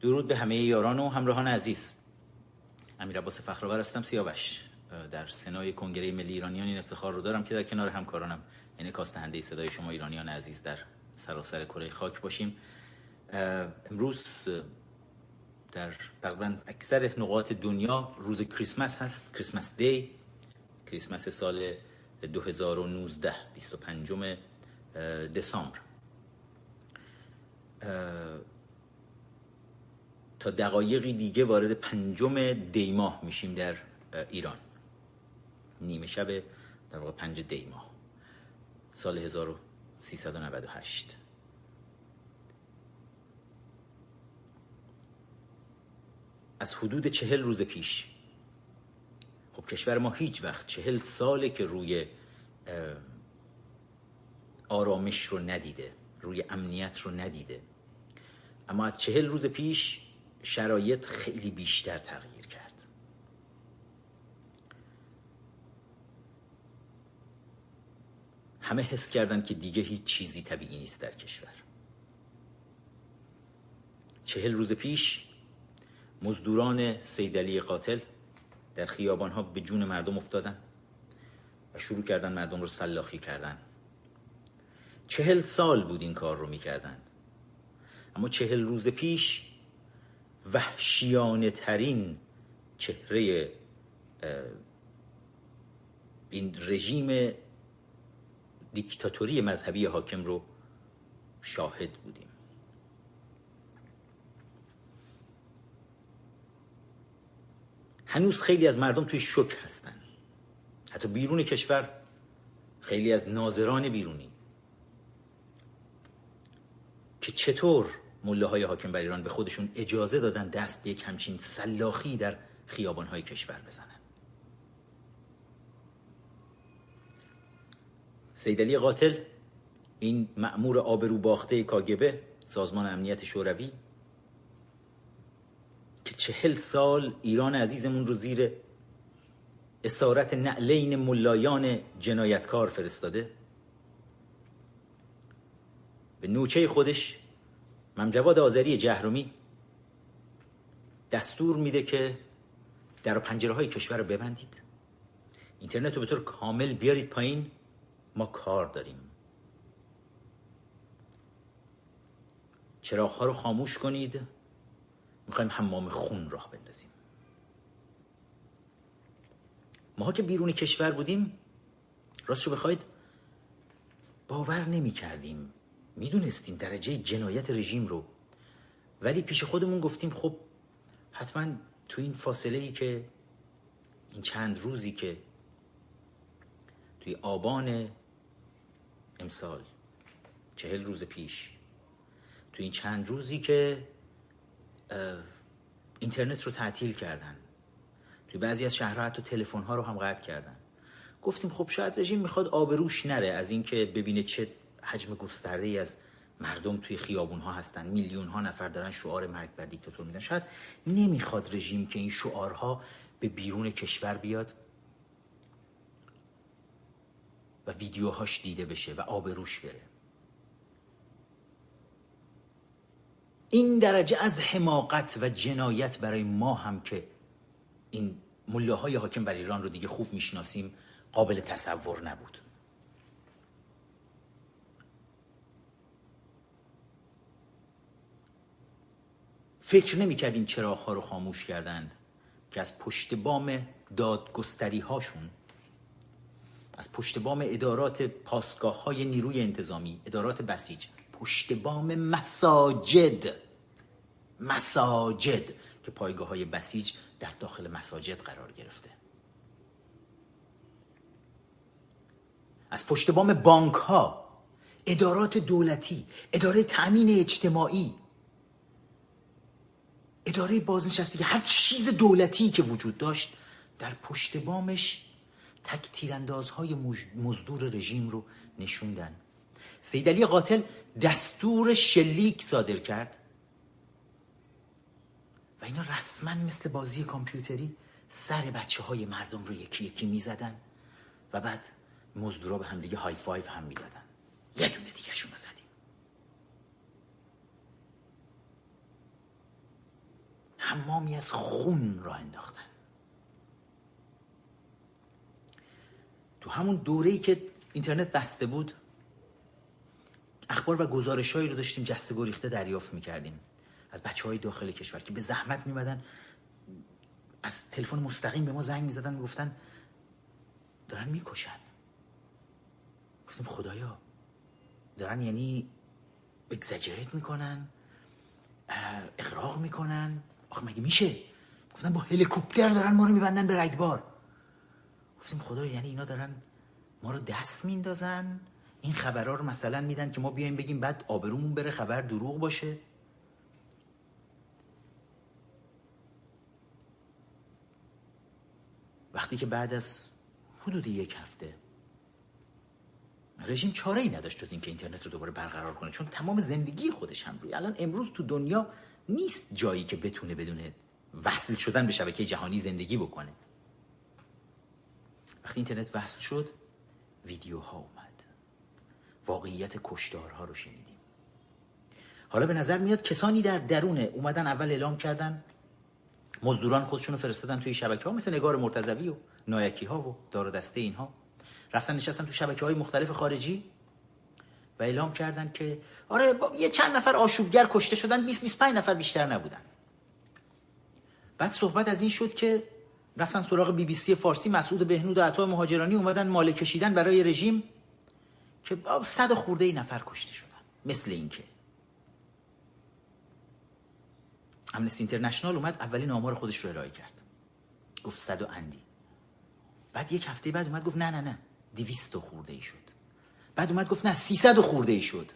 درود به همه یاران و همراهان عزیز. امیر عباس فخرآور هستم سیاوش. در سنای کنگره ملی ایرانیان این افتخار رو دارم که در کنار همکارانم انعکاس دهنده صدای شما ایرانیان عزیز در سراسر کره خاک باشیم. امروز در تقریبا اکثر نقاط دنیا روز کریسمس هست کریسمس دی کریسمس سال 2019 25 دسامبر. تا دقایقی دیگه وارد پنجم دیماه میشیم در ایران. نیمه شب در واقع پنج دیماه سال 1398 از حدود چهل روز پیش خب کشور ما هیچ وقت چهل ساله که روی آرامش رو ندیده روی امنیت رو ندیده. اما از چهل روز پیش شرایط خیلی بیشتر تغییر کرد. همه حس کردند که دیگه هیچ چیزی طبیعی نیست در کشور. چهل روز پیش مزدوران سیدلی قاتل در خیابان ها به جون مردم افتادن و شروع کردن مردم رو سلاخی کردن. چهل سال بود این کار رو می‌کردن. اما چهل روز پیش وحشیانه ترین چهره این رژیم دیکتاتوری مذهبی حاکم رو شاهد بودیم. هنوز خیلی از مردم توی شک هستن. حتی بیرون کشور خیلی از ناظران بیرونی. که چطور مله های حاکم بر ایران به خودشون اجازه دادن دست یک همچین سلاخی در خیابان های کشور بزنن. سیدلی قاتل این مأمور آبرو باخته کاگبه سازمان امنیت شوروی که چهل سال ایران عزیزمون رو زیر اسارت نعلین ملایان جنایتکار فرستاده به نوچه خودش ممجواد آذری جهرومی دستور میده که در پنجره های کشور رو ببندید. اینترنت رو به طور کامل بیارید پایین. ما کار داریم. چراغ ها رو خاموش کنید. می‌خوایم حمام خون راه بندازیم. ماها که بیرون کشور بودیم راست رو بخواید باور نمی کردیم می‌دونستیم درجه جنایت رژیم رو. ولی پیش خودمون گفتیم خب حتما تو این فاصله ای که این چند روزی که توی آبان امسال چهل روز پیش توی این چند روزی که اینترنت رو تعطیل کردن توی بعضی از شهرها حتی تلفن ها رو هم قطع کردن. گفتیم خب شاید رژیم می‌خواد آبروش نره از اینکه ببینه چه حجم گسترده ای از مردم توی خیابون ها هستن. میلیون ها نفر دارن شعار مرگ بر دیکتاتور میدن. شاید نمی‌خواد رژیم که این شعارها به بیرون کشور بیاد و ویدیوهاش دیده بشه و آبروش بره. این درجه از حماقت و جنایت برای ما هم که این مله های حاکم بر ایران رو دیگه خوب می‌شناسیم قابل تصور نبود. فکر نمی کردیم چراغ ها رو خاموش کردند که از پشت بام دادگستری هاشون از پشت بام ادارات پاسگاه های نیروی انتظامی ادارات بسیج پشت بام مساجد مساجد که پایگاه های بسیج در داخل مساجد قرار گرفته. از پشت بام بانک ها ادارات دولتی اداره تأمین اجتماعی اداره بازنشستگی هر چیز دولتی که وجود داشت در پشت بامش تک تیراندازهای مزدور رژیم رو نشوندن. سیدلی قاتل دستور شلیک صادر کرد. و اینا رسما مثل بازی کامپیوتری سر بچه های مردم رو یکی یکی می‌زدن و بعد مزدورا به هم دیگه های فایو هم می‌دادن. یه دونه دیگه شون زدیم حمامی از خون را انداختن. تو همون دوره‌ای که اینترنت بسته بود اخبار و گزارشهایی رو داشتیم جسته گریخته دریافت می‌کردیم. از بچه های داخل کشور که به زحمت میمدن از تلفن مستقیم به ما زنگ می‌زدن می‌گفتن دارن می‌کشن. گفتیم خدایا دارن یعنی اگزاجریت می‌کنن اقراق می‌کنن. آخه مگه میشه؟ گفتن با هلیکوپتر دارن ما رو میبندن به رگبار. گفتیم خدا یعنی اینا دارن ما رو دست میندازن؟ این خبرها رو مثلا میدن که ما بیایم بگیم بعد آبرومون بره خبر دروغ باشه؟ وقتی که بعد از حدود یک هفته رژیم چاره ای نداشت جز اینکه اینترنت رو دوباره برقرار کنه چون تمام زندگی خودش هم روی. الان امروز تو دنیا نیست جایی که بتونه بدونه وصل شدن به شبکه جهانی زندگی بکنه. وقتی اینترنت وصل شد ویدیوها اومد. واقعیت کشدارها رو شنیدیم. حالا به نظر میاد کسانی در درونه اومدن اول اعلام کردن مزدوران خودشونو فرستادن توی شبکه ها مثل نگار مرتضوی و نایکی ها و دار دسته اینها. رفتن نشستن تو شبکه های مختلف خارجی. و اعلام کردن که آره یه چند نفر آشوبگر کشته شدن 20 25 نفر بیشتر نبودن. بعد صحبت از این شد که رفتن سراغ بی بی سی فارسی مسعود بهنود و عطا مهاجرانی اومدن مال کشیدن برای رژیم که صد خورده ای نفر کشته شدن مثل اینکه امنستی اینترنشنال اومد اولین آمار خودش رو ارائه کرد. گفت صد و اندی. بعد یک هفته بعد اومد گفت نه نه نه دیویست خورده ای شد. بعد اومد گفت نه سیصد خورده ای شد.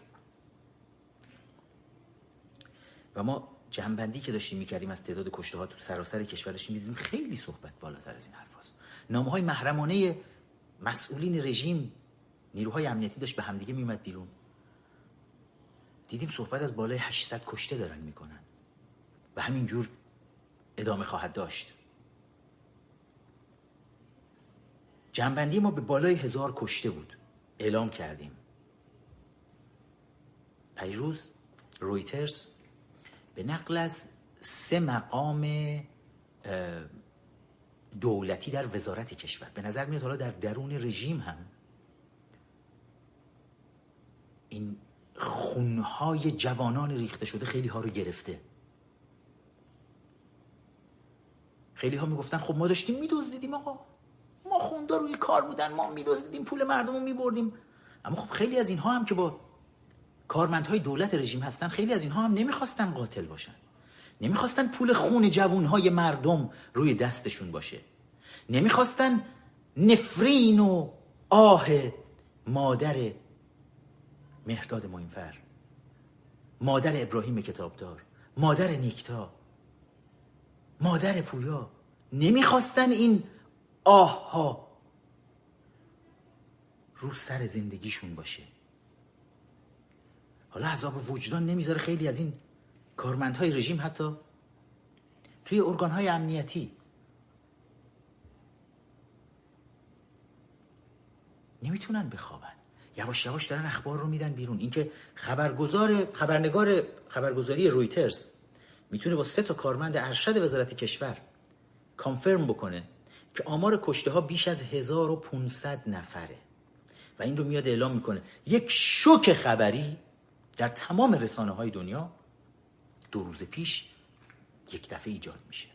و ما جنبندی که داشتیم می‌کردیم از تعداد کشته ها تو سراسر کشور داشتیم می‌دیدیم خیلی صحبت بالاتر از این حرف هست نامه های محرمانه مسئولین رژیم نیروهای امنیتی داشت به همدیگه میمد بیرون. دیدیم صحبت از بالای 800 کشته دارن می‌کنن. و همینجور ادامه خواهد داشت. جنبندی ما به بالای هزار کشته بود. اعلام کردیم. پریروز رویترز به نقل از سه مقام دولتی در وزارت کشور. به نظر میاد حالا در درون رژیم هم این خونهای جوانان ریخته شده خیلی ها رو گرفته. خیلی ها می‌گفتن خب ما داشتیم میدزدیدیم آقا. ما خوندار روی کار بودن ما میدزدیدیم پول مردم رو میبردیم. اما خب خیلی از اینها هم که با کارمندهای دولت رژیم هستن خیلی از اینها هم نمی‌خواستن قاتل باشن. نمی‌خواستن پول خون جوانهای مردم روی دستشون باشه. نمی‌خواستن نفرین و آه مادر مهرداد موینفر مادر ابراهیم کتابدار مادر نیکتا مادر پویا. نمی‌خواستن این آه ها رو سر زندگیشون باشه. حالا عذاب وجدان نمی‌ذاره خیلی از این کارمندهای رژیم حتی. توی ارگانهای امنیتی. نمی‌تونن بخوابن. یواش یواش دارن اخبار رو میدن بیرون. اینکه خبرگزار خبرنگار خبرگزاری رویترز می‌تونه با سه تا کارمند ارشد وزارت کشور کانفرم بکنه. که آمار کشته ها بیش از 1500 نفره. و این رو میاد اعلام می‌کنه. یک شوک خبری در تمام رسانه های دنیا دو روز پیش یک دفعه ایجاد میشه.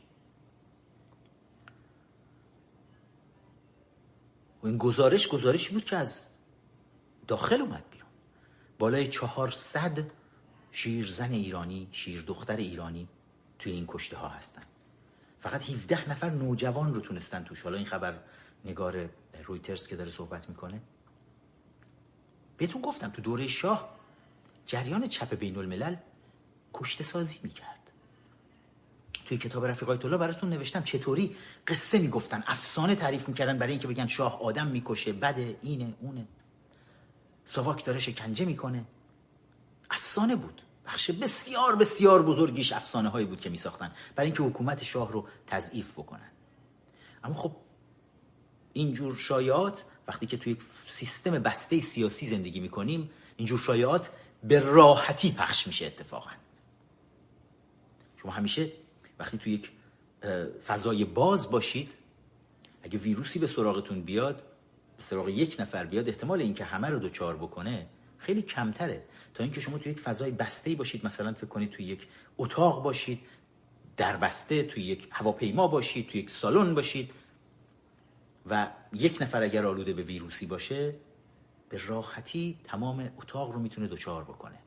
و این گزارش گزارشی بود که از داخل اومد بیرون. بالای 400 شیرزن ایرانی شیر دختر ایرانی توی این کشته ها هستن. فقط 17 نفر نوجوان رو تونستن توش. حالا این خبر نگار رویترز که داره صحبت می‌کنه. بهتون گفتم تو دوره شاه جریان چپ بین الملل کشته سازی می‌کرد. توی کتاب رفیق الله براتون نوشتم چطوری قصه می‌گفتن افسانه تعریف می‌کردن برای اینکه بگن شاه آدم می‌کشه بده اینه اونه. ساواک داره شکنجه می‌کنه. افسانه بود. بخش بسیار بسیار بزرگیش افسانه هایی بود که میساختن برای اینکه حکومت شاه رو تضعیف بکنن. اما خب اینجور شایعات وقتی که توی یک سیستم بسته سیاسی زندگی می‌کنیم اینجور شایعات به راحتی پخش میشه اتفاقا. شما همیشه وقتی تو یک فضای باز باشید اگه ویروسی به سراغتون بیاد به سراغ یک نفر بیاد احتمال اینکه همه رو دوچار بکنه خیلی کمتره. تا اینکه شما تو یک فضای بسته باشید مثلا فکر کنید تو یک اتاق باشید در بسته تو یک هواپیما باشید تو یک سالن باشید و یک نفر اگر آلوده به ویروسی باشه به راحتی تمام اتاق رو می‌تونه دوچار بکنه.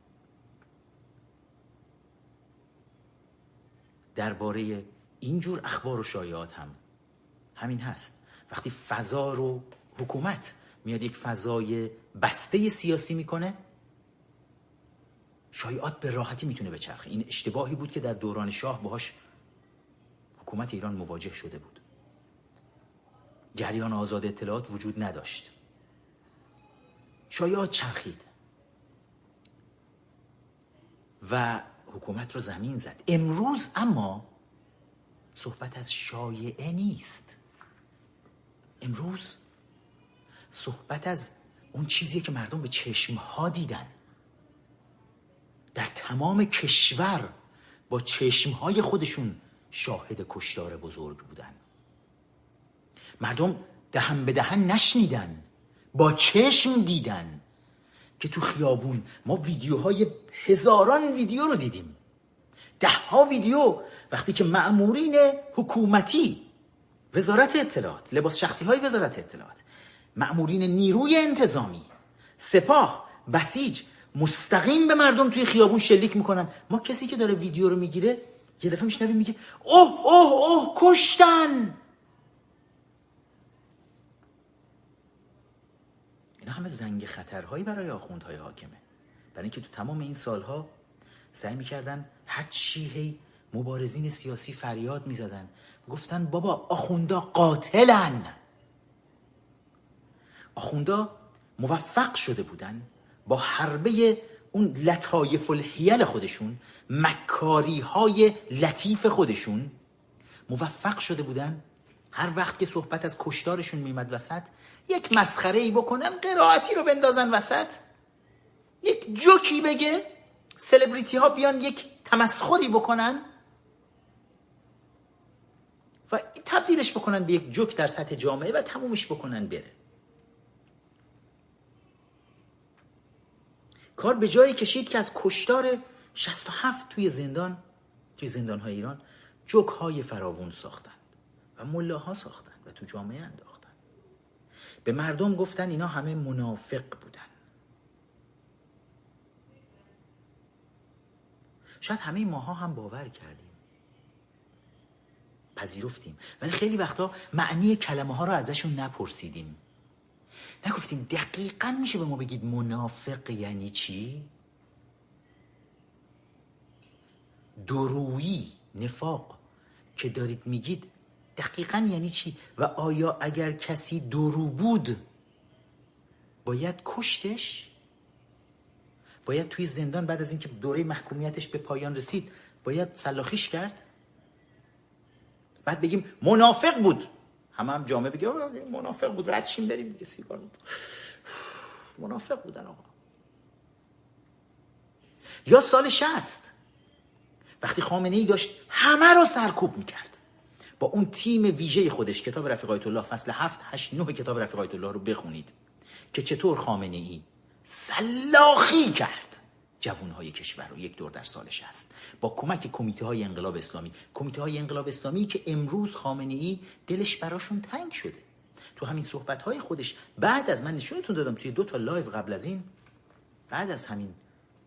درباره اینجور اخبار و شایعات هم همین هست. وقتی فضا رو حکومت میاد یک فضای بسته سیاسی می‌کنه. شایعات به راحتی می‌تونه بچرخه. این اشتباهی بود که در دوران شاه باهاش حکومت ایران مواجه شده بود. جریان آزاد اطلاعات وجود نداشت. شایعات چرخید. و حکومت رو زمین زد. امروز اما صحبت از شایعه نیست. امروز صحبت از اون چیزی که مردم به چشم ها دیدن. در تمام کشور با چشم های خودشون شاهد کشتار بزرگ بودن. مردم دهن به دهن نشنیدن با چشم دیدن که تو خیابون ما ویدیوهای هزاران ویدیو رو دیدیم. ده ها ویدیو. وقتی که معمورین حکومتی وزارت اطلاعات لباس شخصی های وزارت اطلاعات معمورین نیروی انتظامی. سپاه بسیج مستقیم به مردم توی خیابون شلیک می‌کنن. ما کسی که داره ویدیو رو می‌گیره یه دفعه میشنویم میگه اوه اوه اوه کشتن! اینا همه زنگ خطرهایی برای آخوندهای حاکمه. برای اینکه تو تمام این سالها سعی می‌کردن هر چی هی مبارزین سیاسی فریاد می‌زدن. گفتن بابا آخوندا قاتلن. آخوندا موفق شده بودن با حربه اون لطایف الحیل خودشون مکاری های لطیف خودشون موفق شده بودن. هر وقت که صحبت از کشتارشون میمد وسط یک مسخره ای بکنن قرائتی رو بندازن وسط. یک جوکی بگه سلبریتی ها بیان یک تمسخری بکنن و تبدیلش بکنن به یک جوک در سطح جامعه و تمومش بکنن بره. کار به جایی کشید که از کشتار 67 توی زندان توی زندان های ایران جوک های فراوون ساختند و ملاها ساختند و تو جامعه انداختند. به مردم گفتن اینا همه منافق بودن. شاید همه ماها هم باور کردیم. پذیرفتیم. ولی خیلی وقتا معنی کلمه ها رو ازشون نپرسیدیم. نگفتیم دقیقا میشه به ما بگید منافق یعنی چی؟ درویی نفاق که دارید میگید دقیقا یعنی چی؟ و آیا اگر کسی درو بود باید کشتش؟ باید توی زندان بعد از اینکه دوره محکومیتش به پایان رسید باید سلاخیش کرد؟ بعد بگیم منافق بود همه هم جامعه بگه منافق بود. رد شیم بریم میگه سیگار بود. منافق بودن آقا. یا سال شست وقتی خامنه ای داشت همه رو سرکوب می‌کرد. با اون تیم ویژه خودش کتاب رفیق آیت الله فصل هفت هشت نه کتاب رفیق آیت الله رو بخونید که چطور خامنه ای سلاخی کرد. جوانهای کشور رو. یک دور در سالش هست. با کمک کمیته های انقلاب اسلامی. کمیته های انقلاب اسلامی که امروز خامنه ای دلش براشون تنگ شده. تو همین صحبت های خودش بعد از من نشونتون دادم. توی دو تا live قبل از این بعد از همین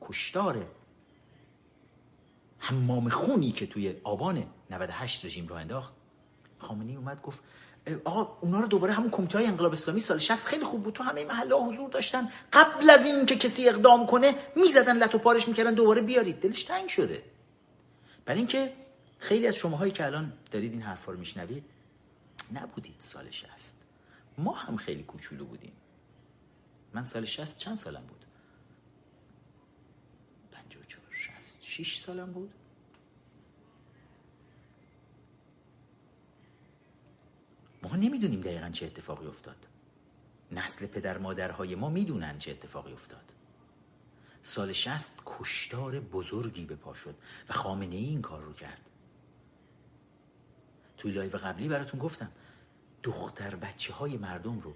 کشتار حمام خونی که توی آبان 98 رژیم رو انداخت خامنه ای اومد گفت آقا اونا رو دوباره همون کمیته های انقلاب اسلامی سال 60 خیلی خوب بود. تو همه محله حضور داشتن. قبل از این که کسی اقدام کنه می‌زدن لتو پارش می‌کردن دوباره بیارید. دلش تنگ شده. برای اینکه خیلی از شماهایی که الان دارید این حرفا رو میشنوید نبودید سال 60 ما هم خیلی کوچولو بودیم. من سال 60 چند سالم بود؟ 54 60 6 سالم بود. ما نمی‌دونیم دقیقا چه اتفاقی افتاد. نسل پدر مادرهای ما می‌دونن چه اتفاقی افتاد. سال شست کشتار بزرگی به پا شد و خامنه ای این کار رو کرد. توی live قبلی براتون گفتم دختر بچه های مردم رو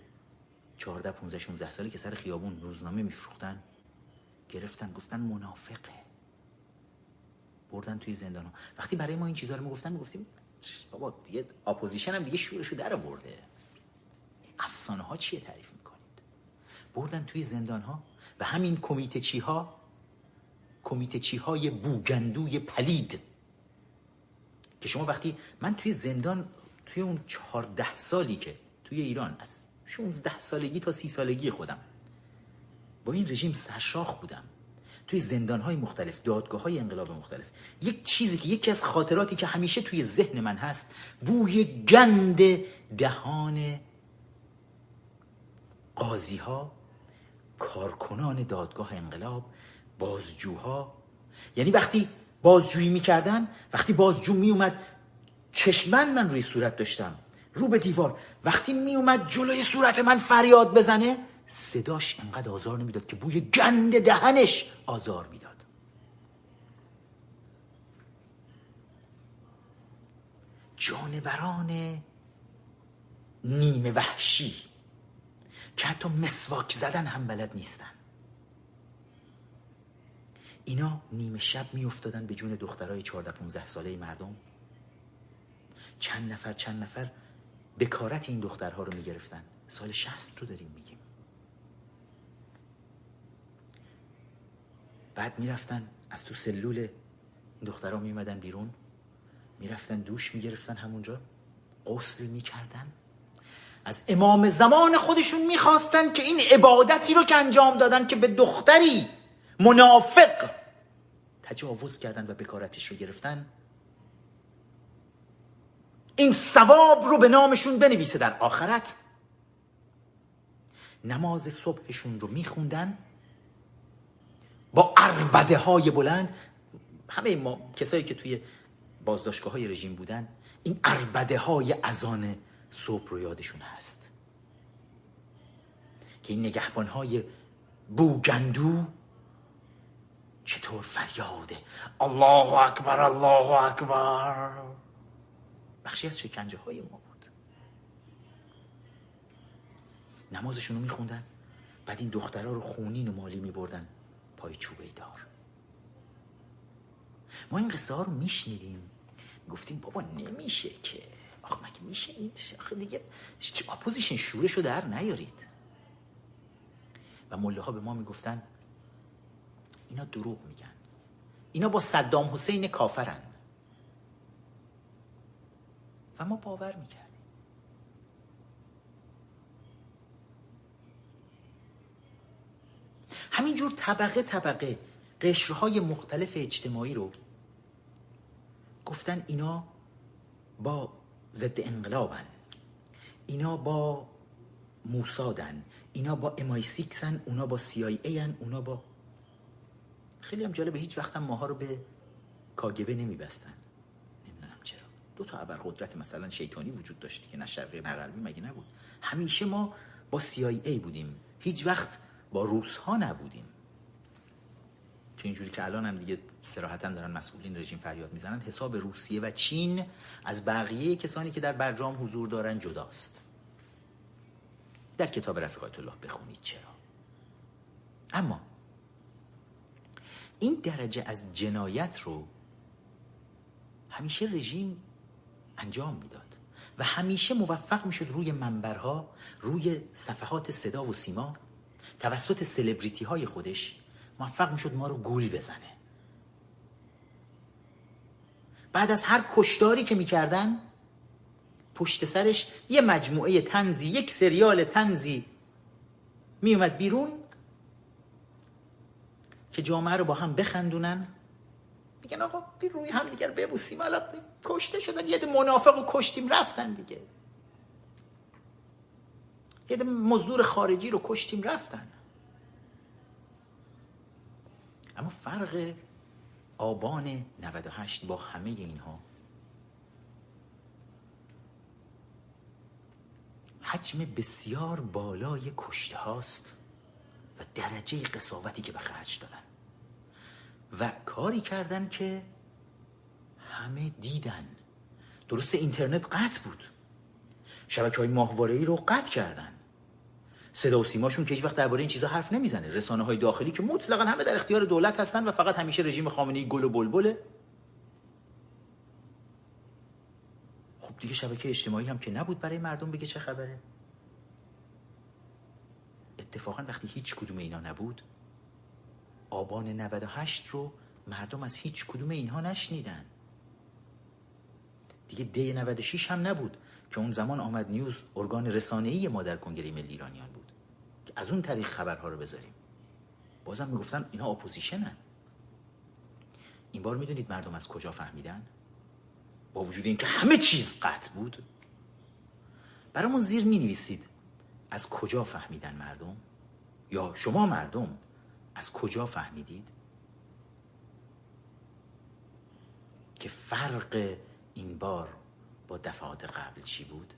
14 15 16 سالی که سر خیابون روزنامه میفروختن گرفتن گفتن منافقه. بردن توی زندان ها وقتی برای ما این چیزها رو می‌گفتن می‌گفتیم بابا دیگه opposition هم دیگه شورشو در آورده. افسانه ها چیه تعریف می‌کنید؟ بردن توی زندان ها و همین کمیته چی ها کمیته چی های بوگندوی پلید. که شما وقتی من توی زندان توی اون چهارده سالی که توی ایران از 16 سالگی تا سی سالگی خودم با این رژیم سرشاخ بودم. توی زندان های مختلف دادگاه های انقلاب مختلف. یک چیزی که یکی از خاطراتی که همیشه توی ذهن من هست بوی گند دهان قاضی ها کارکنان دادگاه انقلاب بازجوها. یعنی وقتی بازجویی می‌کردن وقتی بازجو میومد چشمن من روی صورت داشتم رو به دیوار. وقتی میومد جلوی صورت من فریاد بزنه صداش انقدر آزار نمی‌داد که بوی گند دهنش آزار می‌داد. جانوران نیمه وحشی که حتی مسواک زدن هم بلد نیستن. اینا نیمه شب میافتادن به جون دخترای 14 15 ساله مردم. چند نفر چند نفر بکارت این دخترها رو می‌گرفتن. سال 60 رو داریم میگیم. بعد می‌رفتن از تو سلول این دخترها میمدن بیرون. می‌رفتن دوش می‌گرفتن همونجا. غسل می‌کردن. از امام زمان خودشون می‌خواستن که این عبادتی رو که انجام دادن که به دختری منافق تجاوز کردن و بکارتش رو گرفتن این ثواب رو به نامشون بنویسه در آخرت. نماز صبحشون رو میخوندن. با اربده های بلند همه ما کسایی که توی بازداشتگاه های رژیم بودن این اربده های ازان صبح رو یادشون هست. که این نگهبان های بوگندو چطور فریاده؟ الله اکبر الله اکبر. بخشی از شکنجه های ما بود. نمازشون رو میخوندن بعد این دخترها رو خونین و مالی میبردن. پای چوبه دار. ما این قصه ها رو میشنیدیم. گفتیم بابا نمیشه که. آخه مگه میشه این آخه دیگه opposition شورش رو در نیارید. و ملاها به ما می‌گفتن اینا دروغ میگن. اینا با صدام حسین کافرن. و ما باور می‌کردیم. همینجور طبقه طبقه قشرهای مختلف اجتماعی رو گفتن اینا با ضد انقلابن. اینا با موسادن. اینا با امای سیکسن اونا با سی آی ای اونا با خیلی هم جالبه هیچ وقت هم ماها رو به کاگبه نمیبستن. نمی‌دونم چرا. دو تا قدرت مثلا شیطانی وجود داشتی که نه شرقی نه غربی مگه نبود؟ همیشه ما با سی آی ای بودیم. هیچ وقت با روس ها نبودیم. که اینجوری که الان هم دیگه سراحتا دارن مسئولین رژیم فریاد می‌زنن حساب روسیه و چین از بقیه کسانی که در برجام حضور دارن جداست. در کتاب رفیقات الله بخونید چرا. اما این درجه از جنایت رو همیشه رژیم انجام می‌داد و همیشه موفق می‌شد روی منبرها روی صفحات صدا و سیما توسط سلبریتی های خودش موفق می‌شد ما رو گول بزنه. بعد از هر کشداری که می‌کردن پشت سرش یه مجموعه تنزی یک سریال تنزی میومد بیرون که جامعه رو با هم بخندونن. میگن آقا بی روی هم دیگر ببوسیم الان کشته شدن یه منافق رو کشتیم رفتن دیگه. یه مزدور خارجی رو کشتیم رفتن. اما فرق آبان 98 با همه اینها حجم بسیار بالای کشته هاست و درجه قصاوتی که به خرج دادن و کاری کردن که همه دیدن. درست اینترنت قطع بود. شبکه های ماهواره ای رو قطع کردن. صدا و سیماشون که هیچ وقت درباره این چیزا حرف نمی‌زنه. رسانه های داخلی که مطلقا همه در اختیار دولت هستن و فقط همیشه رژیم خامنه‌ای گل و بلبله. خب دیگه شبکه اجتماعی هم که نبود برای مردم بگه چه خبره. اتفاقا وقتی هیچ کدوم اینا نبود آبان 98 رو مردم از هیچ کدوم اینها نشنیدن. دیگه دی 96 هم نبود که اون زمان آمد نیوز ارگان رسانه‌ای ما در کنگره ملی ایرانیان بود. از اون طریق خبرها رو بذاریم. بازم می‌گفتن اینا opposition ن. این بار می‌دونید مردم از کجا فهمیدن؟ با وجود اینکه همه چیز قطع بود. برامون زیر می نویسید از کجا فهمیدن مردم؟ یا شما مردم از کجا فهمیدید؟ که فرق این بار با دفعات قبل چی بود؟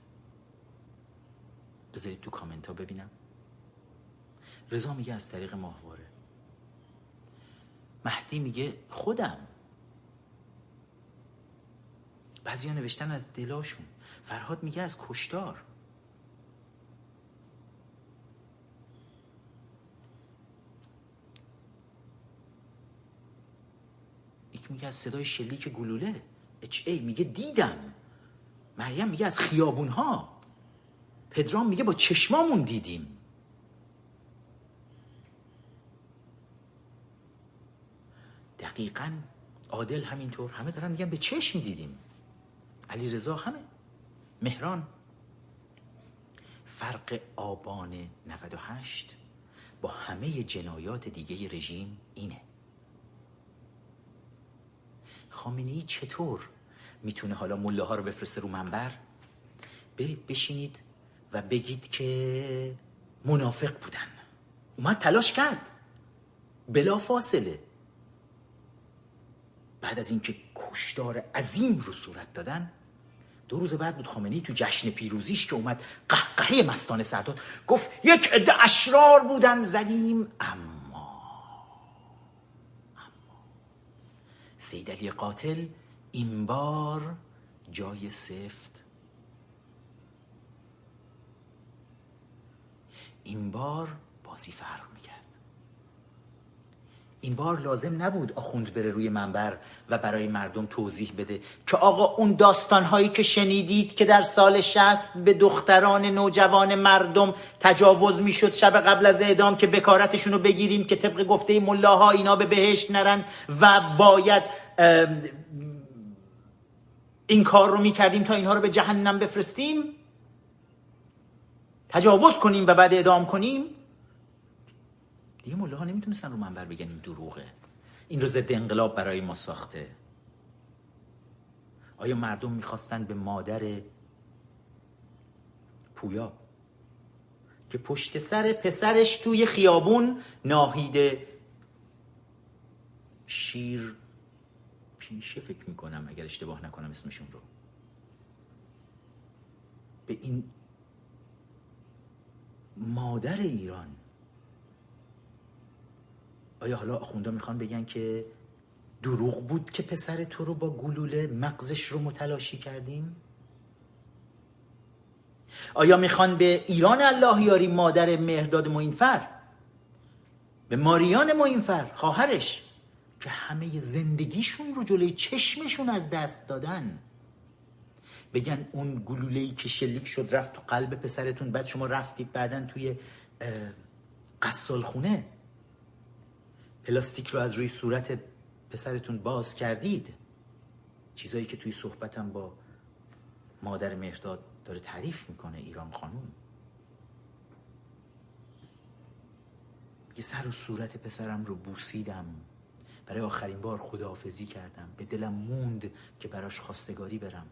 بذارید تو کامنت ها ببینم. رضا میگه از طریق ماهواره. مهدی میگه خودم. بعضی ها نوشتن از دلاشون. فرهاد میگه از کشتار. یک میگه از صدای شلیک گلوله. اچ ای میگه دیدم. مریم میگه از خیابون ها پدرام میگه با چشمامون دیدیم. دقیقا عادل همینطور. همه دارن میگن به چشم دیدیم. علی رضا همه. مهران. فرق آبان 98 با همه جنایات دیگه رژیم اینه. خامنه چطور می‌تونه حالا مله ها رو بفرسته رو منبر؟ برید بشینید و بگید که منافق بودن. اومد تلاش کرد. بلا فاصله بعد از اینکه کشدار عظیم رو صورت دادن دو روز بعد بود خامنه‌ای تو جشن پیروزیش که اومد قهقهه مستانه سرداد گفت یک عده اشرار بودن زدیم. اما اما سید علی قاتل این بار جای سفت. این بار بازی فرق این بار لازم نبود آخوند بره روی منبر و برای مردم توضیح بده که آقا اون داستانهایی که شنیدید که در سال شست به دختران نوجوان مردم تجاوز می‌شد شب قبل از اعدام که بکارتشون رو بگیریم که طبق گفته ملاها اینا به بهشت نرن و باید این کار رو می‌کردیم تا اینها رو به جهنم بفرستیم تجاوز کنیم و بعد اعدام کنیم. دیگه مله ها نمی‌تونستن رو منبر بگن این دروغه. این رو ضد انقلاب برای ما ساخته. آیا مردم می‌خواستن به مادر پویا که پشت سر پسرش توی خیابون ناهیده شیر پیشه فکر می‌کنم اگر اشتباه نکنم اسمشون رو. به این مادر ایران آیا حالا آخوندا می‌خوان بگن که دروغ بود که پسر تو رو با گلوله مغزش رو متلاشی کردیم؟ آیا می‌خوان به ایران الله یاری مادر مهرداد موینفر به ماریان موینفر خواهرش که همه زندگیشون رو جلوی چشمشون از دست دادن؟ بگن اون گلوله‌ای که شلیک شد رفت تو قلب پسرتون بعد شما رفتید بعدا توی قصال خونه پلاستیک رو از روی صورت پسرتون باز کردید. چیزایی که توی صحبتم با مادر مهرداد داره تعریف می‌کنه ایران خانوم یه سر و صورت پسرم رو بوسیدم. برای آخرین بار خداحافظی کردم. به دلم موند که براش خواستگاری برم.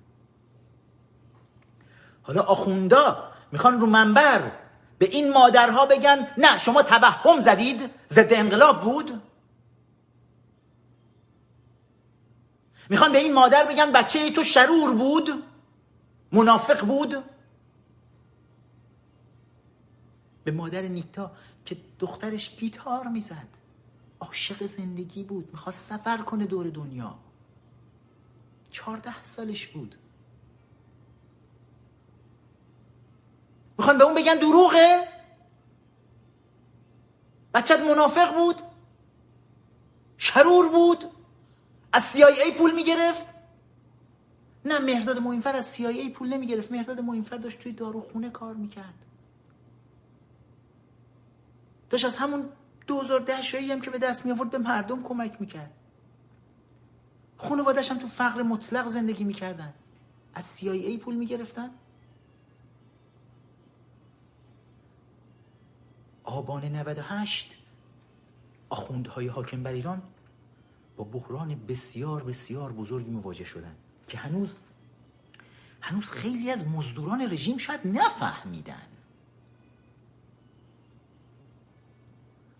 حالا آخوندا می‌خوان رو منبر. به این مادرها بگن نه شما توهم زدید ضد انقلاب بود. می‌خوان به این مادر بگن بچه ای تو شرور بود منافق بود. به مادر نیکتا که دخترش گیتار می‌زد عاشق زندگی بود می‌خواست سفر کنه دور دنیا. چهارده سالش بود. می‌خوان به اون بگن دروغه؟ بچت منافق بود؟ شرور بود؟ از CIA پول می‌گرفت؟ نه مهرداد موینفر از CIA پول نمی‌گرفت. مهرداد موینفر داشت توی داروخونه کار می‌کرد. داشت از همون 2010 شایی هم که به دست می به مردم کمک می‌کرد. خانوادش هم تو فقر مطلق زندگی می‌کردن. از CIA پول می‌گرفتن. آبان 98 آخوندهای حاکم بر ایران با بحران بسیار بسیار بزرگی مواجه شدن که هنوز هنوز خیلی از مزدوران رژیم شاید نفهمیدن.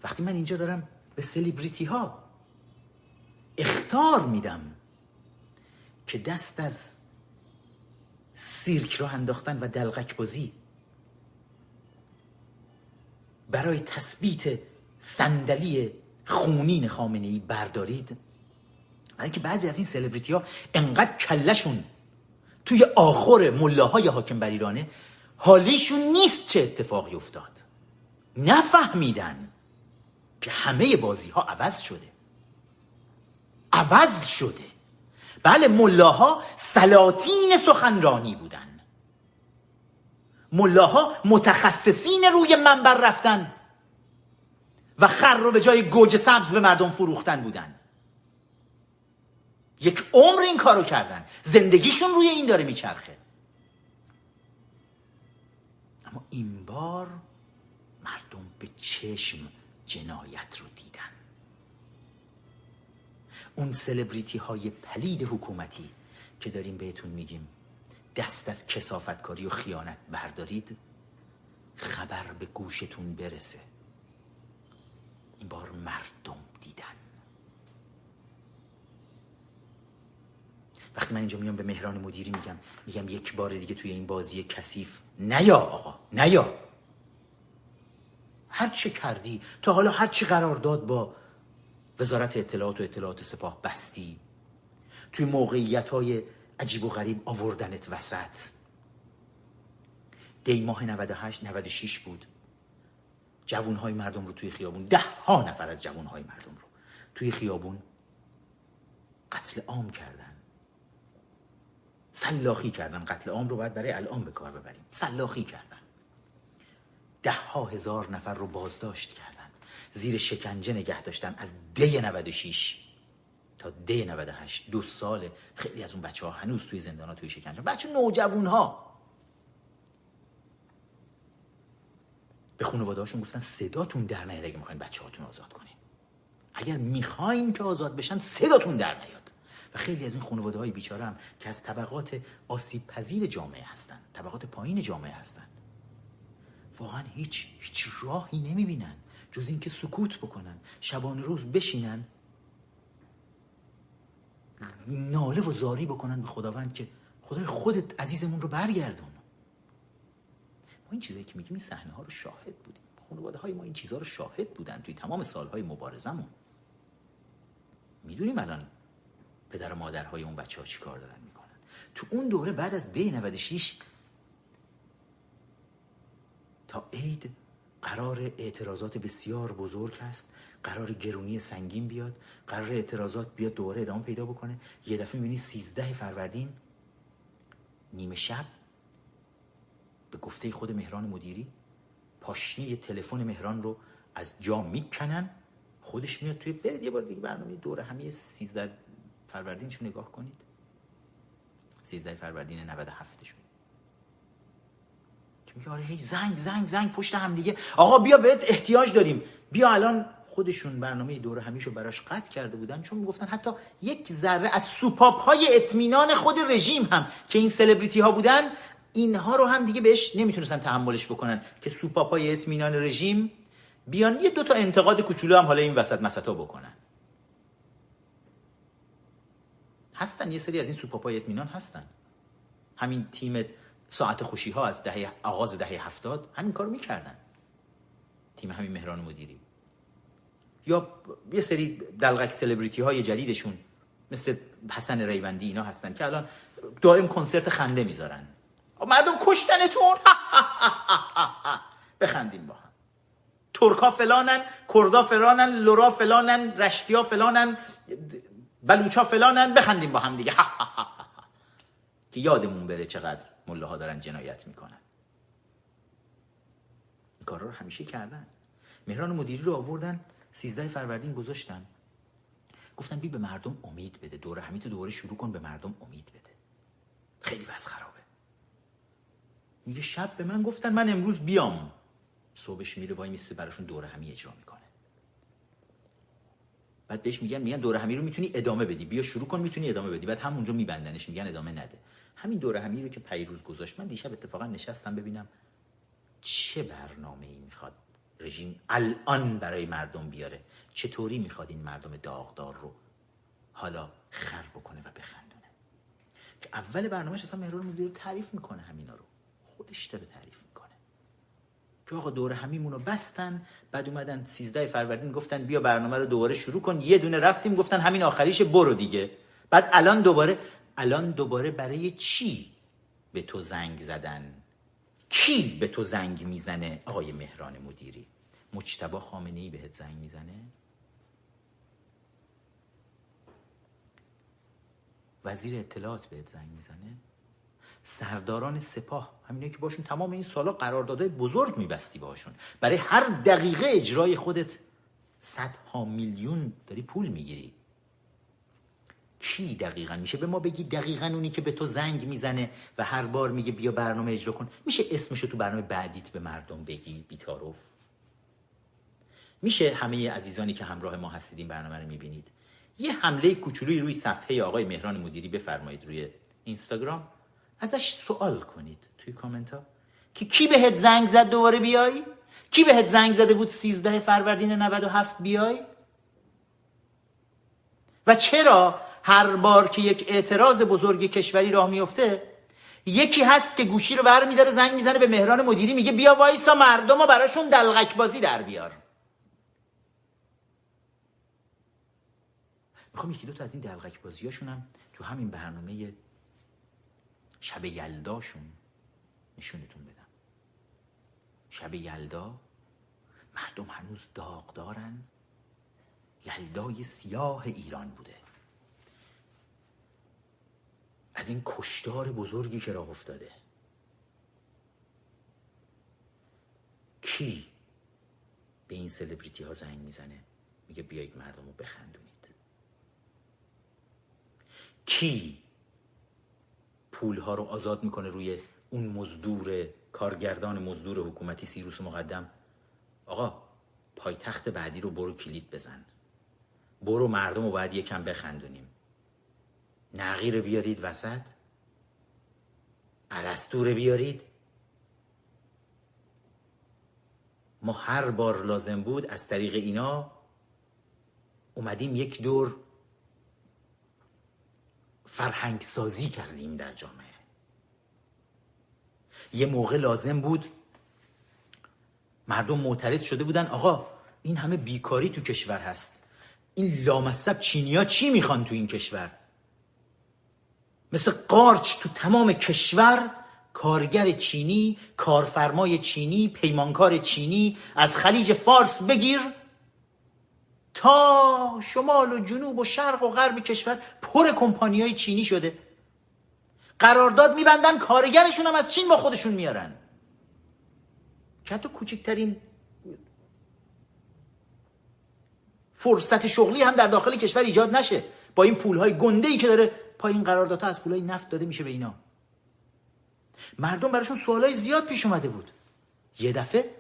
وقتی من اینجا دارم به سلیبریتی ها اختار میدم که دست از سیرک را انداختن و دلغک بازی برای تثبیت صندلی خونین خامنه ای بردارید؟ برای که بعضی از این سلبریتی ها انقدر کلشون توی آخر ملاهای حاکم بر ایرانه حالیشون نیست چه اتفاقی افتاد. نفهمیدن که همه بازی ها عوض شده. عوض شده. بله ملاها سلاطین سخنرانی بودن. ملاها متخصصین روی منبر رفتن و خر رو به جای گوجه سبز به مردم فروختن بودن. یک عمر این کارو کردن. زندگیشون روی این داره میچرخه. اما این بار مردم به چشم جنایت رو دیدن. اون سلبریتی های پلید حکومتی که داریم بهتون میگیم. دست از کسافتکاری و خیانت بردارید خبر به گوشتون برسه. این بار مردم دیدن. وقتی من اینجا میام به مهران مدیری میگم میگم یک بار دیگه توی این بازی کثیف نیا آقا نیا. هر چه کردی تا حالا هر چی قرار داد با وزارت اطلاعات و اطلاعات سپاه بستی. توی موقعیت های عجیب و غریب آوردنت وسط. دی ماه 98 96 بود. جوون های مردم رو توی خیابون ده ها نفر از جوون های مردم رو توی خیابون قتل عام کردن. سلاخی کردن قتل عام رو باید برای الان به کار ببریم. سلاخی کردن. ده ها هزار نفر رو بازداشت کردن. زیر شکنجه نگه داشتن. از دی 96 تا دی 98 دو سال خیلی از اون بچه ها هنوز توی زندان ها توی شکنجه بچه نوجوون ها به خانواده هاشون گفتن صداتون در نیاد اگه می‌خواین بچه هاتون آزاد کنین. اگر می‌خواین که آزاد بشن صداتون در نیاد. و خیلی از این خانواده های بیچاره هم که از طبقات آسیب پذیر جامعه هستن طبقات پایین جامعه هستن واقعا هیچ هیچ راهی نمی‌بینن جز اینکه سکوت بکنن شبانه روز بشینن ناله و زاری بکنن به خداوند که خدای خودت عزیزمون رو برگردون. ما این چیزایی که میگیم این صحنه ها رو شاهد بودیم. خانواده های ما این چیزها رو شاهد بودن توی تمام سالهای مبارزمون. می‌دونیم الان پدر و مادرهای اون بچه ها چی کار دارن می‌کنن. تو اون دوره بعد از دی 96 تا عید قرار اعتراضات بسیار بزرگ هست. قرار گرونی سنگین بیاد قرار اعتراضات بیاد دوباره ادامه پیدا بکنه. یه دفعه می‌بینی 13 فروردین نیمه شب به گفته خود مهران مدیری پاشنه تلفن مهران رو از جا می‌کنن. خودش میاد توی برید یه بار دیگه برنامه دوره همه 13 فروردینش نگاه کنید. 13 فروردین 97 شون که میگه آره هی زنگ زنگ زنگ پشت هم دیگه. آقا بیا بهت احتیاج داریم. بیا الان خودشون برنامه دوره همیشو براش قطع کرده بودن چون می‌گفتن حتی یک ذره از سوپاپ های اطمینان خود رژیم هم که این سلبریتی ها بودن اینها رو هم دیگه بهش نمی‌تونستن تحملش بکنن که سوپاپ های اطمینان رژیم بیان یه دو تا انتقاد کوچولو هم حالا این وسط مسطا بکنن. هستن یه سری از این سوپاپای اطمینان هستن. همین تیم ساعت خوشی ها از دهه آغاز دهه هفتاد همین کار می‌کردن. تیم همین مهران مدیری یا یه سری دلغک سلبریتی های جدیدشون مثل حسن ریوندی اینا هستن که الان دائم کنسرت خنده می‌ذارن. مردم کشتنتون بخندیم با هم. ترکا فلانن کردا فلانن لورا فلانن رشتیا فلانن بلوچا فلانن بخندیم با هم دیگه. که یادمون بره چقدر مله ها دارن جنایت می‌کنن. این کارا رو همیشه کردن. مهران مدیری رو آوردن سیزده فروردین گذاشتن. گفتن بی به مردم امید بده. دوره همی تو دوره شروع کن به مردم امید بده. خیلی وضع خرابه. میگه شب به من گفتن من امروز بیام. صبحش میره وای میسته براشون دوره همی اجرا می‌کنه. بعد بهش میگن میگن دوره همی رو می‌تونی ادامه بدی. بیا شروع کن می‌تونی ادامه بدی. بعد همونجا میبندنش میگن ادامه نده. همین دوره همی رو که پیروز گذاشت. من دیشب اتفاقا نشستم ببینم چه برنامه ای می‌خواد رژیم الان برای مردم بیاره. چطوری می‌خواد این مردم داغدار رو حالا خر بکنه و بخندونه؟ که اول برنامهش اصلا مهران مدیر رو تعریف می‌کنه همینا رو. خودش داره تعریف می‌کنه. که آقا دوره همیمون رو بستن بعد اومدن 13 فروردین گفتن بیا برنامه رو دوباره شروع کن. یه دونه رفتیم گفتن همین آخریش برو دیگه. بعد الان دوباره الان دوباره برای چی به تو زنگ زدن؟ کی به تو زنگ می‌زنه آقای مهران مدیری؟ مجتبا خامنه ای بهت زنگ می‌زنه؟ وزیر اطلاعات بهت زنگ می‌زنه؟ سرداران سپاه همینه که باشون تمام این سالا قراردادهای بزرگ میبستی باشون برای هر دقیقه اجرای خودت صدها میلیون داری پول می‌گیری. کی دقیقا میشه؟ به ما بگی دقیقا اونی که به تو زنگ می‌زنه و هر بار میگه بیا برنامه اجرا کن. میشه اسمشو تو برنامه بعدیت به مردم بگی بیتاروف؟ میشه همه عزیزانی که همراه ما هستید این برنامه رو می‌بینید. یه حمله کوچولوی روی صفحه آقای مهران مدیری بفرمایید روی اینستاگرام. ازش سوال کنید توی کامنت ها که کی بهت زنگ زد دوباره بیای؟ کی بهت زنگ زده بود 13 فروردین 97 بیای؟ و چرا هر بار که یک اعتراض بزرگ کشوری راه میفته یکی هست که گوشی رو بر میداره زنگ می‌زنه به مهران مدیری میگه بیا وایسا مردم رو براشون دلغک بازی در بیار. می‌خوام یکی دو تا از این دلغک بازیاشون هم تو همین برنامه شب یلداشون نشونتون بدم. شب یلدا مردم هنوز داغ دارن یلدای سیاه ایران بوده. از این کشتار بزرگی که راه افتاده. کی به این سلبریتی ها زنگ می‌زنه؟ میگه بیایید مردم رو بخندونید. کی پول ها رو آزاد می‌کنه روی اون مزدور کارگردان مزدور حکومتی سیروس مقدم؟ آقا پایتخت بعدی رو برو کلید بزن. برو مردم رو باید یکم بخندونیم. نقیر بیارید وسط؟ عرستور بیارید؟ ما هر بار لازم بود از طریق اینا اومدیم یک دور فرهنگ سازی کردیم در جامعه. یه موقع لازم بود مردم معترض شده بودن آقا این همه بیکاری تو کشور هست. این لامصب چینیا چی می‌خوان تو این کشور؟ مثل قارچ تو تمام کشور کارگر چینی کارفرمای چینی پیمانکار چینی از خلیج فارس بگیر تا شمال و جنوب و شرق و غرب کشور پر کمپانی های چینی شده. قرارداد میبندن کارگرشون هم از چین با خودشون میارن. که حتی کوچکترین فرصت شغلی هم در داخل کشور ایجاد نشه. با این پولهای گنده ای که داره پایین قراردادها از پولهای نفت داده میشه به اینا. مردم براشون سوالای زیاد پیش اومده بود. یه دفعه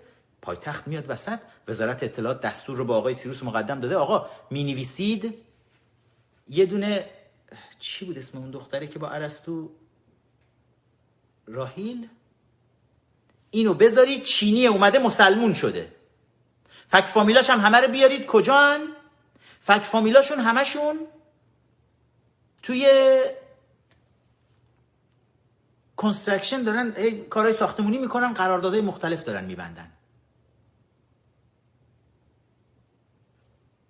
پایتخت میاد وسط وزارت اطلاعات دستور رو به آقای سیروس مقدم داده. آقا می نویسید یه دونه چی بود اسم اون دختره که با ارسطو؟ راهیل؟ اینو بذارید چینی اومده مسلمون شده. فک فامیلاش هم همه رو بیارید. کجان؟ فک فامیلاشون همشون توی کنسترکشن دارن کارهای ساختمونی می‌کنن قراردادهای مختلف دارن میبندن.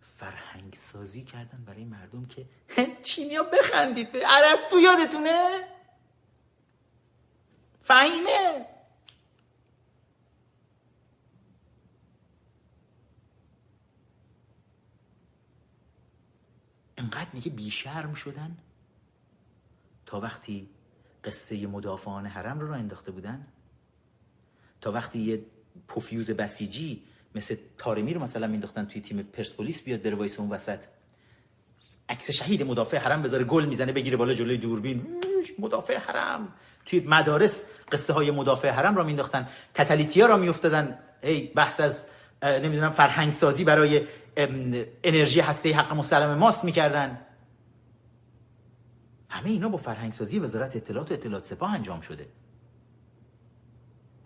فرهنگ سازی کردن برای مردم که چینیا بخندید. به عرستو یادتونه؟ فهیمه. انقدر میگه بیشرم شدن؟ تا وقتی قصه مدافعان حرم رو را انداخته بودن؟ تا وقتی یه پوفیوز بسیجی مثل تارمی رو مثلا مینداختن توی تیم پرسپولیس بیاد بره وایس اون وسط؟ عکس شهید مدافع حرم بذاره گل می‌زنه بگیره بالا جلوی دوربین. مدافع حرم. توی مدارس قصه های مدافع حرم را مینداختن کتالیتیا را میافتادن. ای بحث از نمی‌دونم فرهنگ سازی برای انرژی هسته حق مسلم ماست می‌کردن. همه اینا با فرهنگ سازی وزارت اطلاعات و اطلاعات سپاه انجام شده.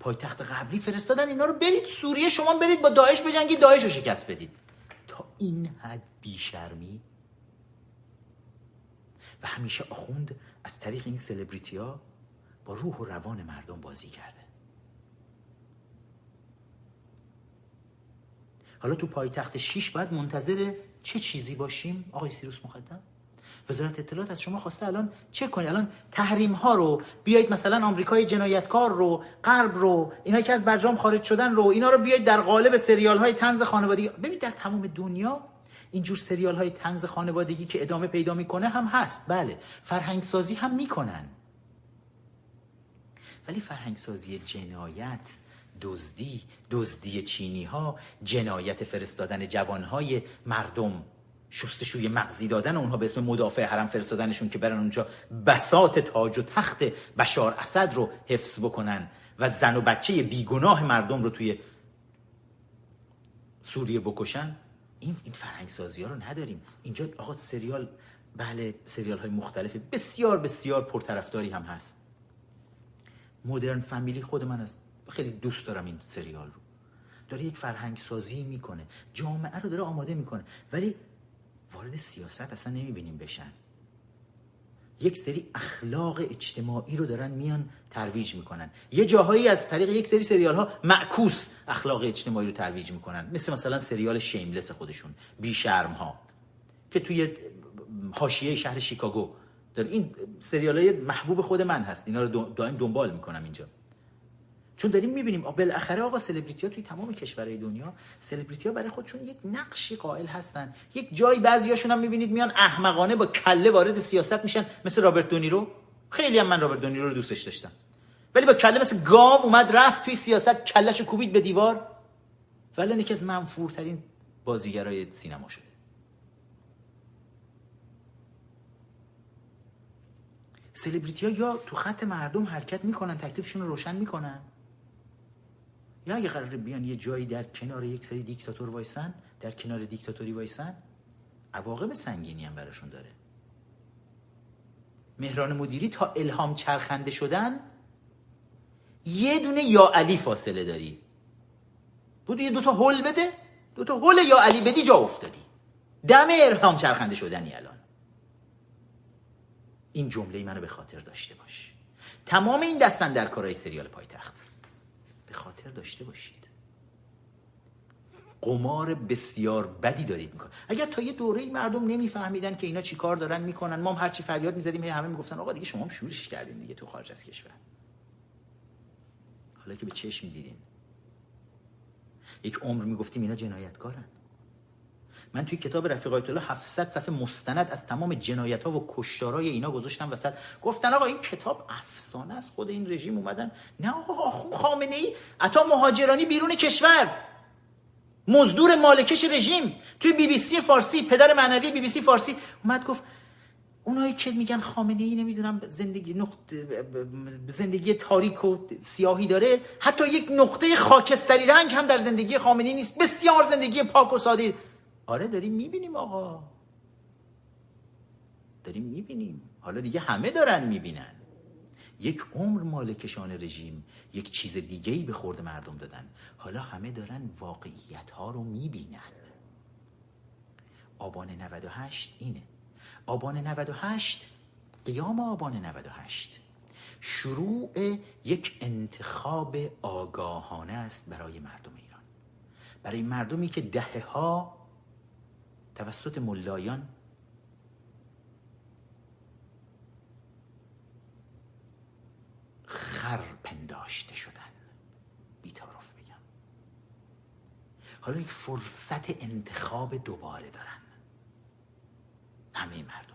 پایتخت قبلی فرستادن اینا رو برید سوریه شما برید با داعش بجنگید داعش رو شکست بدید. تا این حد بیشرمی. و همیشه آخوند از طریق این سلبریتی ها با روح و روان مردم بازی کرده. حالا تو پایتخت شیش باید منتظر چه چیزی باشیم؟ آقای سیروس مقدم. وزارت اطلاعات از شما خواسته الان چه کنید الان تحریم ها رو بیایید مثلا آمریکای جنایتکار رو غرب رو اینا که از برجام خارج شدن رو اینا رو بیایید در قالب سریال های طنز خانوادگی. ببینید در تمام دنیا اینجور سریال های طنز خانوادگی که ادامه پیدا می‌کنه هم هست. بله فرهنگ سازی هم می‌کنن. ولی فرهنگ سازی جنایت دزدی دزدی چینی ها جنایت فرستادن جوان های مردم شستشوی مغزی دادن اونها به اسم مدافع حرم فرستادنشون که برن اونجا بسات تاج و تخت بشار اسد رو حفظ بکنن و زن و بچه بیگناه مردم رو توی سوریه بکشن. این این فرهنگ سازی ها رو نداریم. اینجا آقا سریال بله سریال های مختلف بسیار بسیار پرطرفداری هم هست. مدرن فامیلی خود من است. خیلی دوست دارم این سریال رو. داره یک فرهنگ سازی می‌کنه. جامعه رو داره آماده می‌کنه. ولی وارد سیاست اصلا نمی‌بینیم بشن. یک سری اخلاق اجتماعی رو دارن میان ترویج می‌کنن. یه جاهایی از طریق یک سری سریال ها معکوس اخلاق اجتماعی رو ترویج می‌کنن. مثل مثلا سریال شیملس خودشون بی شرم ها که توی حاشیه شهر شیکاگو. داره این سریال های محبوب خود من هست. اینا رو دائم دنبال می‌کنم اینجا. چون داریم می‌بینیم بالاخره آقا سلبریتی ها توی تمام کشورهای دنیا سلبریتی ها برای خودشون یک نقشی قائل هستن. یک جایی بعضیاشون هم می‌بینید میان احمقانه با کله وارد سیاست میشن مثل رابرت دونیرو خیلی هم من رابرت دونیرو رو دوستش داشتم. ولی با کله مثل گاو اومد رفت توی سیاست کلش کوبید به دیوار. ولی یکی از منفورترین بازیگرای سینما شده. سلبریتی ها یا تو خط مردم حرکت می‌کنن تکلیفشون رو روشن می‌کنن. یا اگه قراره بیان یه جایی در کنار یک سری دیکتاتور وایسن در کنار دیکتاتوری وایسن عواقب سنگینی هم براشون داره. مهران مدیری تا الهام چرخنده شدن یه دونه یا علی فاصله داری. بود یه دوتا هل بده دوتا هل یا علی بدی جا افتادی. دم الهام چرخنده شدنی الان. این جمله منو به خاطر داشته باش. تمام این دستن در کارهای سریال پایتخت. خاطر داشته باشید. قمار بسیار بدی دارید میکن اگر تا یه دوره مردم نمیفهمیدن که اینا چی کار دارن می‌کنن ما هم هرچی فریاد می‌زدیم همه می‌گفتن آقا دیگه شما هم شورش کردین دیگه تو خارج از کشور. حالا که به چشم دیدین یک عمر می‌گفتیم اینا جنایتکارن. من توی کتاب رفیق آیت الله 700 صفحه مستند از تمام جنایت ها و کشتارای اینا گذاشتم وسط. گفتن آقا این کتاب افسانه است خود این رژیم اومدن. نه آقا خامنه ای عطا مهاجرانی بیرون کشور. مزدور مالکش رژیم. توی بی بی سی فارسی پدر معنوی بی بی سی فارسی. اومد گفت اونایی که میگن خامنه ای نمی‌دونم زندگی نقطه زندگی تاریک و سیاهی داره حتی یک نقطه خاکستری رنگ هم در زندگی خامنه ای نیست. بسیار زندگی پاک و ساده. آره داریم می‌بینیم آقا. داریم می‌بینیم. حالا دیگه همه دارن می‌بینن. یک عمر مالکشان رژیم یک چیز دیگه ای به خورد مردم دادن. حالا همه دارن واقعیت ها رو می‌بینن. آبان 98 اینه. آبان 98 قیام آبان 98 شروع یک انتخاب آگاهانه است برای مردم ایران. برای مردمی که دهه ها توسط ملایان؟ خر پنداشته شدن. بیتارف بگم. حالا یک فرصت انتخاب دوباره دارن. همه مردم.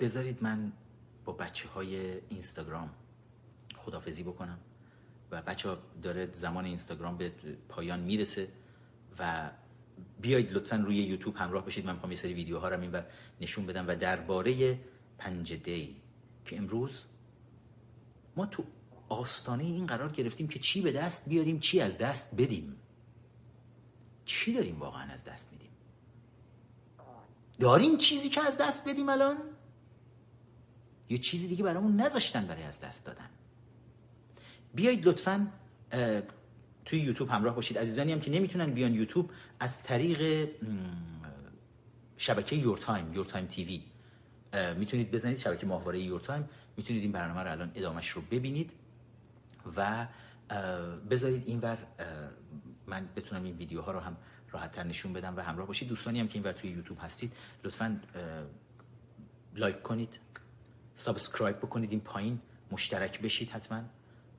بذارید من با بچه های اینستاگرام خدافزی بکنم و بچه داره زمان اینستاگرام به پایان می‌رسه و بیایید لطفا روی یوتیوب همراه بشید. من می‌خوام یه سری ویدیوها رو این نشون بدم و درباره پنج دی که امروز ما تو آستانه این قرار گرفتیم که چی به دست بیاریم چی از دست بدیم. چی داریم واقعا از دست میدیم؟ داریم چیزی که از دست بدیم الان؟ یه چیزی دیگه برامون نذاشتن برای از دست دادن. بیایید لطفا توی یوتیوب همراه باشید. عزیزانی هم که نمی‌تونن بیان یوتیوب از طریق شبکه Your Time Your Time TV می‌تونید بزنید شبکه ماهواره Your Time. می‌تونید این برنامه رو الان ادامش رو ببینید و بذارید اینور من بتونم این ویدیوها رو هم راحت تر نشون بدم و همراه باشید. دوستانی هم که اینور توی یوتیوب هستید لطفا like کنید subscribe بکنید. این پایین مشترک بشید حتما.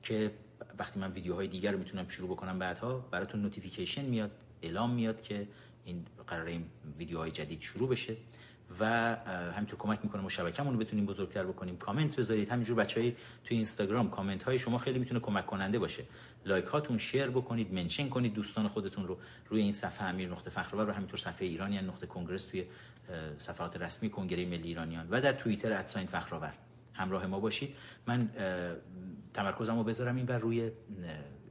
که وقتی من ویدیوهای دیگر رو می‌تونم شروع بکنم بعدها براتون notification میاد اعلام میاد که این قراره این ویدیوهای جدید شروع بشه و همینطور کمک می‌کنه ما شبکه‌مون رو بتونیم بزرگتر بکنیم. کامنت بذارید. همینجور بچهای توی اینستاگرام کامنت های شما خیلی می‌تونه کمک کننده باشه. لایک هاتون شیر بکنید منشن کنید دوستان خودتون رو روی این صفحه امیر نقطه فخرآور رو همینطور صفحه ایرانیان نقطه کنگرس توی صفحات رسمی کنگره ملی ایرانیان و در توییتر ادساین فخرآور. همراه ما باشید. من تمرکزم رو بذارم این بر روی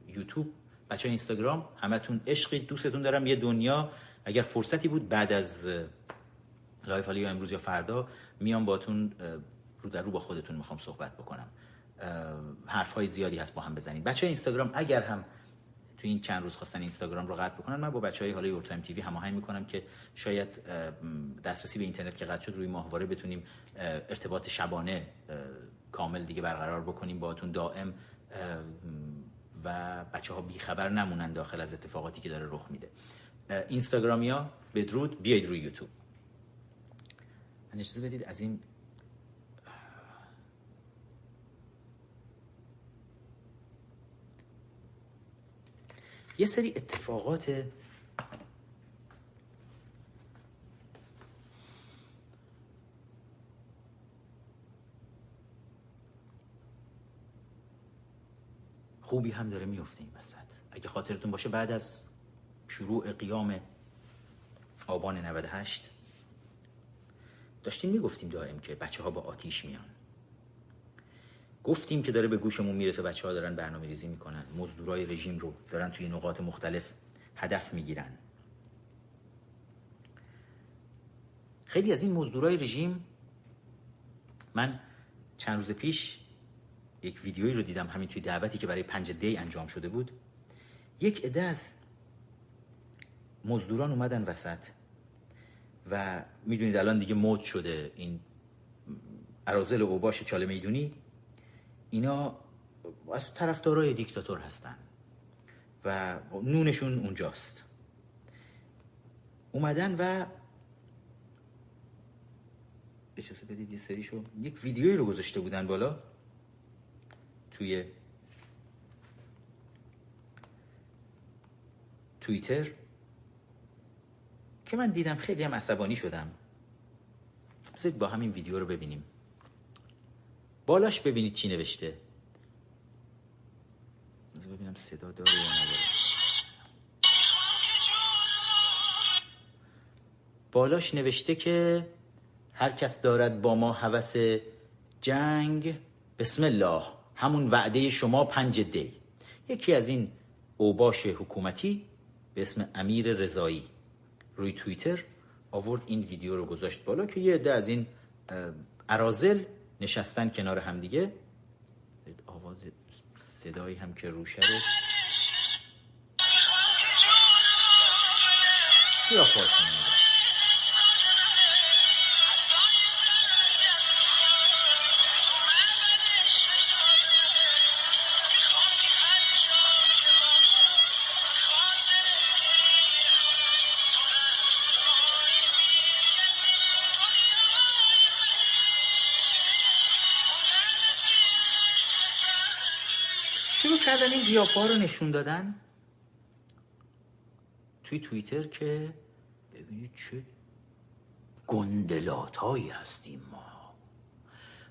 یوتیوب بچه اینستاگرام. همتون عشقی دوستتون دارم. یه دنیا اگر فرصتی بود بعد از live حالا یا امروز یا فردا میام باتون رو در رو با خودتون می‌خوام صحبت بکنم. حرف های زیادی هست با هم بزنید بچه اینستاگرام اگر هم تو این چند روز خواستن اینستاگرام رو قطع بکنن من با بچه های حالا Your Time TV هماهنگ می‌کنم که شاید دسترسی به اینترنت که قطع شد روی ماهواره بتونیم ارتباط شبانه کامل دیگه برقرار بکنیم باهاتون دائم و بچه ها بیخبر نمونن داخل از اتفاقاتی که داره رخ میده. اینستاگرامیا بدرود بیاید روی یوتیوب. من اجازه بدید از این یه سری اتفاقات خوبی هم داره میفته این وسط. اگه خاطرتون باشه بعد از شروع قیام آبان 98 داشتیم می‌گفتیم دائم که بچه ها با آتیش میان. گفتیم که داره به گوشمون می‌رسه بچه ها دارن برنامه ریزی می‌کنن. مزدورای رژیم رو دارن توی نقاط مختلف هدف می‌گیرن. خیلی از این مزدورای رژیم من چند روز پیش یک ویدیویی رو دیدم همین توی دعوتی که برای پنج دی انجام شده بود. یک عده از مزدوران اومدن وسط و می‌دونید الان دیگه مود شده این ارازل اوباش چاله می‌دونی؟ اینا از طرفدارای دیکتاتور هستن و نونشون اونجاست. اومدن و اجازه بدید یه سریشو یک ویدیویی رو گذاشته بودن بالا. توی توییتر که من دیدم خیلی هم عصبانی شدم. بذارید با همین ویدیو رو ببینیم. بالاش ببینید چی نوشته. ببینم صدا داره یا نداره. بالاش نوشته که هر کس دارد با ما هوس جنگ. بسم الله. همون وعده شما پنج دی. یکی از این اوباش حکومتی به اسم امیر رضایی. روی توییتر آورد این ویدیو رو گذاشت بالا که یه عده از این ارازل نشستن کنار هم دیگه، آواز صدایی هم که روشه رو قیافاتون کردن این قیافه رو نشون دادن؟ توی توییتر که ببینید چه گندلات هایی هستیم ما.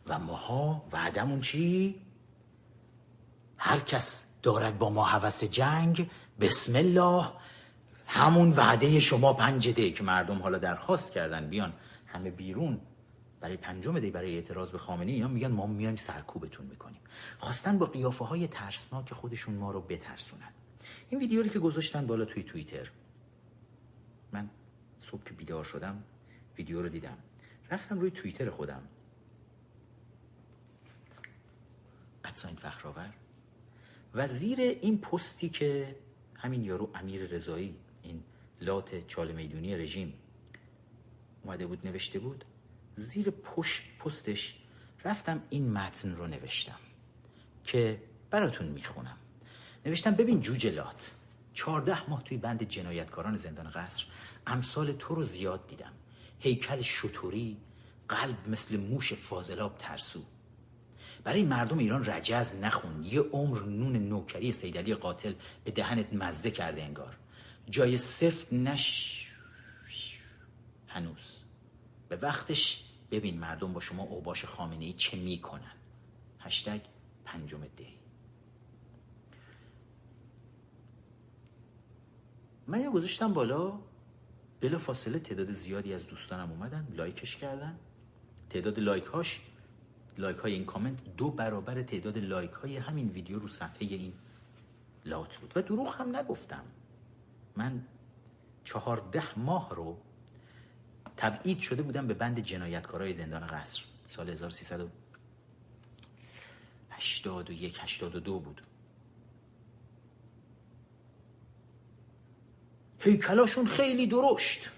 و ماها وعدمون چی؟ هر کس دارد با ما حوث جنگ بسم الله. همون وعده شما پنج ده که مردم حالا درخواست کردن بیان همه بیرون. برای پنجم دی برای اعتراض به خامنه اینا میگن ما میایم سرکوبتون می‌کنیم. خواستن با قیافه های ترسناک خودشون ما رو بترسونن. این ویدیو رو که گذاشتن بالا توی توییتر. من صبح که بیدار شدم ویدیو رو دیدم. رفتم روی توییتر خودم. ادساین فخرآور. و زیر این پستی که همین یارو امیر رضایی این لات چال می‌دونی رژیم اومده بود نوشته بود زیر پشت پستش رفتم این متن رو نوشتم که براتون می‌خونم. نوشتم ببین جوجلات چهارده ماه توی بند جنایتکاران زندان قصر امثال تو رو زیاد دیدم. هیکل شطوری قلب مثل موش فاضلاب ترسو. برای مردم ایران رجز نخون یه عمر نون نوکری سیدلی قاتل به دهنت مزه کرده انگار. جای سفت نش هنوز. به وقتش ببین مردم با شما اوباش خامنه ای چه می‌کنن. هشتگ پنجم دی. من اینو گذاشتم بالا. بلا فاصله تعداد زیادی از دوستانم اومدن like ش کردن. تعداد like هاش like های این کامنت دو برابر تعداد like های همین ویدیو رو صفحه این لات بود. و دروغ هم نگفتم. من چهارده ماه رو تبعید شده بودم به بند جنایتکارای زندان قصر. سال 1381 82 بود. هیکلاشون خیلی درشت.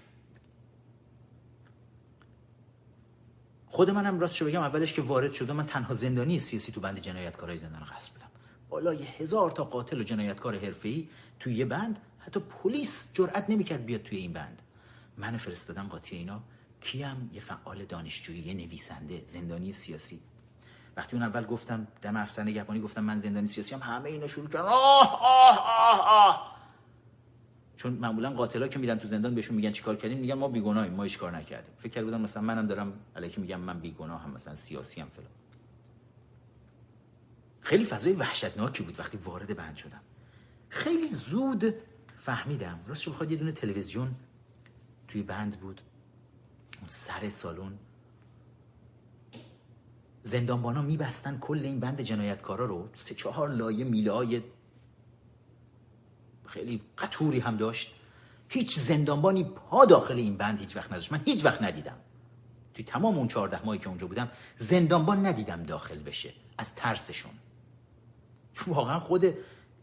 خود منم راستش بگم اولش که وارد شدم من تنها زندانی سیاسی تو بند جنایتکارای زندان قصر بودم. بالای هزار تا قاتل و جنایتکار حرفه‌ای توی یه بند حتی پلیس جرئت نمی‌کرد بیاد توی این بند. من فرستادم قاطی اینا. کیم یه فعال دانشجویی یه نویسنده زندانی سیاسی. وقتی اون اول گفتم دم افسر نگهبانی گفتم من زندانی سیاسی هم همه اینا شروع کردن. آه آه آه آه. چون معمولا قاتلا که میرن تو زندان بهشون میگن چیکار کردیم میگن ما بیگناهیم ما هیچ کار نکردیم. فکر کرده بودم مثلا منم دارم الکی میگم من بیگناهم مثلا سیاسی هم فلان. خیلی فضای وحشتناکی بود وقتی وارد بند شدم. خیلی زود فهمیدم راستش بخواد یه دونه تلویزیون توی بند بود. اون سر سالن. زندانبانا میبستن کل این بند جنایتکارا رو. سه چهار لایه میله های خیلی قطوری هم داشت. هیچ زندانبانی پا داخل این بند هیچ وقت نداشت. من هیچ وقت ندیدم. توی تمام اون چهارده ماهی که اونجا بودم زندانبان ندیدم داخل بشه. از ترسشون. واقعا خود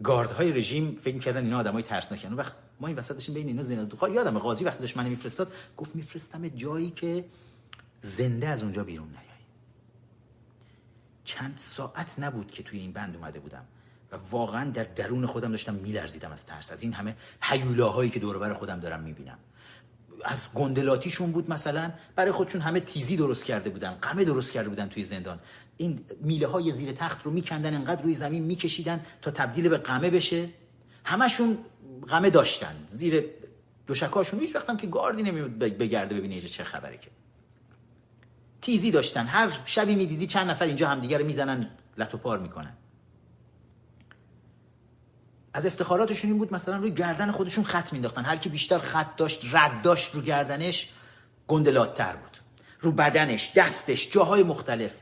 گاردهای رژیم فکر می‌کردن اینا آدمای ترسناکن. وقت ما این وسط داشتیم بین اینا زنده یادم قاضی وقتی داشت منو میفرستاد گفت میفرستم جایی که زنده از اونجا بیرون نیای چند ساعت نبود که توی این بند اومده بودم و واقعا در درون خودم داشتم میلرزیدم از ترس. از این همه حیولاهایی که دور خودم دارم می‌بینم. از گندلاتیشون بود مثلا برای خودشون همه تیزی درست کرده بودن قمه درست کرده بودن توی زندان. این میله های زیر تخت رو میکندن انقدر روی زمین میکشیدن تا تبدیل به قمه بشه. همشون قمه داشتن. زیر دوشکاشون هیچ وقتم که گاردی نمیاد بگرده ببینه چه خبره که. تیزی داشتن. هر شبی می‌دیدی چند نفر اینجا همدیگه رو می‌زنن لتو پار می‌کنن. از افتخاراتشون این بود مثلا روی گردن خودشون خط مینداختن هر کی بیشتر خط داشت رد داشت رو گردنش گندلاتتر بود. رو بدنش دستش جاهای مختلف.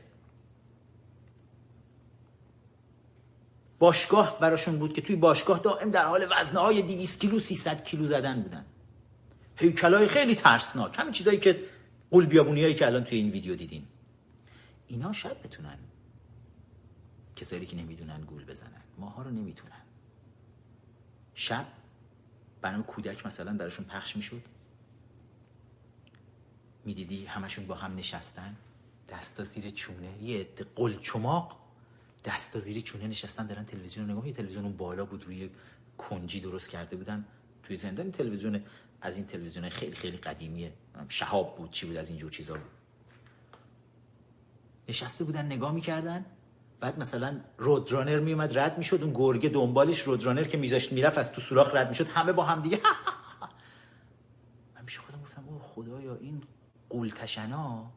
باشگاه براشون بود که توی باشگاه دائم در حال وزنه های 200 کیلو 300 کیلو زدن بودن. هیکلای خیلی ترسناک. همین چیزایی که قول بیابونی هایی که الان توی این ویدیو دیدین. اینا شاید بتونن کسایی که نمی‌دونن گول بزنن. ماها رو نمی‌تونن. شب برنامه کودک مثلا درشون پخش می‌شد. می‌دیدی همشون با هم نشستن. دستا زیر چونه. یه قلچماق دستا زیر چونه نشستن دارن تلویزیون رو نگاه تلویزیون اون بالا بود روی کنجی درست کرده بودن توی زندان تلویزیون از این تلویزیون خیلی خیلی قدیمیه. شهاب بود چی بود از اینجور چیزا بود. نشسته بودن نگاه می‌کردن. بعد مثلا رودرانر میومد رد می‌شد. اون گرگه دنبالش رودرانر که میذاشت می‌رفت از تو سوراخ رد می‌شد. همه با هم دیگه. من میشه خودم گفتم او خدایا این قولتشنا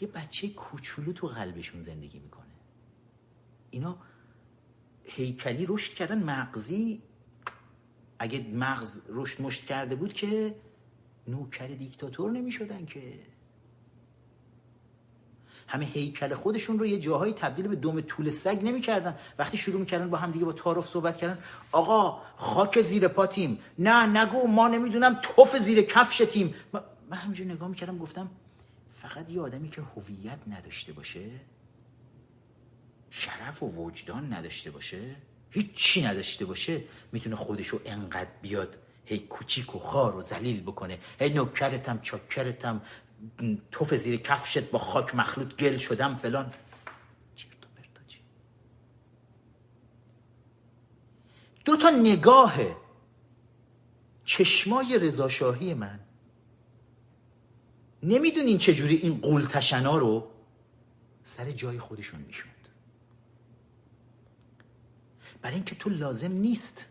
یه بچه کوچولو تو قلبشون زندگی می‌کنه. اینا هیکلی رشد کردن. مغزی اگه مغز رشد مشت کرده بود که نوکر دیکتاتور نمی‌شدن که. همه هیکل خودشون رو یه جاهایی تبدیل به دم طول سگ نمی‌کردن. وقتی شروع می‌کردن با هم دیگه با تعارف صحبت کردن آقا خاک زیر پاتیم. نه نگو ما نمی‌دونم توف زیر کفشتیم من همینجور نگاه می‌کردم گفتم فقط یه آدمی که هویت نداشته باشه شرف و وجدان نداشته باشه؟ هیچی نداشته باشه؟ می‌تونه خودشو انقدر بیاد هی کوچیک و خار و ذلیل بکنه. هی نوکرتم چاکرتم توف زیر کفشت با خاک مخلوط گل شدم فلان. دو تا نگاه چشمای رضاشاهی من. نمی‌دونین چجوری این قول تشنا رو سر جای خودشون می‌شوند برای اینکه تو لازم نیست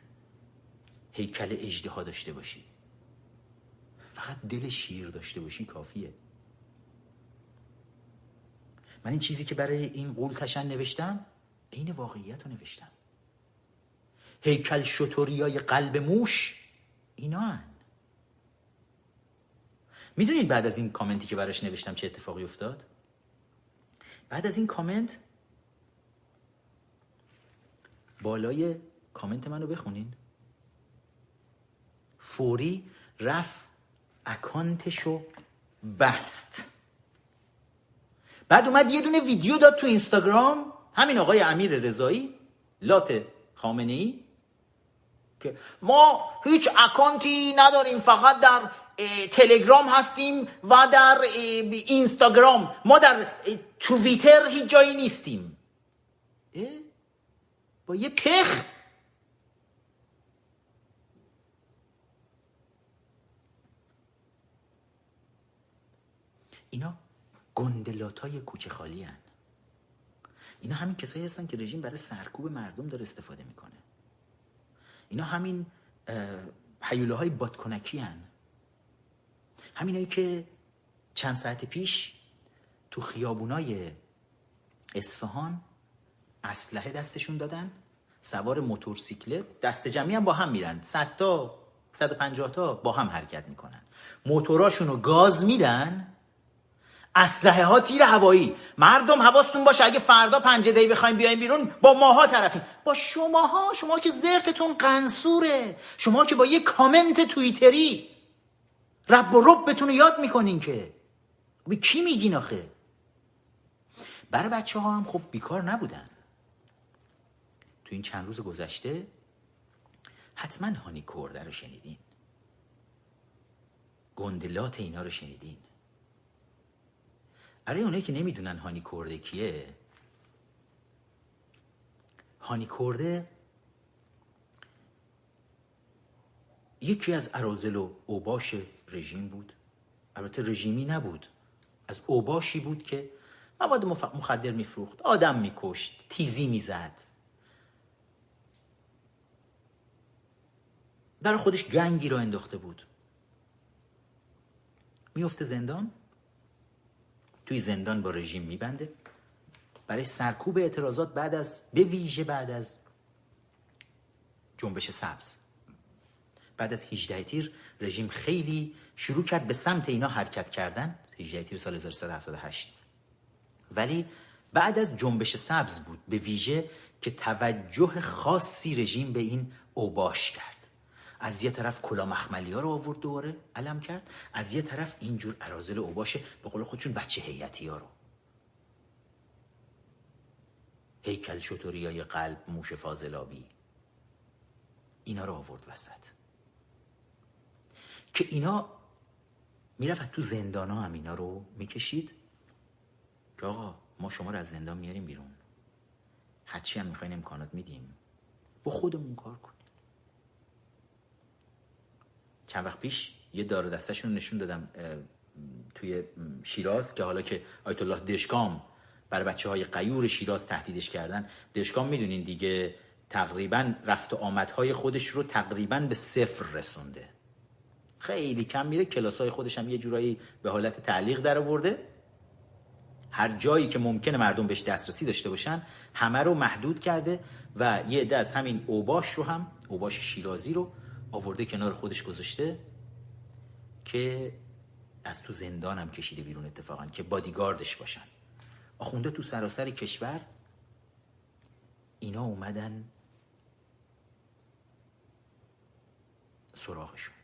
هیکل اجدها داشته باشی. فقط دل شیر داشته باشی کافیه. من این چیزی که برای این قول تشن نوشتم عین واقعیت رو نوشتم. هیکل شطوریای قلب موش اینا هن. می‌دونید بعد از این کامنتی که براش نوشتم چه اتفاقی افتاد؟ بعد از این کامنت بالای کامنت منو بخونین. فوری رفت اکانتشو بست. بعد اومد یه دونه ویدیو داد تو اینستاگرام. همین آقای امیر رضایی لات خامنه ای که ما هیچ اکانتی نداریم فقط در تلگرام هستیم و در اینستاگرام. ما در توییتر هیچ جایی نیستیم. با یه پخ اینا گندلات های کوچه خالی هن. اینا همین کسایی هستن که رژیم برای سرکوب مردم داره استفاده می‌کنه اینا همین حیوله های بادکنکی هن. همینایی که چند ساعت پیش تو خیابونای اصفهان اسلحه دستشون دادن سوار موتورسیکلت دست جمعی هم با هم میرن. 100 تا 150 تا با هم حرکت می‌کنن. موتوراشون رو گاز میدن اسلحه ها تیر هوایی. مردم حواستون باشه اگه فردا پنج دی بخوایم بیایم بیرون با ماها طرفیم. با شماها شما که زرتتون قنصوره. شما که با یه کامنت توییتری رب و رب بتون یاد می‌کنین که. به کی میگین آخه؟ برای بچه ها هم خب بیکار نبودن. تو این چند روز گذشته حتما هانی کرده رو شنیدین. گندلات اینا رو شنیدین. برای اونایی که نمی‌دونن هانی کرده کیه. هانی کرده یکی از ارازل و اوباش رژیم بود. البته رژیمی نبود. از اوباشی بود که مواد مخدر میفروخت. آدم میکشت تیزی می‌زد. برای خودش گنگی را انداخته بود. میفته زندان. توی زندان با رژیم میبنده. برای سرکوب اعتراضات بعد از به ویژه بعد از جنبش سبز. بعد از 18 تیر رژیم خیلی شروع کرد به سمت اینا حرکت کردن. 18 تیر سال 1378 ولی بعد از جنبش سبز بود. به ویژه که توجه خاصی رژیم به این اوباش کرد. از یه طرف کلا مخملی ها رو آورد دوباره علم کرد. از یه طرف اینجور عرازل اوباشه به قول خودشون بچه هیئتی ها رو. هیکل شطوری های قلب موش فاضلابی. اینا رو آورد وسط. که اینا می‌رفت تو زندان ها هم اینا رو می‌کشید. که آقا ما شما رو از زندان میاریم بیرون. هرچی هم می‌خواین امکانات میدیم. با خودمون کار کن چند وقت پیش یه دار دستشون نشون دادم توی شیراز که حالا که آیت الله دشکام برای بچه های قیور شیراز تهدیدش کردن دشکام می‌دونین دیگه تقریبا رفت و آمدهای خودش رو تقریبا به صفر رسونده. خیلی کم میره کلاس های خودش هم یه جورایی به حالت تعلیق در آورده. هر جایی که ممکنه مردم بهش دسترسی داشته باشن همه رو محدود کرده و یه عده از همین اوباش رو هم اوباش شیرازی رو آورده کنار خودش گذاشته که از تو زندان هم کشیده بیرون اتفاقا که بادیگاردش باشن. آخونده تو سراسر کشور اینا اومدن سراغشون.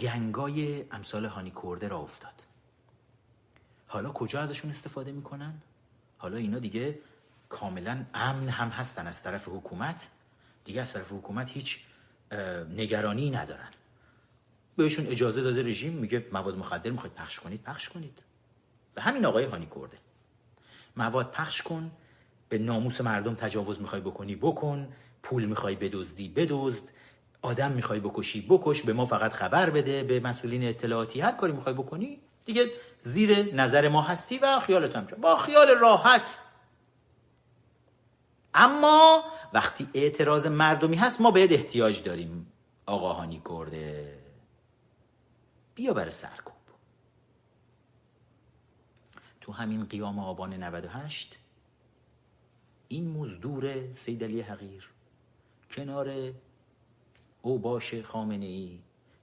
گنگای امثال هانی کرده را افتاد. حالا کجا ازشون استفاده می‌کنن؟ حالا اینا دیگه کاملا امن هم هستن از طرف حکومت. دیگه از طرف حکومت هیچ نگرانی ندارن. بهشون اجازه داده رژیم میگه مواد مخدر می‌خواید پخش کنید پخش کنید. به همین آقای هانی کرده. مواد پخش کن به ناموس مردم تجاوز می‌خوای بکنی بکن. پول می‌خوای بدزدی بدزد. آدم می‌خوای بکشی بکش. به ما فقط خبر بده به مسئولین اطلاعاتی. هر کاری می‌خوای بکنی دیگه زیر نظر ما هستی و خیالت هم با خیال راحت اما وقتی اعتراض مردمی هست ما بهت احتیاج داریم آقا هانی کرده. بیا برای سرکوب. تو همین قیام آبان 98 این مزدور سید علی حقیر کنار او باشه خامنه ای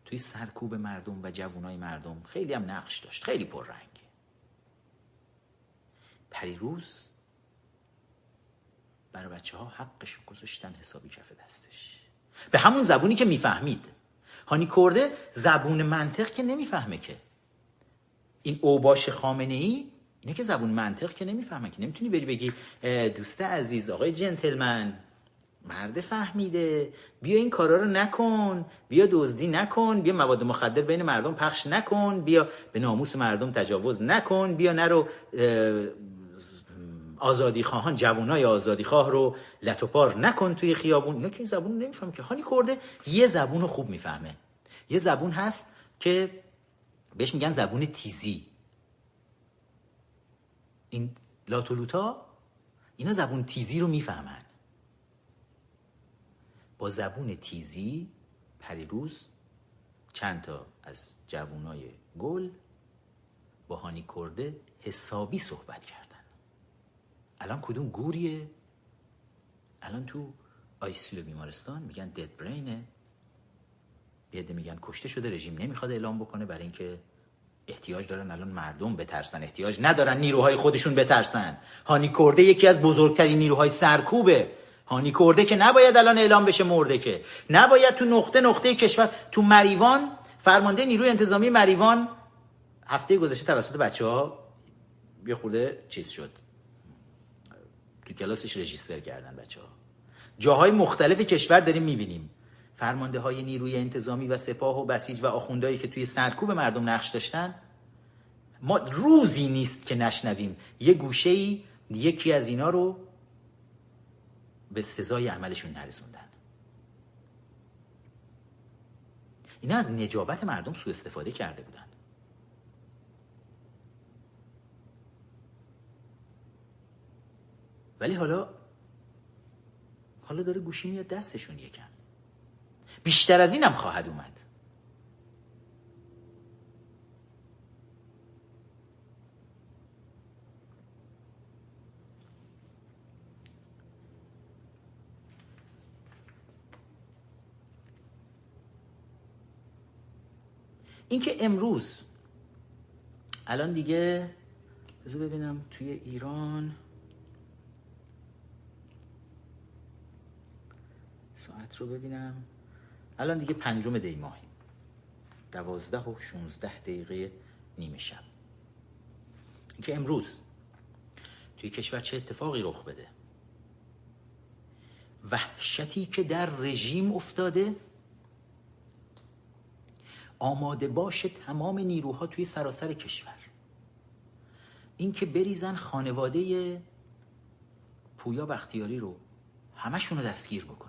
توی سرکوب مردم و جوانای مردم. خیلی هم نقش داشت خیلی پررنگ پریروز برای بچه ها حقش گذاشتن حسابی کف دستش. به همون زبونی که می‌فهمید. هانی کرده زبون منطق که نمی‌فهمه که. این اوباش خامنه ای اینه که زبون منطق که نمی‌فهمه که. نمی‌تونی بری بگی دوست عزیز آقای جنتلمن مرد فهمیده. بیا این کارا رو نکن. بیا دزدی نکن. بیا مواد مخدر بین مردم پخش نکن. بیا به ناموس مردم تجاوز نکن. بیا نرو آزادی خواهان جوانای آزادی خواه رو لطوپار نکن توی خیابون. اینا که این زبون نمیفهم که هانی کرده یه زبون رو خوب می‌فهمه. یه زبون هست که بهش میگن زبون تیزی. این لاتولوتا اینا زبون تیزی رو می‌فهمن. با زبون تیزی پریروز چند تا از جوانای گل با هانی کرده حسابی صحبت کردن الان کدوم گوریه؟ الان تو آیسیو بیمارستان میگن دد برینه بیاده میگن کشته شده رژیم نمی‌خواد اعلام بکنه برای اینکه احتیاج دارن الان مردم بترسن. احتیاج ندارن نیروهای خودشون بترسن. هانی کرده یکی از بزرگترین نیروهای سرکوبه. هانی کرده که نباید الان اعلام بشه مرده که. نباید تو نقطه نقطه کشور تو مریوان فرمانده نیروی انتظامی مریوان هفته گذشته توسط بچه ها یه خورده چیز شد. تو کلاسش رجیستر کردن بچه ها جاهای مختلف کشور داریم می‌بینیم. فرمانده های نیروی انتظامی و سپاه و بسیج و آخوندهایی که توی سرکوب مردم نقش داشتن ما روزی نیست که نشنویم. یه گوشه ای یکی از اینا رو به سزای عملشون نرسوندن. اینا از نجابت مردم سوء استفاده کرده بودن. ولی حالا حالا داره گوشی میاد دستشون یکم. بیشتر از اینم خواهد اومد. اینکه امروز الان دیگه بذار ببینم توی ایران رو ببینم. الان دیگه پنجم دی ماهی دوازده و شونزده دقیقه نیمه شب. اینکه امروز توی کشور چه اتفاقی رخ بده؟ وحشتی که در رژیم افتاده؟ آماده باشه تمام نیروها توی سراسر کشور. اینکه بریزن خانواده پویا بختیاری رو همشون رو دستگیر بکنن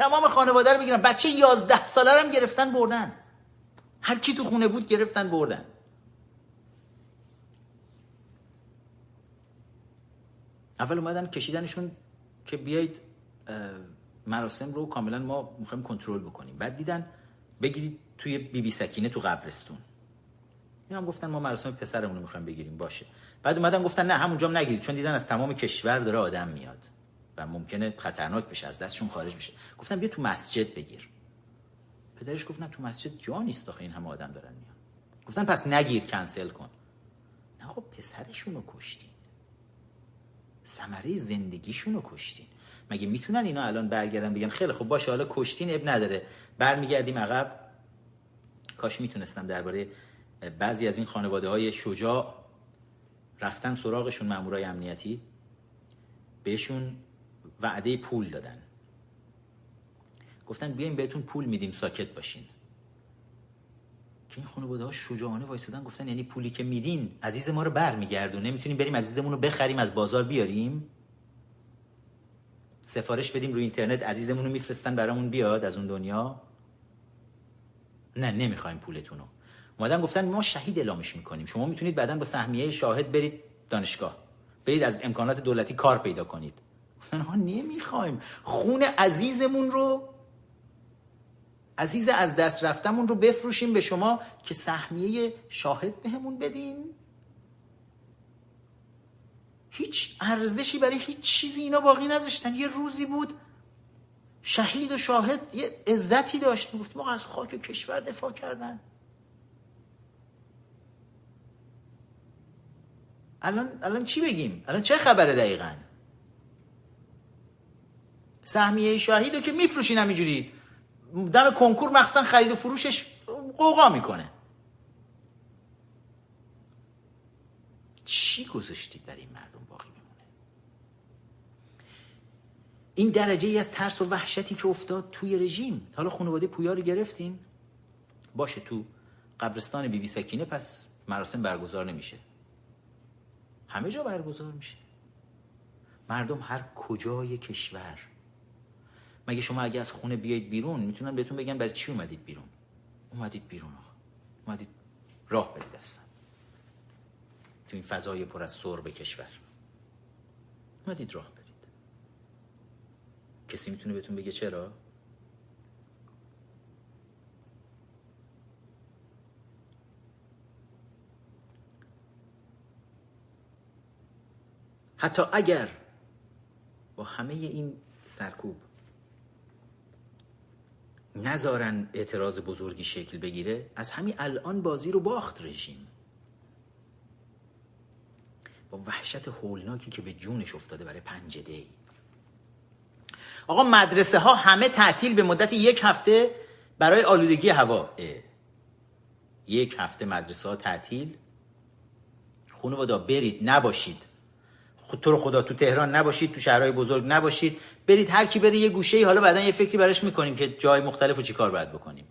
تمام خانواده رو بگیرن بچه یازده ساله رو هم گرفتن بردن. هر کی تو خونه بود گرفتن بردن. اول اومدن کشیدنشون که بیایید مراسم رو کاملا ما می‌خوایم کنترل بکنیم. بعد دیدن بگیرید توی بی بی سکینه تو قبرستون. این هم گفتن ما مراسم پسرمون رو می‌خوایم بگیریم باشه. بعد اومدن گفتن نه همونجا هم نگیرید. چون دیدن از تمام کشور داره آدم میاد. و ممکنه خطرناک بشه از دستشون خارج بشه. گفتن بیا تو مسجد بگیر. پدرش گفت نه تو مسجد جا نیست آخه این همه آدم دارن میاد گفتن پس نگیر کنسل کن. نه خب پسرشون رو کشتین. ثمره زندگیشون رو کشتین. مگه می‌تونن اینا الان برگردن بگن خیلی خب باشه حالا کشتین اب نداره. برمیگردیم عقب. کاش می‌تونستم درباره بعضی از این خانواده های شجاع رفتن سراغشون مامورای امنیتی. بهشون وعده پول دادن. گفتن بیایم بهتون پول میدیم ساکت باشین. که این خانواده ها شجاعانه وایسادن گفتن یعنی پولی که میدین عزیز ما رو برمیگردونه می‌تونیم بریم عزیزمون رو بخریم از بازار بیاریم. سفارش بدیم روی اینترنت عزیزمون رو میفرستن برامون بیاد از اون دنیا. نه نمی‌خوایم پولتون رو. اومدن گفتن ما شهید اعلامش می‌کنیم. شما می‌تونید بعدا با سهمیه شاهد برید دانشگاه. برید از امکانات دولتی کار پیدا کنید. گفتن ها نمی‌خوایم. خون عزیزمون رو عزیز از دست رفتمون رو بفروشیم به شما که سهمیه شاهد بهمون بدین. هیچ ارزشی برای هیچ چیزی اینا باقی نذاشتن. یه روزی بود شهید و شاهد یه عزتی داشت. گفت ما از خاک کشور دفاع کردن. الان الان چی بگیم؟ الان چه خبره دقیقا؟ سهمیه شاهید رو که میفروشین همینجوری دم کنکور مخصوصا خرید و فروشش قوقا می‌کنه. چی گذاشتید برای این مردم باقی میمونه؟ این درجه ای از ترس و وحشتی که افتاد توی رژیم. حالا خانواده پویا رو گرفتیم. باشه تو قبرستان بی بی سکینه پس مراسم برگزار نمیشه. همه جا برگزار میشه. مردم هر کجای کشور مگه شما اگه از خونه بیاید بیرون می‌تونن بهتون بگن برای چی اومدید بیرون؟ اومدید بیرون آخه اومدید راه بدید هستن تو این فضای پر از به کشور. اومدید راه برید کسی می‌تونه بهتون بگه چرا؟ حتی اگر با همه این سرکوب نذارن اعتراض بزرگی شکل بگیره از همین الان بازی رو باخت رژیم. با وحشت هولناکی که به جونش افتاده برای پنجده ای آقا مدرسه ها همه تعطیل به مدت یک هفته برای آلودگی هوا. یک هفته مدرسه ها تعطیل. خانواده برید نباشید. تو رو خدا تو تهران نباشید تو شهرهای بزرگ نباشید. برید هر کی بره یه گوشه ای حالا بعدا یه فکری براش می‌کنیم که جای مختلف رو چیکار باید بکنیم.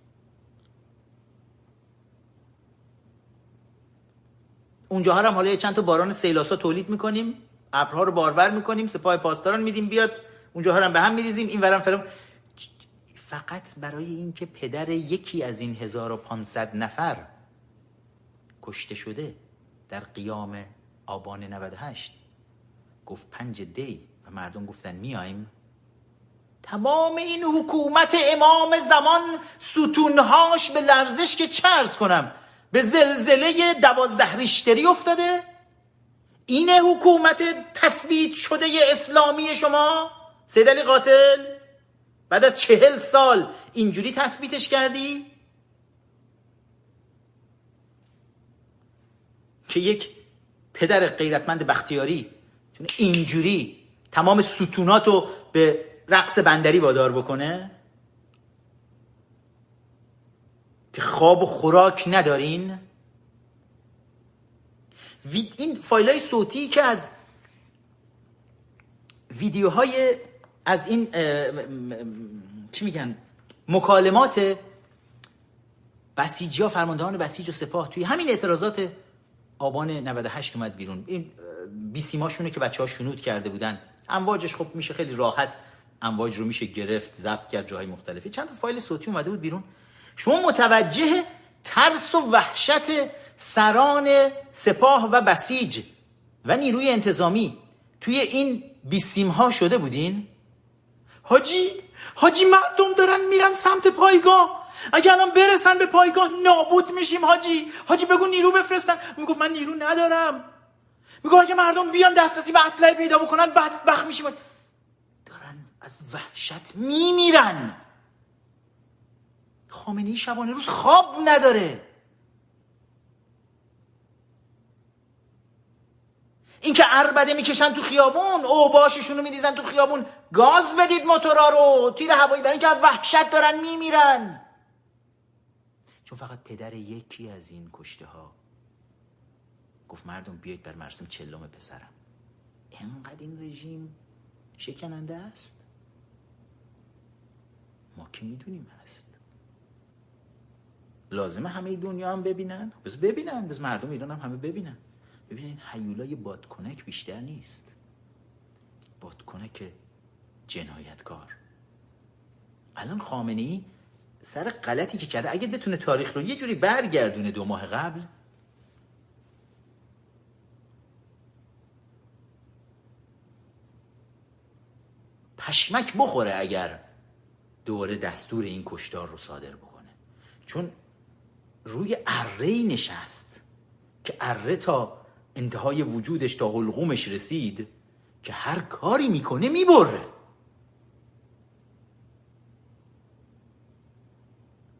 اونجا هم حالا چند تا باران سیلاسا تولید می‌کنیم. ابرها رو بارور می‌کنیم سپاه پاسداران میدیم بیاد. اونجا هم به هم میریزیم. این ورم فرم فقط برای اینکه پدر یکی از این 1500 نفر کشته شده در قیام آبان 98 گفت پنج دی و مردم گفتن میایم تمام این حکومت امام زمان ستونهاش به لرزش که چرز کنم به زلزله دوازده ریشتری افتاده؟ این حکومت تثبیت شده اسلامی شما؟ سیدلی قاتل بعد از چهل سال اینجوری تثبیتش کردی؟ که یک پدر غیرتمند بختیاری اینجوری تمام ستونات رو به رقص بندری وادار بکنه؟ که خواب و خوراک ندارین؟ این فایل های صوتی که از ویدیوهای از این چی میگن؟ مکالمات بسیجی ها فرماندهان بسیج و سپاه توی همین اعتراضات آبان 98 اومد بیرون. این بیسیماشونه که بچه ها شنود کرده بودن. امواجش خب میشه خیلی راحت امواج رو میشه گرفت ضبط کرد جاهای مختلفی. چند تا فایل صوتی اومده بود بیرون. شما متوجه ترس و وحشت سران سپاه و بسیج و نیروی انتظامی توی این بیسیم ها شده بودین؟ حاجی حاجی مردم دارن میرن سمت پایگاه. اگه الان برسن به پایگاه نابود میشیم حاجی. حاجی بگو نیرو بفرستن. می‌گفت من نیرو ندارم. میگو اگه مردم بیان دسترسی به اسلحه پیدا بکنن بعد بخ میشیم. از وحشت میمیرن. خامنه ای شبانه روز خواب نداره. اینکه اربده می‌کشن تو خیابون او باششون رو میریزن تو خیابون. گاز بدید موتورا رو. تیر هوایی برای اینکه وحشت دارن میمیرن. چون فقط پدر یکی از این کشته ها گفت مردم بیایید بر مرسم چلم پسرم. انقدر این رژیم شکننده است؟ ما که می‌دونیم هست. لازمه همه دنیا هم ببینن؟ بس ببینن بس مردم ایران هم همه ببینن. ببینین حیولای بادکنک بیشتر نیست. بادکنک جنایتکار. الان خامنه ای سر غلطی که کرده اگه بتونه تاریخ رو یه جوری برگردونه دو ماه قبل پشمک بخوره اگر دوباره دستور این کشتار رو صادر بکنه. چون روی اره نشست که اره تا انتهای وجودش تا حلقومش رسید که هر کاری می‌کنه می‌بره.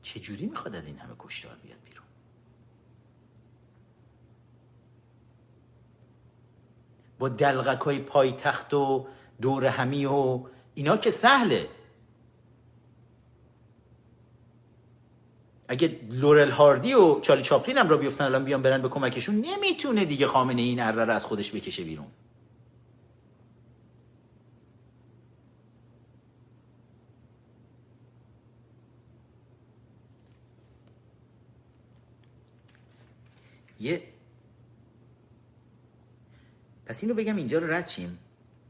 چجوری می‌خواد از این همه کشتار بیاد بیرون؟ با دلغک های پایتخت و دور همی و اینا که سهله. اگه لورل هاردی و چالی چاپلین هم را بیفتن الان بیان برن به کمکشون نمی‌تونه دیگه خامنه این اره رو از خودش بکشه بیرون. یه پس اینو بگم اینجا رو رد شیم.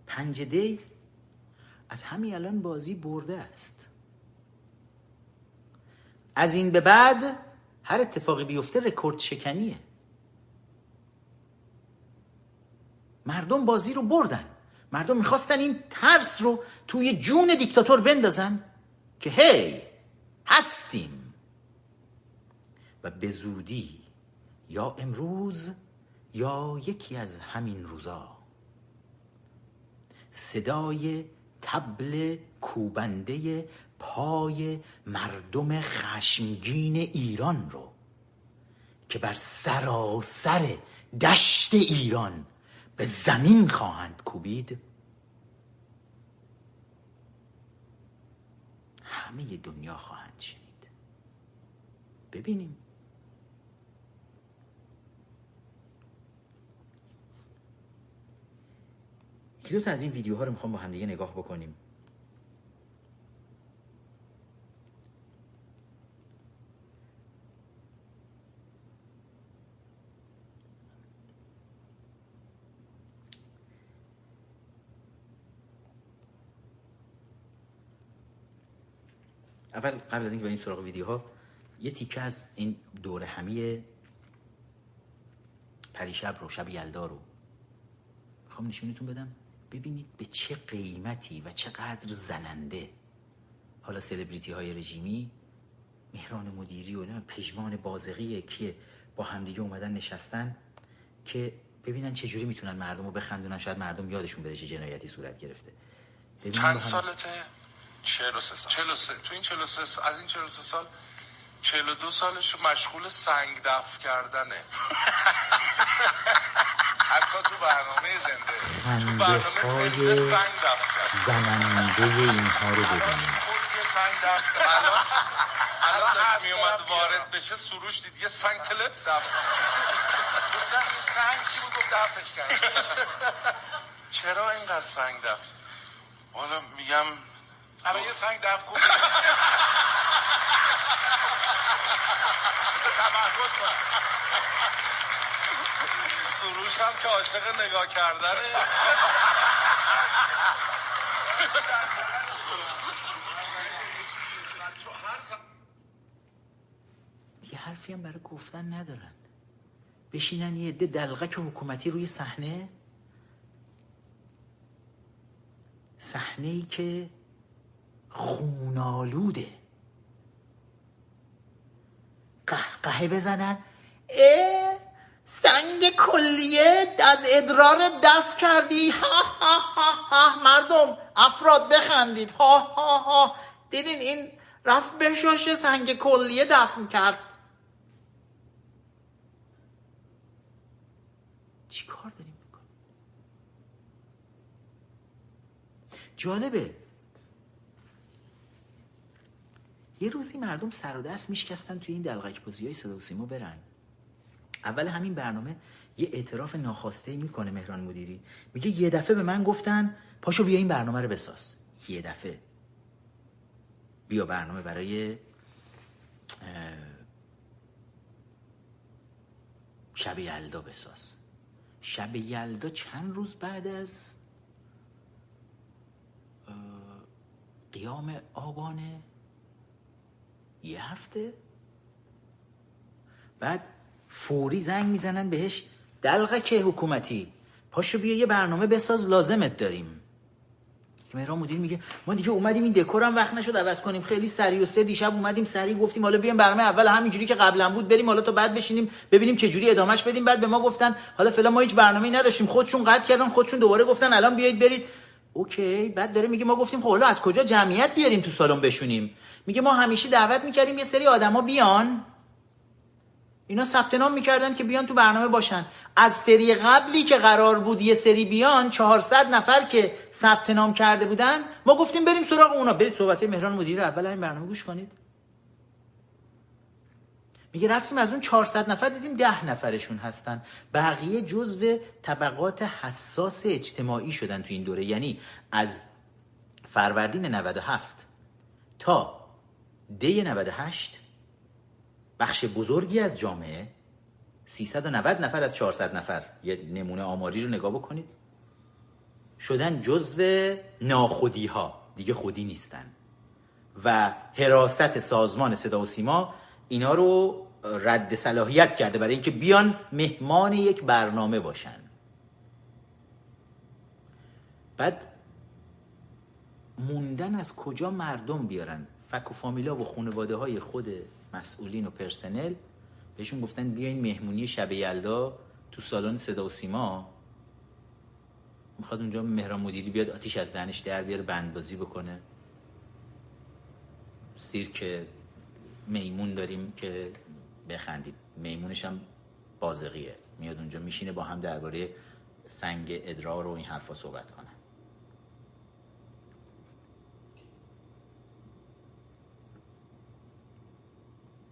پنجده از همین الان بازی برده است. از این به بعد هر اتفاقی بیفته رکورد شکنیه. مردم بازی رو بردن. مردم می‌خواستن این ترس رو توی جون دیکتاتور بندازن که هی هستیم. و به زودی یا امروز یا یکی از همین روزا. صدای تبل کوبنده پای مردم خشمگین ایران رو که بر سراسر دشت ایران به زمین خواهند کوبید. همه دنیا خواهند شنید. ببینیم. یکی تا از این ویدیوها رو می‌خوام با هم دیگه نگاه بکنیم. اول قبل از اینکه بریم سراغ ویدیوها یه تیکه از این دور همی پریشب رو شب یلدا رو. می‌خوام نشونتون بدم. ببینید به چه قیمتی و چقدر زننده. حالا سلبریتی های رژیمی مهران مدیری و پژمان بازقی که با همدیگه اومدن نشستن که ببینن چه جوری می‌تونن مردم رو بخندونن. شاید مردم یادشون بره چه جنایتی صورت گرفته. چند سالته؟ 43 سال. 43 تو این 43 سال از این 43 سال 42 سالش مشغول سنگ دفع کردنه. حتی تو برنامه زنده. تو برنامه زنده سنگ دفع کرد زننده اینها رو ببینید سنگ دفع الان الان داشت می اومد وارد بشه سروش دید. یه سنگ تلپ دفع گفتن این سنگ کی بود؟ دفعش کرد چرا اینقدر سنگ دفع حالا میگم الان یه سنگ دفع کن تمرکز کن. سروش هم که عاشق نگاه کردنه. یه حرفی هم برای گفتن ندارن. بشینن یه عده دلغک حکومتی روی صحنه. صحنه ای که خونالوده. قهقهه بزنن. اه سنگ کلیه از ادرار دف کردی. ها ها ها ها. مردم افراد بخندید. ها ها ها. دیدین این رفت بشاشه سنگ کلیه دفن کرد. چی کار داریم می‌کنیم؟ جالبه. یه روزی مردم سر و دست میشکستن توی این دلغک بازی های صدا و سیما برن. اول همین برنامه یه اعتراف ناخواسته می‌کنه مهران مدیری. میگه یه دفعه به من گفتن پاشو بیا این برنامه رو بساز. یه دفعه. بیا برنامه برای شب یلدا بساز. شب یلدا چند روز بعد از قیام آبانه یه هفته؟ بعد فوری زنگ می‌زنن بهش دلغک حکومتی پاشو بیا یه برنامه بساز لازمت داریم. مهران مدیر میگه ما دیگه اومدیم این دکور هم وقت نشد عوض کنیم. خیلی سری و سه دیشب اومدیم سری گفتیم حالا بیام برنامه اول همینجوری که قبلا بود بریم حالا تو بعد بشینیم ببینیم چه جوری ادامش بدیم. بعد به ما گفتن حالا فعلا ما هیچ برنامه‌ای نداشتیم. خودشون قطع کردن خودشون دوباره گفتن الان بیایید برید. اوکی بعد داره میگه ما گفتیم خب حالا از کجا جمعیت بیاریم تو سالن بشونیم؟ میگه ما همیشه دعوت می‌کردیم یه سری آدما بیان. اینا ثبت نام می‌کردن که بیان تو برنامه باشن. از سری قبلی که قرار بود یه سری بیان 400 نفر که ثبت نام کرده بودن ما گفتیم بریم سراغ اونا. برید صحبت مهران مدیر اول این برنامه گوش کنید. میگه رفتیم از اون 400 نفر دیدیم ده نفرشون هستن. بقیه جزو طبقات حساس اجتماعی شدن تو این دوره. یعنی از فروردین 97 تا دی 98 بخش بزرگی از جامعه 390 نفر از 400 نفر. یه نمونه آماری رو نگاه بکنید. شدن جزو ناخودی ها دیگه خودی نیستن. و حراست سازمان صدا و سیما اینا رو رد صلاحیت کرده برای اینکه بیان مهمان یک برنامه باشن. بعد موندن از کجا مردم بیارن؟ فک و فامیلا و خانواده های خود مسئولین و پرسنل بهشون گفتن بیاین مهمونی شب یلدا تو سالن صدا و سیما. می‌خواد اونجا مهران مدیری بیاد آتیش از دهنش در بیاره بندبازی بکنه. سیرک میمون داریم که بخندید. میمونش هم بازقیه میاد اونجا میشینه با هم درباره سنگ ادرار و این حرفا صحبت کنه.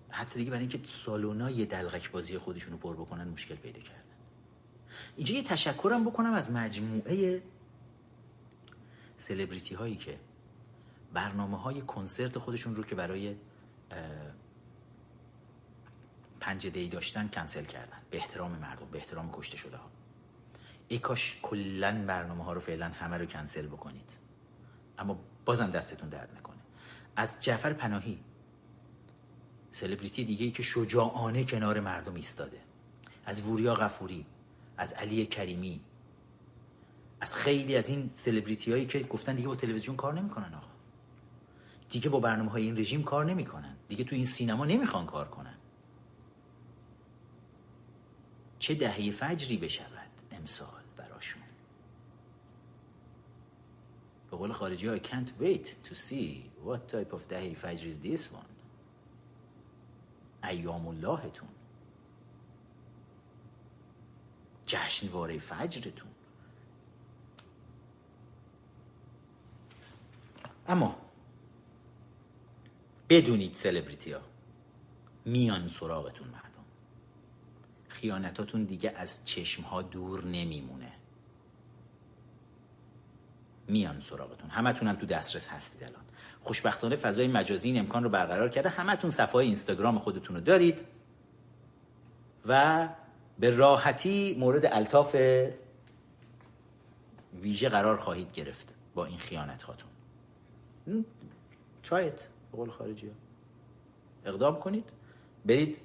حتی دیگه برای اینکه سالونا یه دلغک بازی خودشون رو پر بکنن مشکل پیدا کردن. اینجا یه تشکرم بکنم از مجموعه سلبریتی هایی که برنامه های کنسرت خودشون رو که برای پنج دی داشتن کنسل کردن. به احترام مردم به احترام کشته شده ها. ای کاش کلا برنامه ها رو فعلا همه رو کنسل بکنید. اما بازم دستتون درد نکنه. از جعفر پناهی سلبریتی دیگه ای که شجاعانه کنار مردم ایستاده. از وریا غفوری از علی کریمی از خیلی از این سلبریتی هایی که گفتن دیگه با تلویزیون کار نمی‌کنن آقا. دیگه با برنامه های این رژیم کار نمی‌کنن. دیگه تو این سینما نمی‌خوان کار کنن. چه دهه فجری بشود امسال براشون. به قول خارجی ها I can't wait to see what type of دهه فجر is this one. ایام اللهتون. جشنواره فجرتون. اما بدونید سلبریتی ها میان سراغتون مردم. خیانتاتون دیگه از چشم ها دور نمیمونه. میان سراغتون. همتون هم تو دسترس هستید الان. خوشبختانه فضای مجازی این امکان رو برقرار کرده. همتون صفحه اینستاگرام خودتون رو دارید و به راحتی مورد الطاف ویژه قرار خواهید گرفت با این خیانت هاتون چایت به قول خارجی ها. اقدام کنید. برید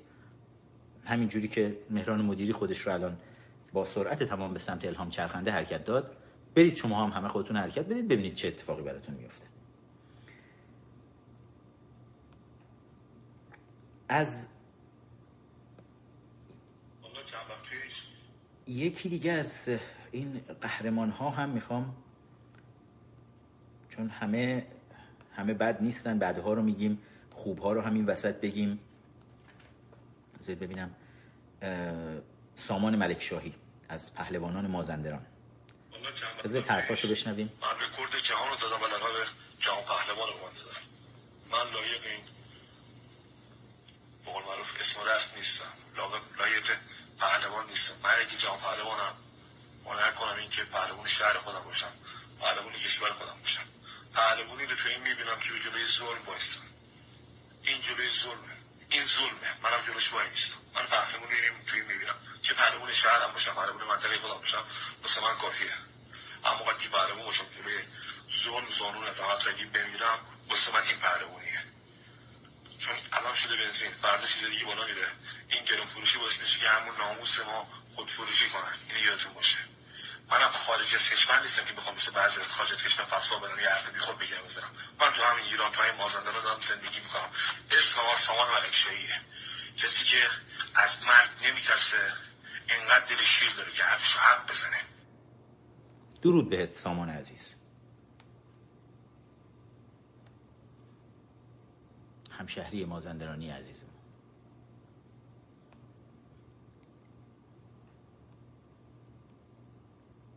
همین جوری که مهران مدیری خودش رو الان با سرعت تمام به سمت الهام چرخنده حرکت داد برید شما هم همه خودتون حرکت بدید ببینید چه اتفاقی براتون میفته از یکی دیگه از این قهرمان ها هم می‌خوام چون همه همه بد نیستن بعدها رو میگیم خوبها رو همین وسط بگیم. بذارید ببینم سامان ملک شاهی از پهلوانان مازندران. بذارید حرفاشو بشنویم. من رکورد جهان رو دادم به لقب جهان پهلوان رو دادم. من لایق این بقول معروف اسم رست نیستم. لایق پهلوان نیستم. من اگه جهان پهلوانم هنر کنم این که پهلوان شهر خودم باشم. پهلوان کشور خودم باشم. پهلوانی رو تو این می‌بینم که جلوی ظلم بایستم این جلوی ظلمه. این ظلمه. منم جلوش وای نیستم. من پهلوانی رو توی می‌بینم که پهلوان شهرم باشم پهلوان منطقه خودم باشم. واسه من کافیه. اما وقتی پهلوان باشم جلوی ظلم زانون از عمل بمیرم واسه من این پهلوانیه چون الان شده بنزین. فردا چیز دیگه بالا میره. این گرون فروشی باعث میشه که همون ناموس ما خود فروشی کنن. این یادتون باشه. منم خارج از کشور نیستم که بخوام مثل بعضی از خارج از کشور فتوا بدم یه حرف بیخود بگیرم. بزنم من تو همین ایران تو همین مازندران دارم زندگی می‌کنم. اسم ما سامان ملکشاهیه. کسی که از مرگ نمیترسه انقدر دل شیر داره که حرفش حق بزنه. درود بهت سامان عزیز. همشهری مازندرانی عزیزم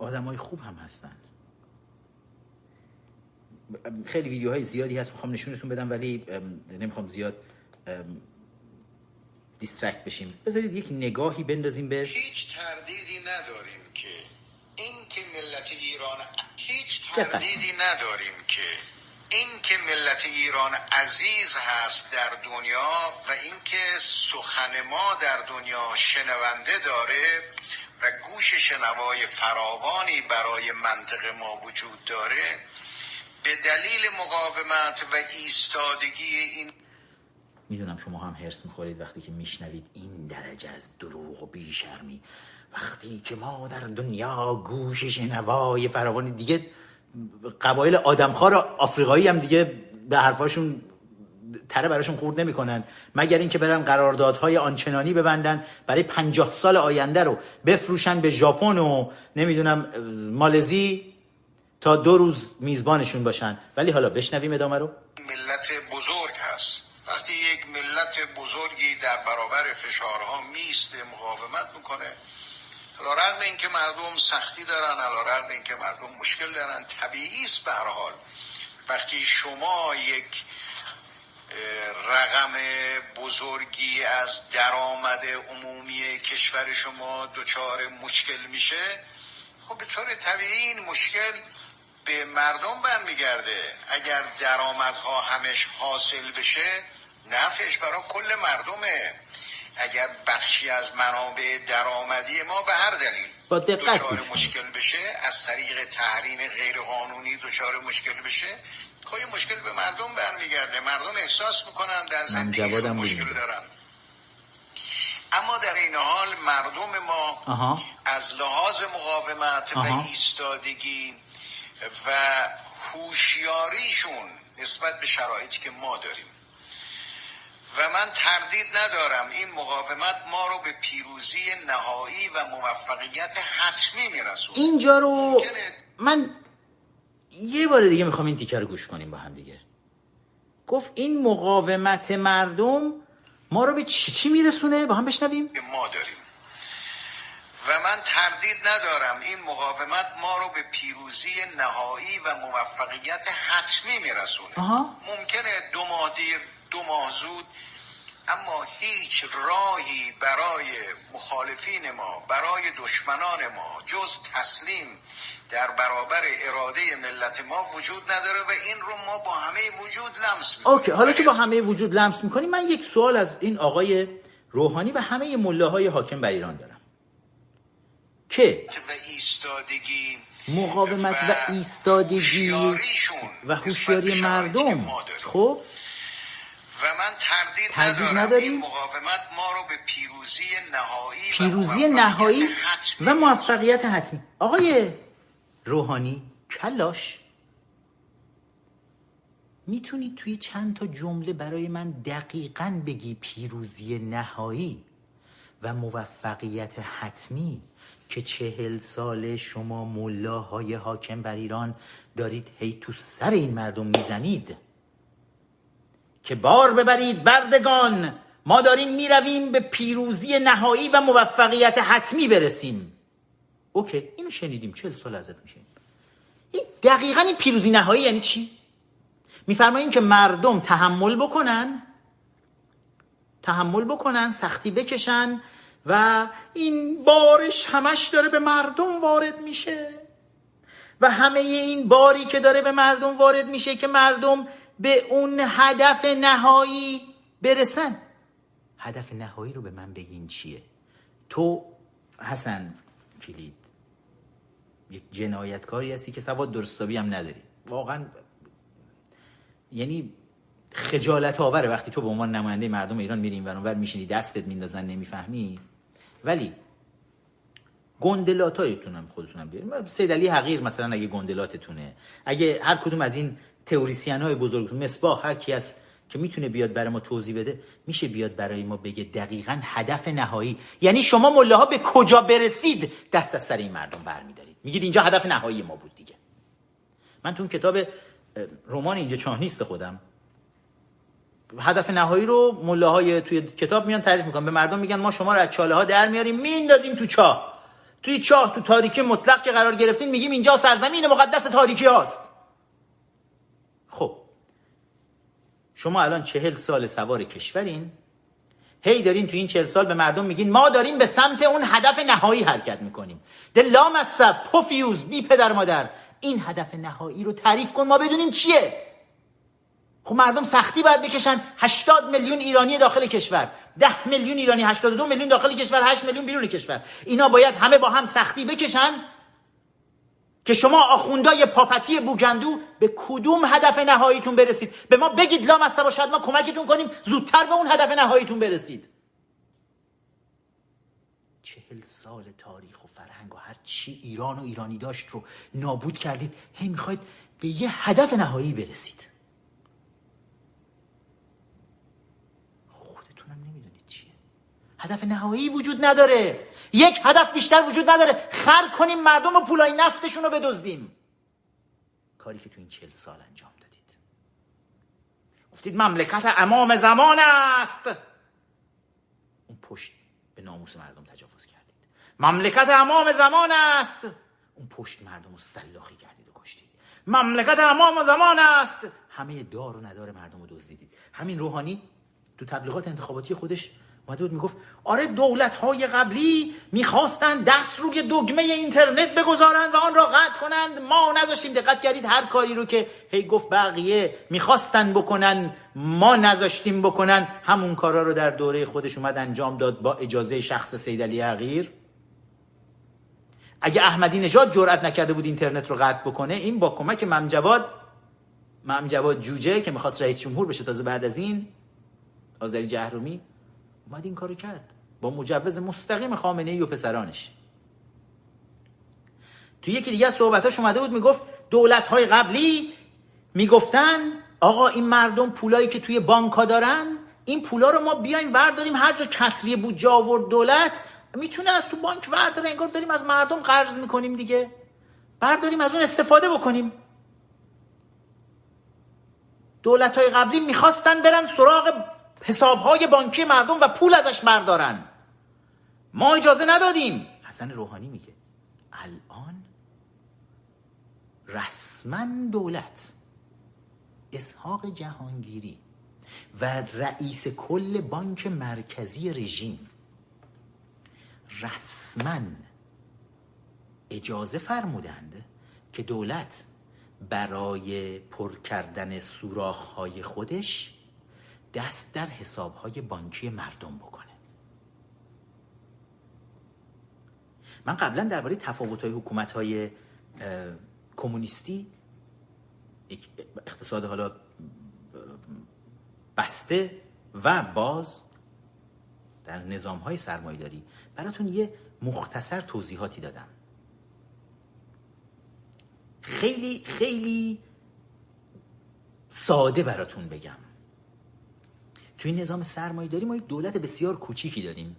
آدم های خوب هم هستن. خیلی ویدیوهای زیادی هست می‌خوام نشونتون بدم ولی نمی‌خوام زیاد دیسترکت بشیم. بذارید یک نگاهی بندازیم به هیچ تردیدی نداریم که. این که ملت ایران هیچ تردیدی نداریم که. این که ملت ایران عزیز هست در دنیا و اینکه سخن ما در دنیا شنونده داره و گوش شنوای فراوانی برای منطق ما وجود داره به دلیل مقاومت و ایستادگی این می‌دونم شما هم هرس می‌خورید وقتی که میشنوید این درجه از دروغ و بیشرمی. وقتی که ما در دنیا گوش شنوای فراوانی دیگه قبایل آدمخوار آفریقایی هم دیگه به حرفاشون تره براشون خورد نمی‌کنن. مگر اینکه برن قراردادهای آنچنانی ببندن برای پنجاه سال آینده رو بفروشن به ژاپن و نمی‌دونم مالزی تا دو روز میزبانشون باشن. ولی حالا بشنویم ادامه رو. ملت بزرگ هست. وقتی یک ملت بزرگی در برابر فشارها میسته مقاومت می‌کنه. رقم این که مردم سختی دارن رقم این که مردم مشکل دارن طبیعی است به حال. وقتی شما یک رقم بزرگی از درآمد عمومی کشور شما دچار مشکل میشه؟ خب به طور طبیعی این مشکل به مردم برمیگرده. اگر درآمدها همش حاصل بشه نفعش برای کل مردمه. اگر بخشی از منابع درآمدی ما به هر دلیل با دقت مشکل بشه از طریق تحریم غیر قانونی دچار مشکل بشه خب مشکل به مردم برمیگرده. مردم احساس می‌کنن در زندگی مشکل دارن. اما در این حال مردم ما از لحاظ مقاومت و ایستادگی و هوشیاریشون نسبت به شرایطی که ما داریم. و من تردید ندارم این مقاومت ما رو به پیروزی نهایی و موفقیت حتمی میرسونه. اینجا رو من یه بار دیگه می‌خوام این تیکه رو گوش کنیم با هم دیگه. گفت این مقاومت مردم ما رو به چی چی میرسونه؟ با هم بشنویم. ما داریم. و من تردید ندارم. این مقاومت ما رو به پیروزی نهایی و موفقیت حتمی میرسونه. ممکنه دو ماه دیر دو ماه زود اما هیچ راهی برای مخالفین ما برای دشمنان ما جز تسلیم در برابر اراده ملت ما وجود نداره و این رو ما با همه وجود لمس می‌کنیم. اوکی حالا که با همه وجود لمس می‌کنیم من یک سوال از این آقای روحانی و همه مله های حاکم بر ایران دارم. که و ایستادگی مقاومت و, و ایستادگی و هوشیاری مردم خب؟ و من تردید تردید, نداریم این مقاومت ما رو به پیروزی نهایی پیروزی و نهایی و موفقیت حتمی. آقای روحانی کلاش. می‌تونید توی چند تا جمله برای من دقیقا بگی پیروزی نهایی و موفقیت حتمی که چهل سال شما ملاهای حاکم بر ایران دارید هی تو سر این مردم می‌زنید. که بار ببرید بردگان ما داریم می‌رویم به پیروزی نهایی و موفقیت حتمی برسیم. اوکی اینو شنیدیم چهل سال ازت میشه این دقیقا این پیروزی نهایی یعنی چی؟ میفرماییم که مردم تحمل بکنن تحمل بکنن سختی بکشن و این بارش همش داره به مردم وارد میشه. و همه این باری که داره به مردم وارد میشه که مردم به اون هدف نهایی برسن. هدف نهایی رو به من بگین چیه؟ تو حسن کلید یک جنایتکاری هستی که سواد درستابی هم نداری. واقعا یعنی خجالت آوره وقتی تو به عنوان نماینده مردم ایران میری این ور میشینی دستت میندازن نمی‌فهمی. ولی گندلاتایتون خودتونم بیاریم سید علی حقیر مثلا اگه گندلاتتونه اگه هر کدوم از این تئوریسین های بزرگتون مصباح هر کی از که می‌تونه بیاد برای ما توضیح بده میشه بیاد برای ما بگه دقیقا هدف نهایی. یعنی شما مله به کجا برسید؟ دست از سر این مردم برمیدارید. میگید اینجا هدف نهایی ما بود دیگه. من تو کتاب رمان اینجا چاه نیست خودم. هدف نهایی رو مله توی کتاب میان تعریف می‌کنن. به مردم میگن ما شما رو از چاله ها در میاریم میندازیم تو چاه. توی چاه تو تاریکی مطلق که قرار گرفتیم میگیم اینجا سرزمین مقدس تاریکی هاست. خب. شما الان چهل سال سوار کشورین. هی دارین تو این چهل سال به مردم میگین ما داریم به سمت اون هدف نهایی حرکت می‌کنیم. دلام از پوفیوز بی پدر مادر. این هدف نهایی رو تعریف کن ما بدونیم چیه. خب مردم سختی باید بکشن. 80 میلیون ایرانی داخل کشور. 10 میلیون ایرانی 82 میلیون داخل کشور 8 میلیون بیرون کشور. اینا باید همه با هم سختی بکشن. که شما آخوندای پاپتی بوگندو به کدوم هدف نهاییتون برسید؟ به ما بگید لام از باشد ما کمکتون کنیم زودتر به اون هدف نهاییتون برسید. چهل سال تاریخ و فرهنگ و هر چی ایران و ایرانی داشت رو نابود کردید هی می‌خواید به یه هدف نهایی برسید. خودتونم نمی‌دونید چیه. هدف نهایی وجود نداره. یک هدف بیشتر وجود نداره. خر کنیم مردم و پولای نفتشون رو بدزدیم. کاری که تو این چل سال انجام دادید. گفتید مملکت امام زمان است. اون پشت به ناموس مردم تجاوز کردید. مملکت امام زمان است. اون پشت مردم رو سلاخی کردید و کشتید. مملکت امام زمان است. همه دار و ندار مردم رو دزدیدید. همین روحانی تو تبلیغات انتخاباتی خودش اومده بود می‌گفت آره دولت های قبلی می‌خواستند دست روی دگمه اینترنت بگذارند و آن را قطع کنند. ما نذاشتیم دقت کردید هر کاری رو که هی گفت بقیه می‌خواستن بکنن ما نذاشتیم بکنن. همون کارا رو در دوره خودش اومد انجام داد با اجازه شخص سید علی حقیر. اگه احمدی نژاد جرأت نکرده بود اینترنت رو قطع بکنه این با کمک ممجواد ممجواد جوجه که می‌خواست رئیس جمهور بشه تازه بعد از این آذری جهرومی اومد این کارو کرد. با مجوز مستقیم خامنه ای و پسرانش. تو یکی دیگه از صحبتاش اومده بود می‌گفت دولت های قبلی می‌گفتن آقا این مردم پولایی که توی بانک ها دارن این پولا رو ما بیایم ورداریم هر جا کسری بودجه آورد دولت می‌تونه از تو بانک ورداره انگار داریم از مردم قرض می‌کنیم دیگه. برداریم از اون استفاده بکنیم. دولت های قبلی می‌خواستن برن سراغ حسابهای بانکی مردم و پول ازش بردارن. ما اجازه ندادیم. حسن روحانی میگه الان رسما دولت اسحاق جهانگیری و رئیس کل بانک مرکزی رژیم رسما اجازه فرمودند که دولت برای پر کردن سوراخ‌های خودش دست در حسابهای بانکی مردم بکنه. من قبلا درباره تفاوت‌های حکومت‌های کمونیستی اقتصاد حالا بسته و باز در نظام های سرمایداری براتون یه مختصر توضیحاتی دادم. خیلی خیلی ساده براتون بگم. توی نظام سرمایه داری ما یک دولت بسیار کوچیکی داریم.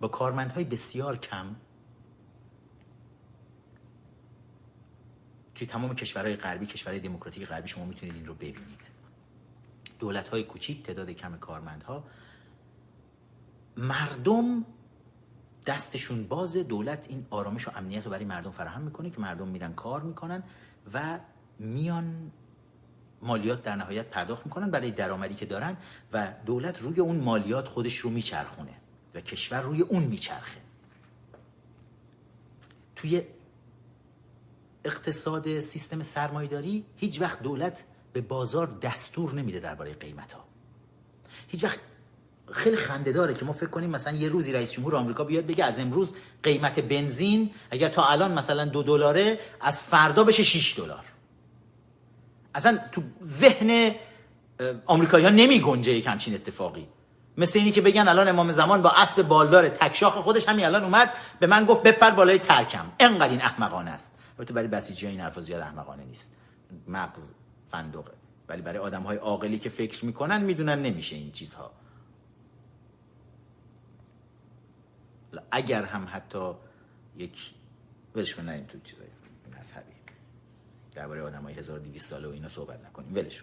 با کارمندهای بسیار کم. توی تمام کشورهای غربی کشورهای دموکراتیک غربی شما می‌تونید این رو ببینید. دولت های کوچیک تعداد کم کارمندها. مردم دستشون باز دولت این آرامش و امنیت رو برای مردم فراهم می‌کنه که مردم میرن کار می‌کنن و میان مالیات در نهایت پرداخت می‌کنن برای درآمدی که دارن و دولت روی اون مالیات خودش رو میچرخونه و کشور روی اون میچرخه. توی اقتصاد سیستم سرمایداری هیچ وقت دولت به بازار دستور نمیده درباره قیمت ها هیچ وقت خیلی خنده داره که ما فکر کنیم مثلا یه روزی رئیس جمهور آمریکا بیاد بگه از امروز قیمت بنزین اگر تا الان مثلا دو دلاره از فردا بشه 6 دلار. اصلا تو ذهن آمریکایی ها نمی گنجه یک همچین اتفاقی. مثل اینی که بگن الان امام زمان با اسب بالدار تکشاخ خودش همین الان اومد به من گفت بپر بالای ترکم. انقدر این احمقانه است. البته برای بسیجی این حرفا زیاد احمقانه نیست. مغز فندقه ولی برای آدم های عاقلی که فکر می‌کنن می‌دونن نمیشه این چیزها. اگر هم حتی یک ولش کن تو چیزای مذهبی درباره آدمای 1200 ساله و اینا صحبت نکنیم. ولش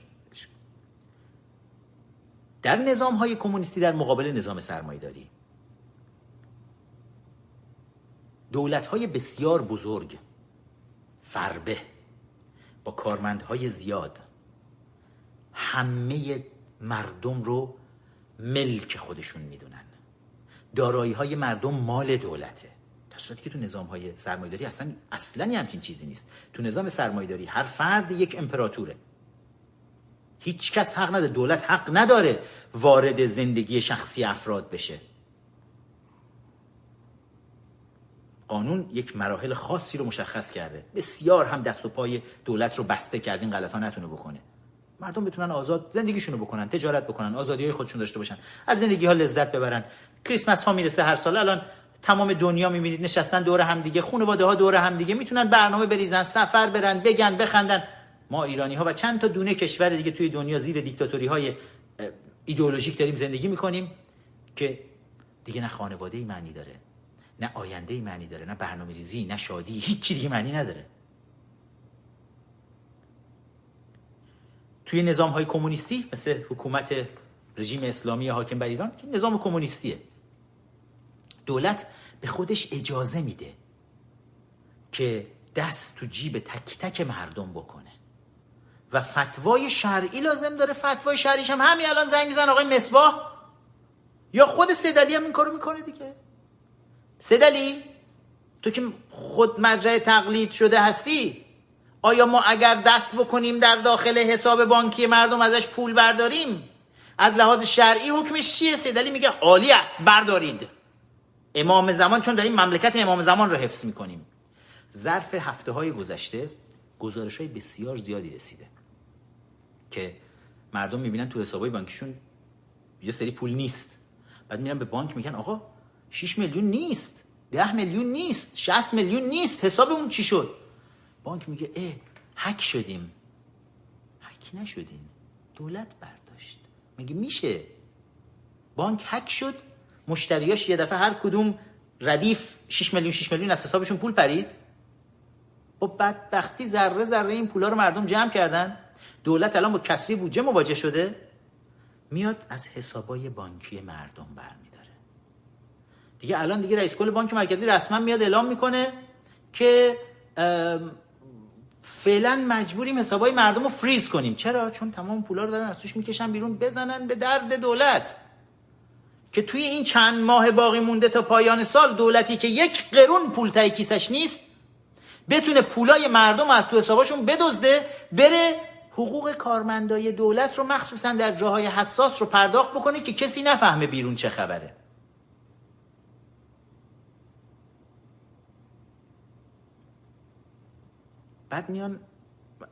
در نظام های کمونیستی در مقابل نظام سرمایداری دولت های بسیار بزرگ فربه با کارمندهای زیاد همه مردم رو ملک خودشون می‌دونن. دارایی های مردم مال دولته. صورتی که تو نظام های سرمایداری اصلا اصلا همچین چیزی نیست. تو نظام سرمایداری هر فرد یک امپراتوره. هیچ کس حق نداره دولت حق نداره وارد زندگی شخصی افراد بشه. قانون یک مراحل خاصی رو مشخص کرده. بسیار هم دست و پای دولت رو بسته که از این غلط ها نتونه بکنه. مردم بتونن آزاد زندگیشونو بکنن تجارت بکنن آزادی های خودشون داشته باشن از زندگی ها لذت ببرن. کریسمس ها می‌رسه هر سال. الان تمام دنیا می‌بینید نشستن دور هم دیگه خانواده ها دور هم دیگه می‌تونن برنامه بریزن سفر برن بگن بخندن. ما ایرانی ها و چند تا دونه کشور دیگه توی دنیا زیر دیکتاتوری های ایدئولوژیک داریم زندگی می‌کنیم که دیگه نه خانواده ای معنی داره نه آینده ای معنی داره نه برنامه ریزی نه شادی هیچ دیگه معنی نداره. توی نظام های کمونیستی مثل حکومت رژیم اسلامی حاکم بر ایران که نظام کمونیستیه. دولت به خودش اجازه میده که دست تو جیب تک تک مردم بکنه. و فتوای شرعی لازم داره. فتوای شرعیش هم همین الان زنگ میزن آقای مصباح. یا خود سدلی هم این کارو می‌کنه دیگه. سدلی تو که خود مرجع تقلید شده هستی آیا ما اگر دست بکنیم در داخل حساب بانکی مردم ازش پول برداریم؟ از لحاظ شرعی حکمش چیه؟ سیدلی میگه عالی است بردارید. امام زمان چون داریم مملکت امام زمان رو حفظ می‌کنیم. ظرف هفته های گذشته گزارش های بسیار زیادی رسیده که مردم می‌بینن تو حسابای بانکیشون یه سری پول نیست. بعد میرن به بانک میگن آقا 6 میلیون نیست 10 میلیون نیست 60 میلیون نیست حسابمون چی شد؟ بانک میگه اه هک شدیم. هک نشدیم دولت برداشت. میگه میشه. بانک هک شد مشتریاش یه دفعه هر کدوم ردیف 6 میلیون 6 میلیون از حسابشون پول پرید. با بدبختی ذره ذره این پولا رو مردم جمع کردن. دولت الان با کسری بودجه مواجه شده. میاد از حسابای بانکی مردم برمیداره. دیگه الان دیگه رئیس کل بانک مرکزی رسما میاد اعلام می‌کنه که فعلا مجبوریم حسابای مردم رو فریز کنیم. چرا؟ چون تمام پولا رو دارن از توش می‌کشن بیرون بزنن به درد دولت. که توی این چند ماه باقی مونده تا پایان سال دولتی که یک قرون پول تای کیسش نیست بتونه پولای مردم از تو حساباشون بدزده بره حقوق کارمندای دولت رو مخصوصا در جاهای حساس رو پرداخت بکنه که کسی نفهمه بیرون چه خبره. بعد میان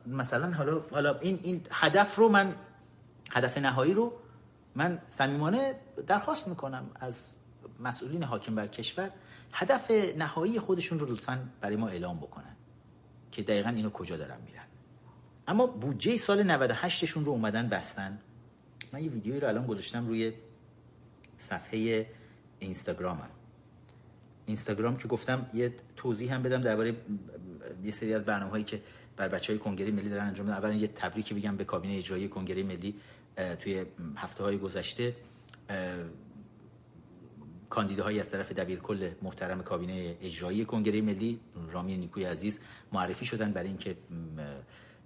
مثلا حالا حالا این این هدف رو من هدف نهایی رو من صمیمانه درخواست می‌کنم از مسئولین حاکم بر کشور هدف نهایی خودشون رو لطفا برای ما اعلام بکنن که دقیقا اینو کجا دارن میرن. اما بودجه سال 98شون رو اومدن بستن. من یه ویدیویی رو الان گذاشتم روی صفحه اینستاگرامم. اینستاگرام که گفتم یه توضیح هم بدم درباره یه سری از برنامه هایی که بر بچه های کنگره ملی دارن انجام میدن. اولا یه تبریک بگم به کابینه اجرایی کنگره ملی توی هفته های گذشته کاندیداهایی از طرف دبیر کل محترم کابینه اجرایی کنگره ملی رامی نیکوی عزیز معرفی شدن برای اینکه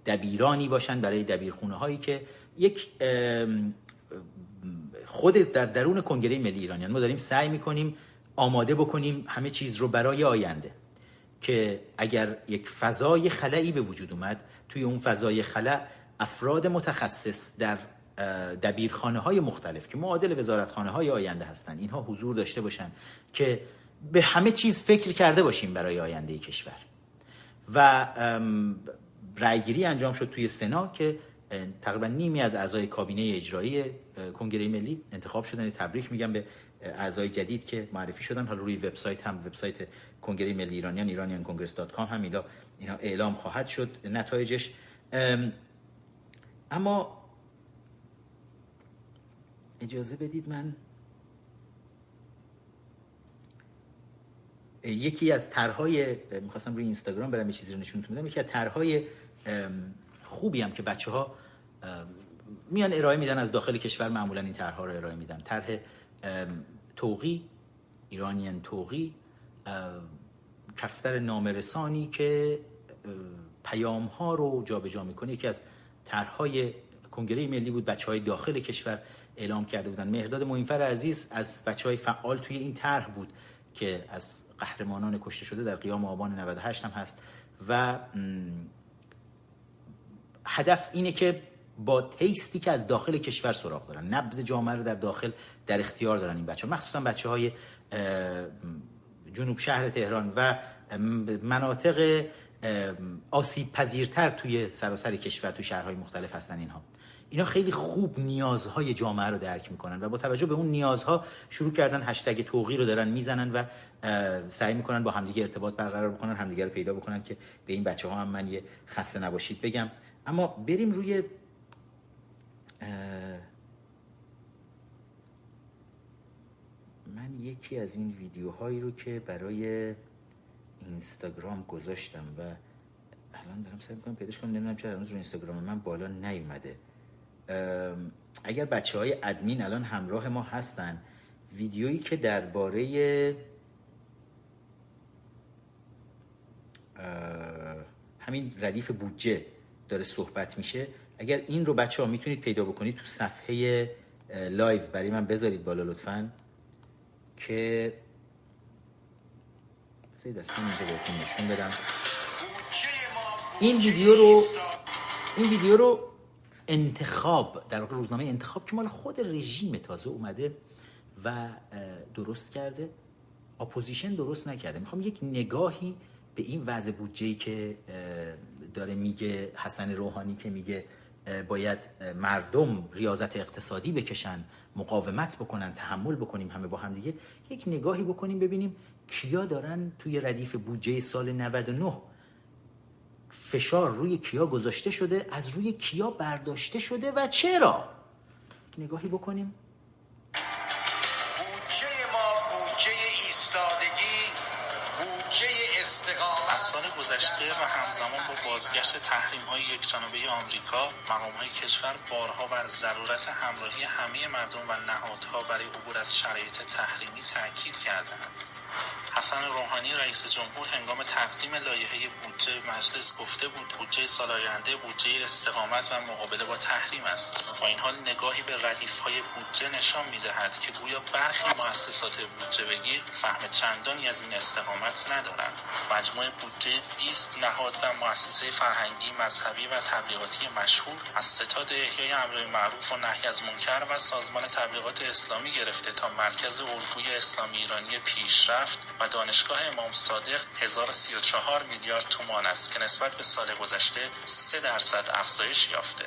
دبیرانی باشن برای دبیرخونه هایی که یک خود در درون کنگره ملی ایرانیان. ما داریم سعی می‌کنیم آماده بکنیم همه چیز رو برای آینده که اگر یک فضای خلایی به وجود اومد توی اون فضای خلا افراد متخصص در دبیرخانه های مختلف که معادل وزارتخانه های آینده هستند اینها حضور داشته باشن که به همه چیز فکر کرده باشیم برای آینده کشور. و رأیگیری انجام شد توی سنا که تقریبا نیمی از اعضای کابینه اجرایی کنگره ملی انتخاب شدن. تبریک میگم به اعضای جدید که معرفی شدن. حالا روی وبسایت هم وبسایت کنگره ملی ایرانیان ایرانیان کنگرس دات کام هم اینا اعلام خواهد شد نتایجش. اما اجازه بدید من یکی از طرحهای می‌خواستم روی اینستاگرام برم یه چیزی رو نشونتون بدم. یکی از طرحهای خوبی هم که بچه ها میان ارائه میدن از داخل کشور معمولا این طرحها رو ارائه میدن. طرح توقی ایرانیان توقی کفتر نامرسانی که پیام ها رو جابجا جا می‌کنه. یکی از طرحهای کنگره ملی بود بچه های داخل کشور اعلام کرده بودن. مهرداد موینفر عزیز از بچه های فعال توی این طرح بود که از قهرمانان کشته شده در قیام آبان 98 هم هست. و هدف اینه که با تیستی که از داخل کشور سراغ دارن نبض جامعه رو در داخل در اختیار دارن این بچه مخصوصا بچه های جنوب شهر تهران و مناطق آسیب پذیرتر توی سراسر کشور توی شهرهای مختلف هستن اینها. اینا خیلی خوب نیازهای جامعه رو درک می‌کنن و با توجه به اون نیازها شروع کردن هشتگ توقی رو دارن می‌زنن و سعی می‌کنن با همدیگه ارتباط برقرار بکنن همدیگه رو پیدا بکنن که به این بچه ها هم من یه خسته نباشید بگم. اما بریم روی من یکی از این ویدیوهایی رو که برای اینستاگرام گذاشتم و الان دارم سعی می‌کنم پیداش کنم نمی‌دونم چرا هنوز رو اینستاگرام من بالا نیومده. اگر بچه های ادمین الان همراه ما هستن ویدیویی که درباره همین ردیف بودجه داره صحبت میشه اگر این رو بچه ها می‌تونید پیدا بکنید تو صفحه live برای من بذارید بالا لطفا که بذارید دست اینجا بهتون نشون بدم. این ویدیو رو این ویدیو رو انتخاب در واقع روزنامه انتخاب که مال خود رژیم تازه اومده و درست کرده. opposition درست نکرده. می‌خوام یک نگاهی به این وضع بودجه که داره میگه حسن روحانی که میگه باید مردم ریاضت اقتصادی بکشن مقاومت بکنن تحمل بکنیم همه با هم دیگه یک نگاهی بکنیم ببینیم کیا دارن توی ردیف بودجه سال 99 فشار روی کیا گذاشته شده از روی کیا برداشته شده و چرا؟ نگاهی بکنیم. بودجه ما بودجه ایستادگی بودجه استقامت. از سال گذشته و همزمان با بازگشت تحریم های یک جانبه آمریکا مقام های کشور بارها بر ضرورت همراهی همه مردم و نهادها برای عبور از شرایط تحریمی تاکید کردند حسن روحانی رئیس جمهور هنگام تقدیم لایحه بودجه مجلس گفته بود بودجه سال آینده بودجه استقامت و مقابله با تحریم است. با این حال نگاهی به ردیف های بودجه نشان می‌دهد که گویا برخی مؤسسات بودجه بگیر فهم چندانی از این استقامت ندارند. مجموع بودجه 20 نهاد و مؤسسه فرهنگی مذهبی و تبلیغاتی مشهور از ستاد احیای امر معروف و نهی از منکر و سازمان تبلیغات اسلامی گرفته تا مرکز الگوی اسلامی ایرانی پیشرفت و دانشگاه امام صادق 1034 میلیارد تومان است که نسبت به سال گذشته 3 درصد افزایش یافته.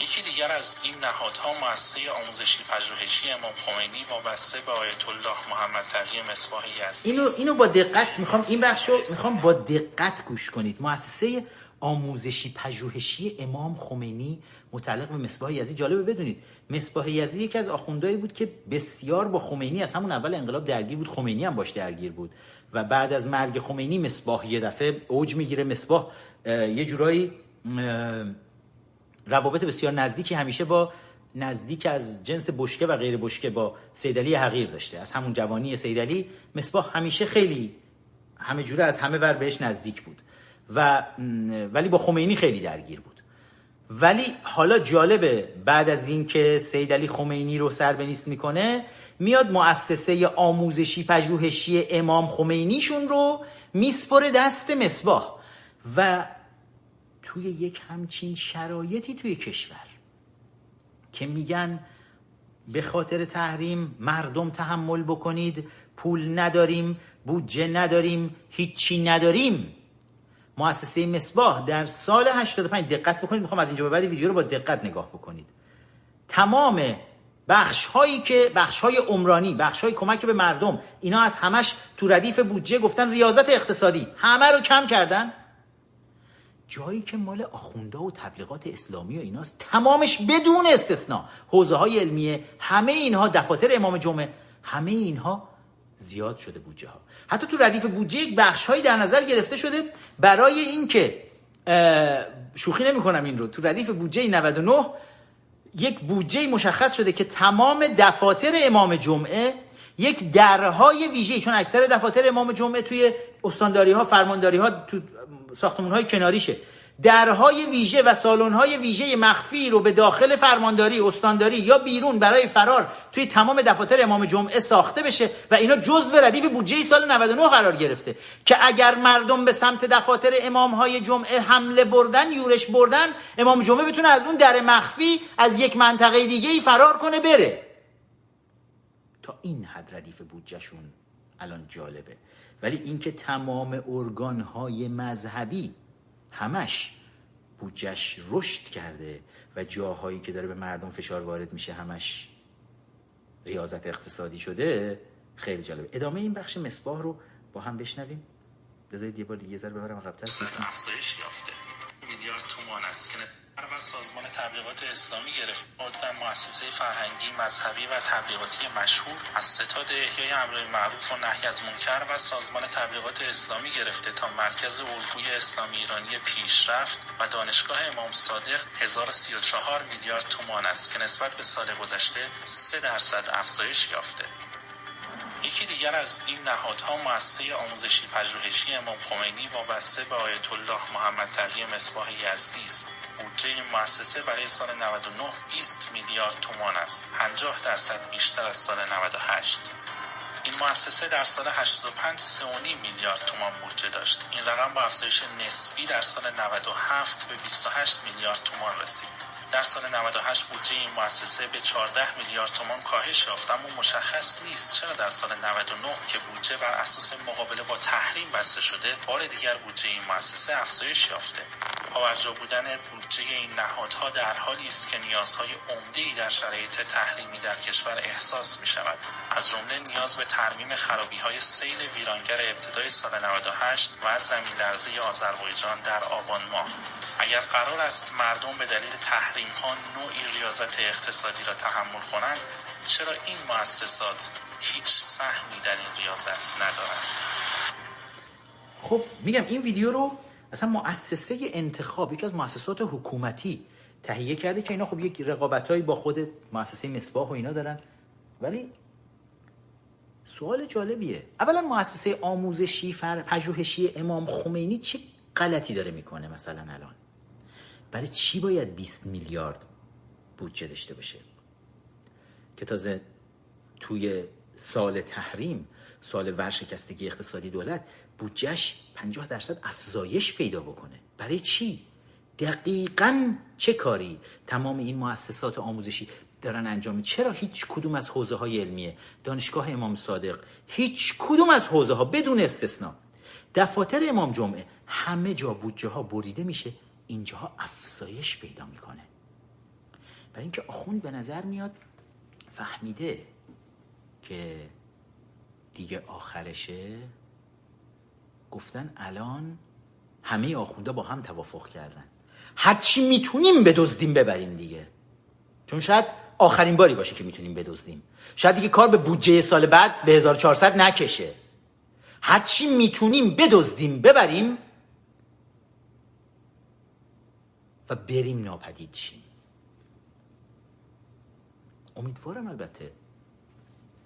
یکی دیگر از این نهادها مؤسسه آموزشی پژوهشی امام خمینی وابسته به آیت الله محمد تقی مصباح یزدی اینو اینو با دقت می‌خوام این بخشو می‌خوام با دقت گوش کنید. مؤسسه آموزشی پژوهشی امام خمینی متعلق به مصباح یزدی. جالبه بدونید مصباح یزدی یکی از آخوندهایی بود که بسیار با خمینی از همون اول انقلاب درگیر بود خمینی هم باش درگیر بود. و بعد از مرگ خمینی مصباح یه دفعه اوج می‌گیره. مصباح یه جورایی روابط بسیار نزدیکی همیشه با نزدیک از جنس بشکه و غیر بشکه با سیدلی حقیر داشته. از همون جوانی سیدلی مصباح همیشه خیلی همه جوره از همه ور بهش نزدیک بود. و ولی با خمینی خیلی درگیر بود. ولی حالا جالبه بعد از اینکه سید علی خمینی رو سر به نیست می‌کنه میاد مؤسسه آموزشی پژوهشی امام خمینیشون رو میسپره دست مصباح و توی یک همچین شرایطی توی کشور که میگن به خاطر تحریم مردم تحمل بکنید پول نداریم بودجه نداریم هیچی نداریم. مؤسسه مصباح در سال 85 دقت بکنید. می‌خوام از اینجا به بعد ویدیو رو با دقت نگاه بکنید. تمام بخش هایی که بخش های عمرانی بخش های کمک به مردم اینا از همش تو ردیف بودجه گفتن ریاضت اقتصادی. همه رو کم کردن. جایی که مال آخونده و تبلیغات اسلامی و ایناست تمامش بدون استثنا. حوزه های علمیه همه اینها دفاتر امام جمعه همه اینها زیاد شده بودجه ها حتی تو ردیف بودجه یک بخش هایی در نظر گرفته شده برای اینکه شوخی نمی کنم این رو. تو ردیف بودجه 99 یک بودجه مشخص شده که تمام دفاتر امام جمعه یک درهای ویژه چون اکثر دفاتر امام جمعه توی استانداری ها فرمانداری ها تو ساختمون های کناریشه. درهای ویژه و سالن‌های ویژه مخفی رو به داخل فرمانداری استانداری یا بیرون برای فرار توی تمام دفاتر امام جمعه ساخته بشه و اینا جزء ردیف بودجه سال 99 قرار گرفته که اگر مردم به سمت دفاتر امام های جمعه حمله بردن یورش بردن امام جمعه بتونه از اون در مخفی از یک منطقه دیگه ای فرار کنه بره. تا این حد ردیف بودجهشون الان جالبه. ولی اینکه تمام ارگان های مذهبی همش بودجش رشد کرده و جاهایی که داره به مردم فشار وارد میشه همش ریاضت اقتصادی شده خیلی جالبه. ادامه این بخش مصباح رو با هم بشنویم. بذارید یه بار دیگه ذره ببرم عقب‌تر افزایش یافته. میلیارد تومان است و سازمان تبلیغات اسلامی گرفت و مؤسسه فرهنگی مذهبی و تبلیغاتی مشهور از ستاد احیای امر معروف و نهی از منکر و سازمان تبلیغات اسلامی گرفته تا مرکز الگوی اسلامی ایرانی پیشرفت و دانشگاه امام صادق 1034 میلیارد تومان است که نسبت به سال گذشته 3 درصد افزایش یافته. یکی دیگر از این نهادها مؤسسه آموزشی پژوهشی امام خمینی وابسته به آیت الله محمد تقی مصباح یزدی است. بودجه مؤسسه برای سال 99 20 میلیارد تومان است. 50 درصد بیشتر از سال 98 این مؤسسه در سال 85 3.5 میلیارد تومان بودجه داشت. این رقم با افزایش نسبی در سال 97 به 28 میلیارد تومان رسید. در سال 98 بودجه این مؤسسه به 14 میلیارد تومان کاهش یافت اما مشخص نیست چرا در سال 99 که بودجه بر اساس مقابله با تحریم بسته شده بار دیگر بودجه این مؤسسه افزایش یافته. پابرجا بودن بودجه این نهادها در حالی است که نیازهای عمده‌ای در شرایط تحریمی در کشور احساس می شود از جمله نیاز به ترمیم خرابی های سیل ویرانگر ابتدای سال 98 و زمین لرزه آذربایجان در آبان ماه اگر قرار است مردم به دلیل تحریم ها نوعی ریاضت اقتصادی را تحمل کنند چرا این مؤسسات هیچ سهمی در این ریاضت ندارند؟ خب میگم این ویدیو رو اصلا مؤسسه انتخاب یکی از مؤسسات حکومتی تهیه کرده که اینا خب یک رقابتهایی با خود مؤسسه مصباح و اینا دارن. ولی سوال جالبیه. اولا مؤسسه آموزشی فر پژوهشی امام خمینی چه غلطی داره می‌کنه مثلا الان؟ برای چی باید 20 میلیارد بودجه داشته باشه؟ که تازه توی سال تحریم سال ورشکستگی اقتصادی دولت بودجهش 50 درصد افزایش پیدا بکنه. برای چی؟ دقیقا چه کاری؟ تمام این مؤسسات آموزشی دارن انجام چرا هیچ کدوم از حوزه های علمیه دانشگاه امام صادق هیچ کدوم از حوزه ها بدون استثنا؟ دفاتر امام جمعه همه جا بودجه ها بریده میشه. اینجاها افزایش پیدا می‌کنه. برای اینکه آخوند به نظر میاد فهمیده که دیگه آخرشه گفتن الان همه آخونده با هم توافق کردن. هرچی می‌تونیم بدزدیم ببریم دیگه. چون شاید آخرین باری باشه که می‌تونیم بدزدیم. شاید دیگه کار به بودجه سال بعد به 1400 نکشه. هرچی می‌تونیم بدزدیم ببریم و بریم ناپدید شیم. امیدوارم البته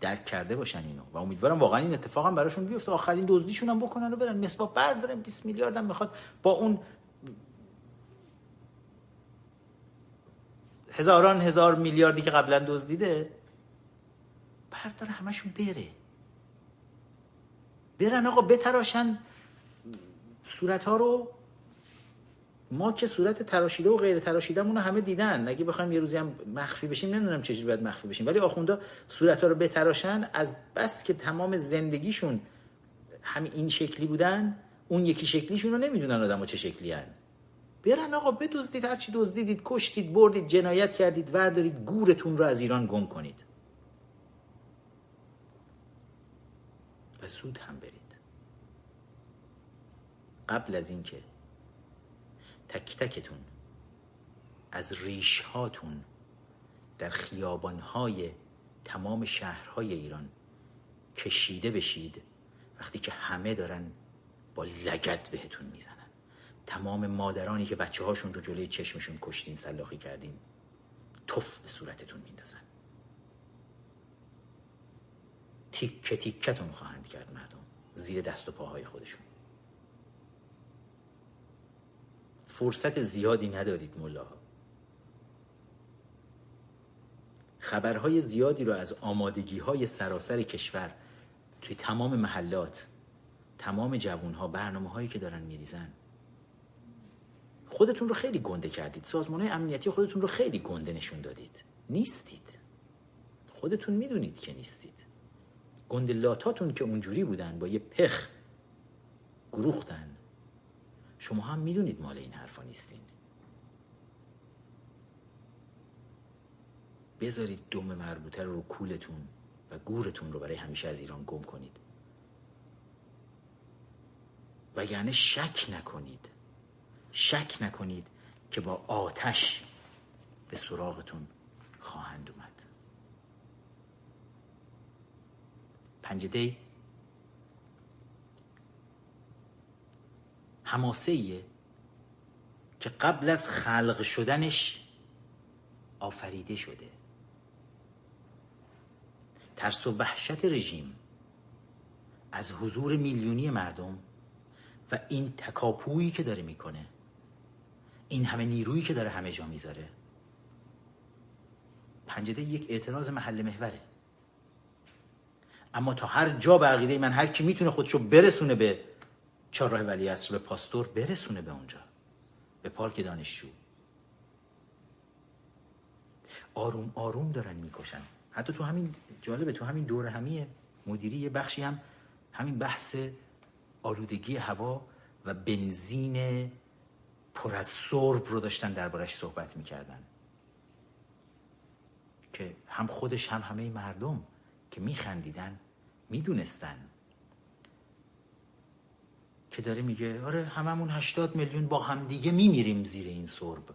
درک کرده باشن اینو و امیدوارم واقعا این اتفاق هم براشون بیفته. آخرین دزدیشون هم بکنن و برن. مسواک بردارن 20 میلیارد هم می‌خواد با اون هزاران هزار میلیاردی که قبلا دزدیده برداره همشون بره. برن آقا بتراشن. صورت ها رو ما که صورت تراشیده و غیر تراشیدمون همه دیدن. اگه بخوایم یه روزی هم مخفی بشیم نمی‌دونم چجوری باید مخفی بشیم. ولی آخوندا صورت ها رو بتراشن از بس که تمام زندگیشون همین این شکلی بودن اون یکی شکلیشون رو نمی‌دونن آدم چه شکلی هن. برن آقا بدزدید هرچی دزدیدید کشتید بردید جنایت کردید وردارید گورتون رو از ایران گم کنید. و سود هم برید. قبل از اینکه تک تکتون از ریش هاتون در خیابانهای تمام شهرهای ایران کشیده بشید وقتی که همه دارن با لگت بهتون می‌زنن. تمام مادرانی که بچه هاشون رو جلوی چشمشون کشتین سلاخی کردین توف به صورتتون میندازن. تیکه تیکتون خواهند کرد مردم زیر دست و پاهای خودشون. فرصت زیادی ندارید ملاها. خبرهای زیادی رو از آمادگی های سراسر کشور توی تمام محلات تمام جوانها برنامه هایی که دارن میریزن. خودتون رو خیلی گنده کردید. سازمان های امنیتی خودتون رو خیلی گنده نشون دادید. نیستید. خودتون می‌دونید که نیستید. گنده لاتاتون که اونجوری بودن با یه پخ گروختن. شما هم می‌دونید مال این حرفا نیستین. بذارید دم مربوطه رو کولتون و گورتون رو برای همیشه از ایران گم کنید. وگرنه شک نکنید. شک نکنید که با آتش به سراغتون خواهند اومد. هماسه که قبل از خلق شدنش آفریده شده. ترس و وحشت رژیم از حضور میلیونی مردم و این تکاپویی که داره می‌کنه این همه نیرویی که داره همه جا می‌ذاره پنجده یک اعتراض محل محوره. اما تا هر جا به عقیده من هر کی می‌تونه خودشو برسونه به چهارراه ولی اصر به پاستور برسونه به اونجا. به پارک دانشجو. آروم آروم دارن می‌کشن. حتی تو همین جالبه تو همین دور همی مدیری یه بخشی هم همین بحث آلودگی هوا و بنزین پر از سرب رو داشتن دربارش صحبت می‌کردن. که هم خودش هم همه مردم که میخندیدن می‌دونستن که داره میگه آره هممون هشتاد میلیون با هم دیگه میمیریم زیر این سرب.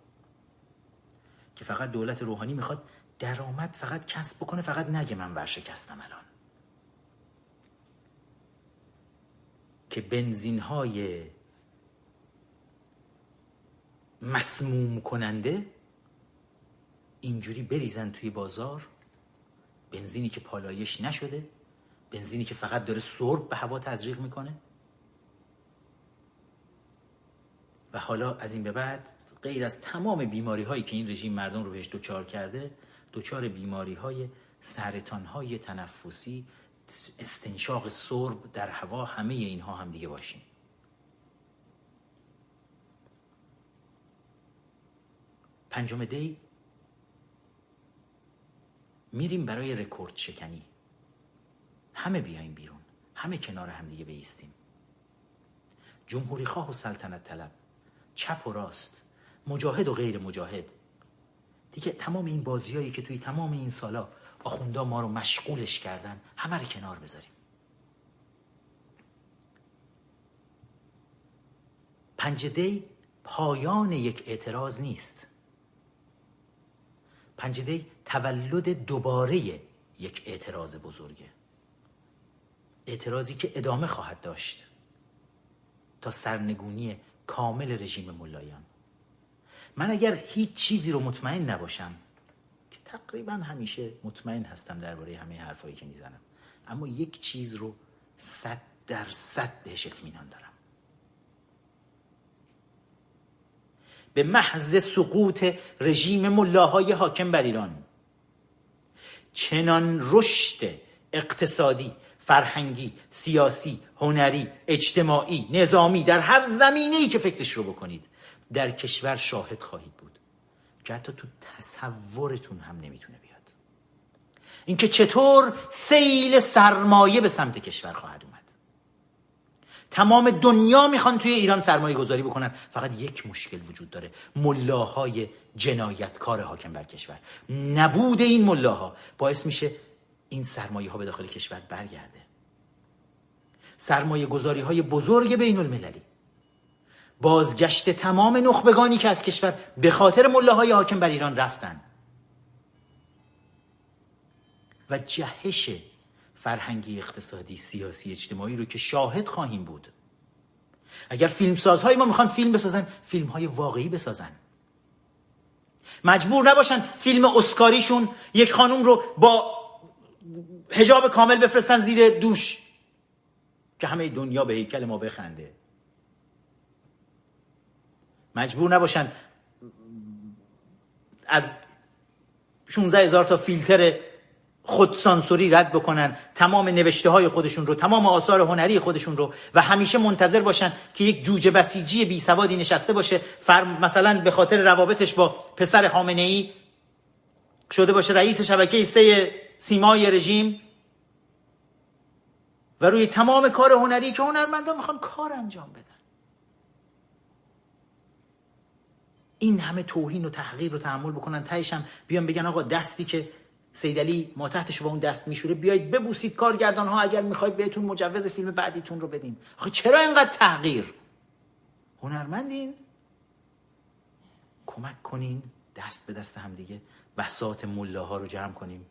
که فقط دولت روحانی می‌خواد درآمد فقط کسب بکنه فقط نگه من ورشکستم الان. که بنزین های مسموم کننده اینجوری بریزن توی بازار بنزینی که پالایش نشده بنزینی که فقط داره سرب به هوا تزریق می‌کنه. و حالا از این به بعد غیر از تمام بیماری هایی که این رژیم مردم رو بهش دوچار کرده دوچار بیماری های سرطان های تنفسی استنشاق سرب در هوا همه اینها هم دیگه باشیم پنجم دی میریم برای رکورد شکنی. همه بیایم بیرون. همه کنار هم دیگه بیستیم. جمهوری خواه و سلطنت طلب. چپ و راست مجاهد و غیر مجاهد. دیگه تمام این بازیایی که توی تمام این سالا آخوندا ما رو مشغولش کردن همه رو کنار بذاریم. پنجده پایان یک اعتراض نیست. پنجده تولد دوباره یک اعتراض بزرگه. اعتراضی که ادامه خواهد داشت. تا سرنگونی کامل رژیم ملایان. من اگر هیچ چیزی رو مطمئن نباشم که تقریبا همیشه مطمئن هستم درباره همه حرفایی که می‌زنم اما یک چیز رو صد درصد بهش اطمینان دارم. به محض سقوط رژیم ملاهای حاکم بر ایران چنان رشد اقتصادی فرهنگی سیاسی هنری اجتماعی نظامی در هر زمینه‌ای که فکرش رو بکنید در کشور شاهد خواهید بود که حتی تو تصورتون هم نمی‌تونه بیاد. اینکه چطور سیل سرمایه به سمت کشور خواهد اومد. تمام دنیا می‌خوان توی ایران سرمایه گذاری بکنن. فقط یک مشکل وجود داره. ملاهای جنایتکار حاکم بر کشور. نبود این ملاها. باعث میشه این سرمایه ها به داخل کشور برگرده. سرمایه گذاری های بزرگ بین المللی بازگشت تمام نخبگانی که از کشور به خاطر ملاهای حاکم بر ایران رفتن. و جهش فرهنگی اقتصادی سیاسی اجتماعی رو که شاهد خواهیم بود. اگر فیلمسازهای ما می‌خوان فیلم بسازن فیلم های واقعی بسازن. مجبور نباشن فیلم اسکاریشون یک خانوم رو با هجاب کامل بفرستن زیر دوش. که همه دنیا به هیکل ما بخنده. مجبور نباشن از 16 هزار تا فیلتر خودسانسوری رد بکنن تمام نوشته های خودشون رو تمام آثار هنری خودشون رو و همیشه منتظر باشن که یک جوجه بسیجی بی سوادی نشسته باشه. فرم مثلا به خاطر روابطش با پسر خامنه ای شده باشه رئیس شبکه سه سیمای رژیم. و روی تمام کار هنری که هنرمندان می‌خوان کار انجام بدن. این همه توهین و تحقیر رو تحمل بکنن تهش هم بیان بگن آقا دستی که سیدلی ما تحتش با اون دست میشوره بیایید ببوسید کارگردان ها اگر می‌خواید بهتون مجوز فیلم بعدیتون رو بدیم آخه چرا اینقدر تحقیر؟ هنرمندین؟ کمک کنین دست به دست هم دیگه ملاها رو جمع کنیم.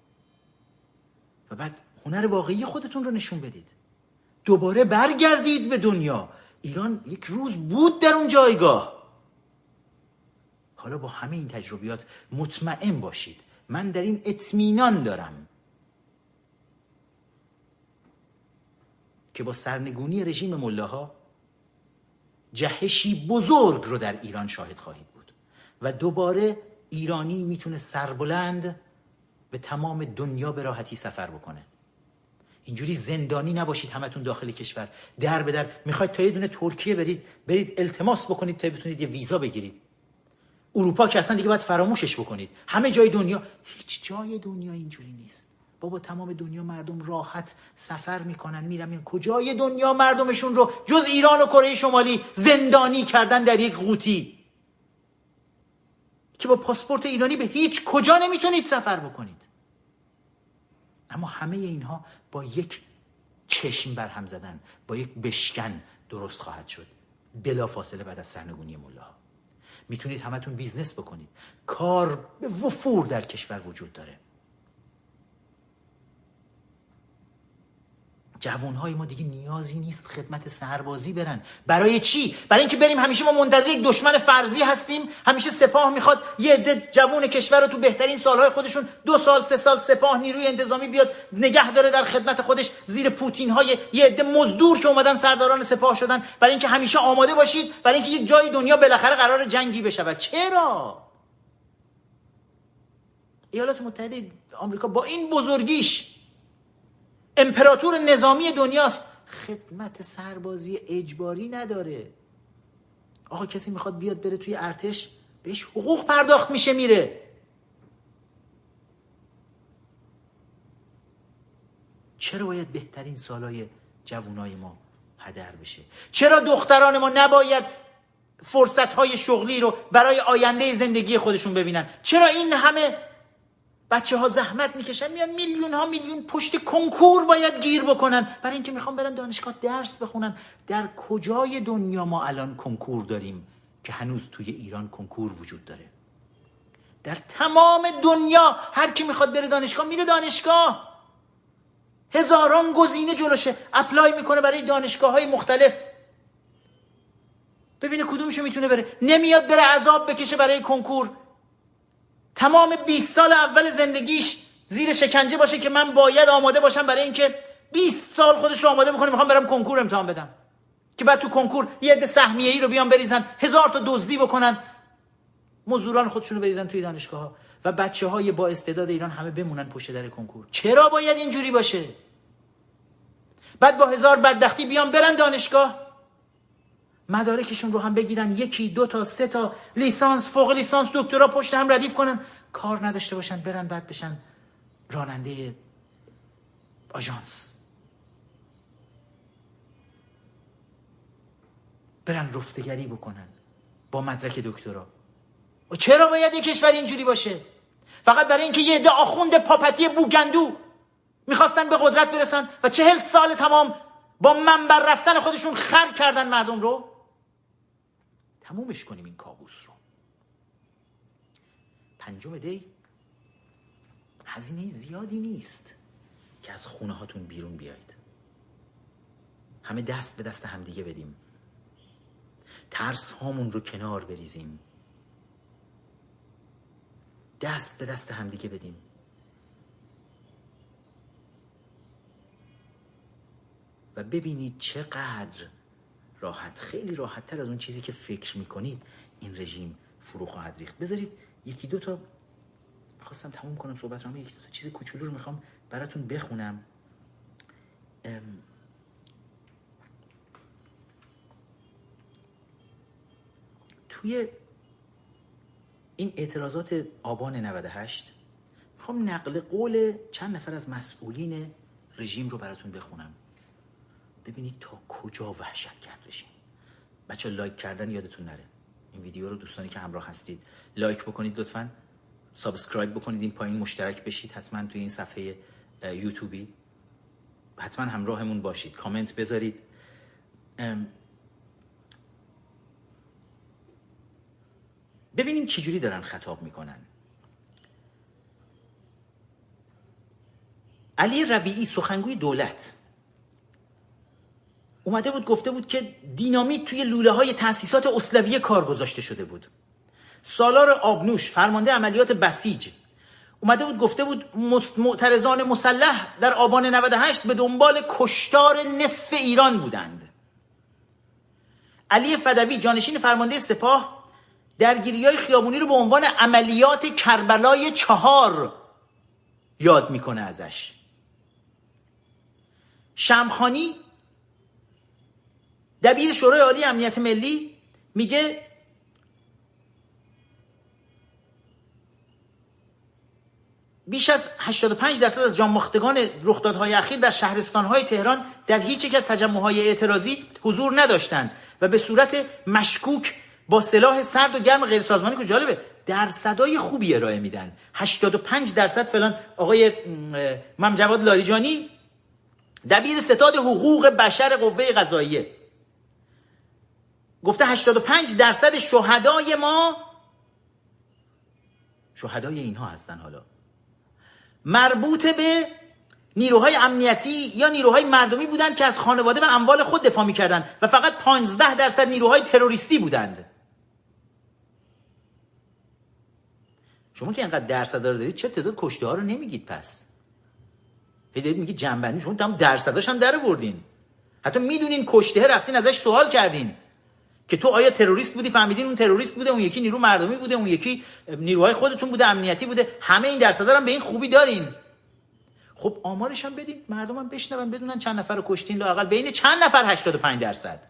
و بعد هنر واقعی خودتون رو نشون بدید. دوباره برگردید به دنیا. ایران یک روز بود در اون جایگاه. حالا با همه این تجربیات مطمئن باشید. من در این اطمینان دارم. که با سرنگونی رژیم ملاها جهشی بزرگ رو در ایران شاهد خواهید بود. و دوباره ایرانی می‌تونه سربلند به تمام دنیا به راحتی سفر بکنه. اینجوری زندانی نباشید همتون داخل کشور. در به در می‌خواید تا یه دونه ترکیه برید برید التماس بکنید تا بتونید یه ویزا بگیرید. اروپا که اصلا دیگه باید فراموشش بکنید. همه جای دنیا هیچ جای دنیا اینجوری نیست. بابا تمام دنیا مردم راحت سفر می‌کنن میرن این کجای دنیا مردمشون رو؟ جز ایران و کره شمالی زندانی کردن در یک قوطی. که با پاسپورت ایرانی به هیچ کجا نمی‌تونید سفر بکنید. اما همه اینها با یک چشم بر هم زدن با یک بشکن درست خواهد شد. بلا فاصله بعد از سرنگونی ملاها. می‌تونید همتون business بکنید. کار به وفور در کشور وجود داره. جوانهای ما دیگه نیازی نیست خدمت سربازی برن. برای چی؟ برای اینکه بریم همیشه ما منتظر یک دشمن فرضی هستیم. همیشه سپاه می‌خواد یه عده جوان کشور رو تو بهترین سالهای خودشون دو سال سه سال سپاه نیروی انتظامی بیاد نگه داره در خدمت خودش زیر پوتین های یه عده مزدور که اومدن سرداران سپاه شدن. برای اینکه همیشه آماده باشید برای اینکه یک جای دنیا بالاخره قرار جنگی بشود. چرا؟ ایالات متحده آمریکا با این بزرگیش امپراتور نظامی دنیاست. خدمت سربازی اجباری نداره. آقا کسی می‌خواد بیاد بره توی ارتش بهش حقوق پرداخت میشه میره. چرا باید بهترین سالای جوانای ما هدر بشه؟ چرا دختران ما نباید فرصت های شغلی رو برای آینده زندگی خودشون ببینن؟ چرا این همه بچه ها زحمت می‌کشن میان میلیون ها میلیون پشت کنکور باید گیر بکنن. برای اینکه می‌خوام برن دانشگاه درس بخونن. در کجای دنیا ما الان کنکور داریم که هنوز توی ایران کنکور وجود داره؟ در تمام دنیا هر کی می‌خواد بره دانشگاه میره دانشگاه. هزاران گزینه جلوشه. اپلای می‌کنه برای دانشگاه های مختلف. ببینه کدومشو می‌تونه بره. نمیاد بره عذاب بکشه برای کنکور. تمام 20 سال اول زندگیش زیر شکنجه باشه که من باید آماده باشم برای اینکه 20 سال خودش رو آماده بکنه می‌خوام برم کنکور امتحان بدم. که بعد تو کنکور یه عده سهمیه ای رو بیان بریزن هزار تا دزدی بکنن. مزدوران خودشون رو بریزن توی دانشگاه ها و بچه های با استعداد ایران همه بمونن پشت در کنکور. چرا باید اینجوری باشه؟ بعد با هزار بدبختی بیان برن دانشگاه. مدارکشون رو هم بگیرن یکی دو تا سه تا لیسانس فوق لیسانس دکترا پشت هم ردیف کنن. کار نداشته باشن برن بعد بشن راننده آژانس. برن رفتگری بکنن با مدرک دکترا. و چرا باید یک کشور اینجوری باشه؟ فقط برای اینکه یه عده آخوند پاپتی بوگندو می‌خواستن به قدرت برسن و چهل سال تمام با منبر رفتن خودشون خر کردن مردم رو؟ تمومش کنیم این کابوس رو. پنجم دی. هزینه زیادی نیست که از خونه هاتون بیرون بیایید. همه دست به دست همدیگه بدیم. ترس هامون رو کنار بریزیم. دست به دست همدیگه بدیم. و ببینید چقدر راحت خیلی راحت تر از اون چیزی که فکر می‌کنید این رژیم فرو خواهد ریخت. بذارید یکی دو تا خواستم تموم کنم صحبت رو یکی دو تا چیز کوچولو رو می‌خوام براتون بخونم. توی این اعتراضات آبان 98 می‌خوام نقل قول چند نفر از مسئولین رژیم رو براتون بخونم. ببینید تا کجا وحشت کرد رژیم. بچه لایک کردن یادتون نره. این ویدیو رو دوستانی که همراه هستید لایک بکنید لطفا. subscribe بکنید این پایین مشترک بشید حتما توی این صفحه یوتیوبی. حتما همراهمون باشید. کامنت بذارید. ببینیم چجوری دارن خطاب می‌کنن. علی ربیعی سخنگوی دولت. اومده بود گفته بود که دینامیت توی لوله های تاسیسات اصلویه کار گذاشته شده بود. سالار آبنوش فرمانده عملیات بسیج. اومده بود گفته بود معترضان مسلح در آبان 98 به دنبال کشتار نصف ایران بودند. علی فدوی جانشین فرمانده سپاه درگیری های خیابونی رو به عنوان عملیات کربلای چهار یاد می‌کنه ازش. شمخانی دبیر شورای عالی امنیت ملی میگه بیش از 85 درصد از جانباختگان رخدادهای اخیر در شهرستانهای تهران در هیچ یک از تجمعهای اعتراضی حضور نداشتند و به صورت مشکوک با سلاح سرد و گرم غیر سازمانی که جالبه درصدای خوبی ارائه میدن. 85 درصد فلان آقای مم جواد لاریجانی دبیر ستاد حقوق بشر قوه قضاییه. گفته 85 درصد شهدای ما شهدای اینها هستن حالا. مربوط به نیروهای امنیتی یا نیروهای مردمی بودند که از خانواده و اموال خود دفاع می‌کردند و فقط 15 درصد نیروهای تروریستی بودند. شما که اینقدر درصد رو دارید چه تعداد کشته ها رو نمیگید پس؟ هی دارید میگید جنبندی شما تمام درصداش هم در وردین حتی می‌دونین کشته رفتین ازش سوال کردین. که تو آیا تروریست بودی؟ فهمیدین اون تروریست بوده اون یکی نیرو مردمی بوده اون یکی نیروهای خودتون بوده امنیتی بوده. همه این درصدا هم به این خوبی دارین. خب آمارش هم بدین مردم هم بشنون بدونن چند نفر رو کشتین لاقل بین چند نفر 85 درصد؟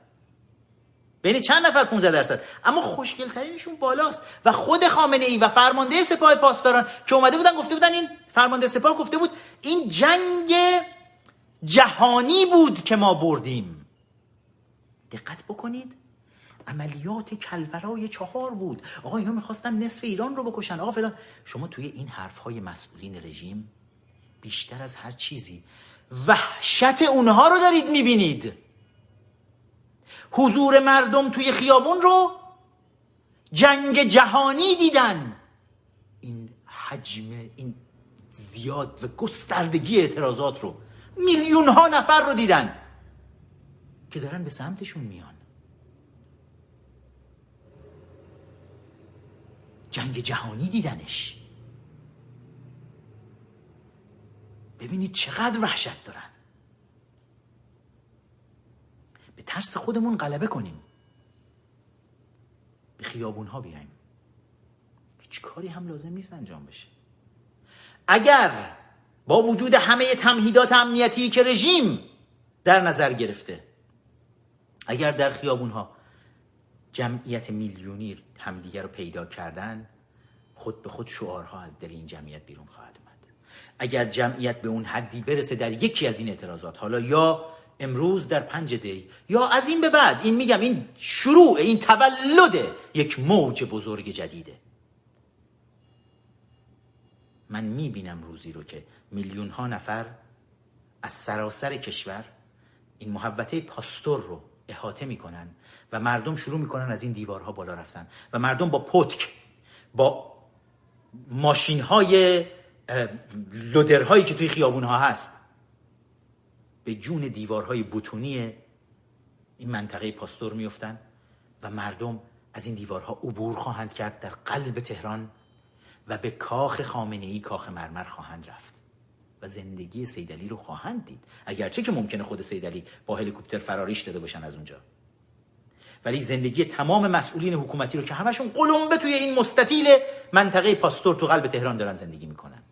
بین چند نفر 15 درصد؟ اما خوشگل ترینشون بالاست و خود خامنه ای و فرمانده سپاه پاسداران که اومده بودن گفته بودن این فرمانده سپاه گفته بود این جنگ جهانی بود که ما بردیم. دقت بکنید. عملیات کلبرای چهار بود. آقا اینا می‌خواستن نصف ایران رو بکشن. آقا فلان. شما توی این حرف های مسئولین رژیم بیشتر از هر چیزی وحشت اونها رو دارید می‌بینید. حضور مردم توی خیابون رو جنگ جهانی دیدن. این حجم این زیاد و گستردگی اعتراضات رو میلیون ها نفر رو دیدن که دارن به سمتشون میان. جنگ جهانی دیدنش. ببینید چقدر وحشت دارن. به ترس خودمون غلبه کنیم. به خیابون ها بیایم. هیچ کاری هم لازم نیست انجام بشه. اگر با وجود همه تمهیدات امنیتی که رژیم در نظر گرفته اگر در خیابون ها جمعیت میلیونی همدیگر رو پیدا کردن خود به خود شعارها از دل این جمعیت بیرون خواهد اومد. اگر جمعیت به اون حدی برسه در یکی از این اعتراضات حالا یا امروز در پنج دی یا از این به بعد این میگم این شروع این تولد یک موج بزرگ جدیده. من می‌بینم روزی رو که میلیون ها نفر از سراسر کشور این محوطه پاستور رو احاطه می‌کنن و مردم شروع می‌کنن از این دیوارها بالا رفتن و مردم با پتک با ماشین های لودرهایی که توی خیابون ها هست به جون دیوارهای بتونی این منطقه پاستور میفتن و مردم از این دیوارها عبور خواهند کرد در قلب تهران و به کاخ خامنه ای کاخ مرمر خواهند رفت. و زندگی سیدلی رو خواهند دید. اگرچه که ممکنه خود سیدلی با هلیکوپتر فراریش داده باشن از اونجا. ولی زندگی تمام مسئولین حکومتی رو که همشون قلمبه توی این مستطیل منطقه پاستور تو قلب تهران دارن زندگی می‌کنن.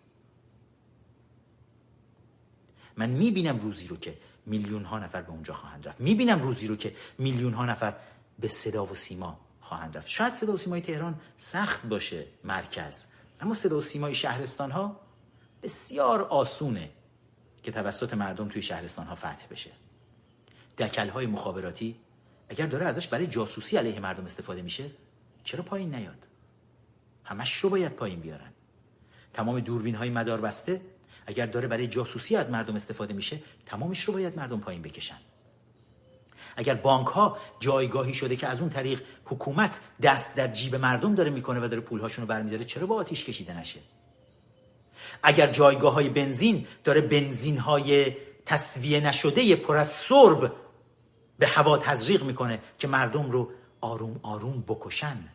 من می‌بینم روزی رو که میلیون ها نفر به اونجا خواهند رفت. می‌بینم روزی رو که میلیون ها نفر به صدا و سیما خواهند رفت. شاید صدا و سیمای تهران سخت باشه مرکز اما صدا و سیمای شهرستان ها بسیار آسونه که توسط مردم توی شهرستان ها فتح بشه. دکل های مخابراتی اگر داره ازش برای جاسوسی علیه مردم استفاده میشه چرا پایین نیاد؟ همش رو باید پایین بیارن. تمام دوربین های مدار بسته اگر داره برای جاسوسی از مردم استفاده میشه تمامش رو باید مردم پایین بکشن. اگر بانک ها جایگاهی شده که از اون طریق حکومت دست در جیب مردم داره می‌کنه و داره پولهاشون رو برمیداره چرا با آتیش کشیده نشه؟ اگر جایگاه های بنزین داره بنزین های تصویه نشده پر از سرب به هوا تزریق می‌کنه که مردم رو آروم آروم بکشن.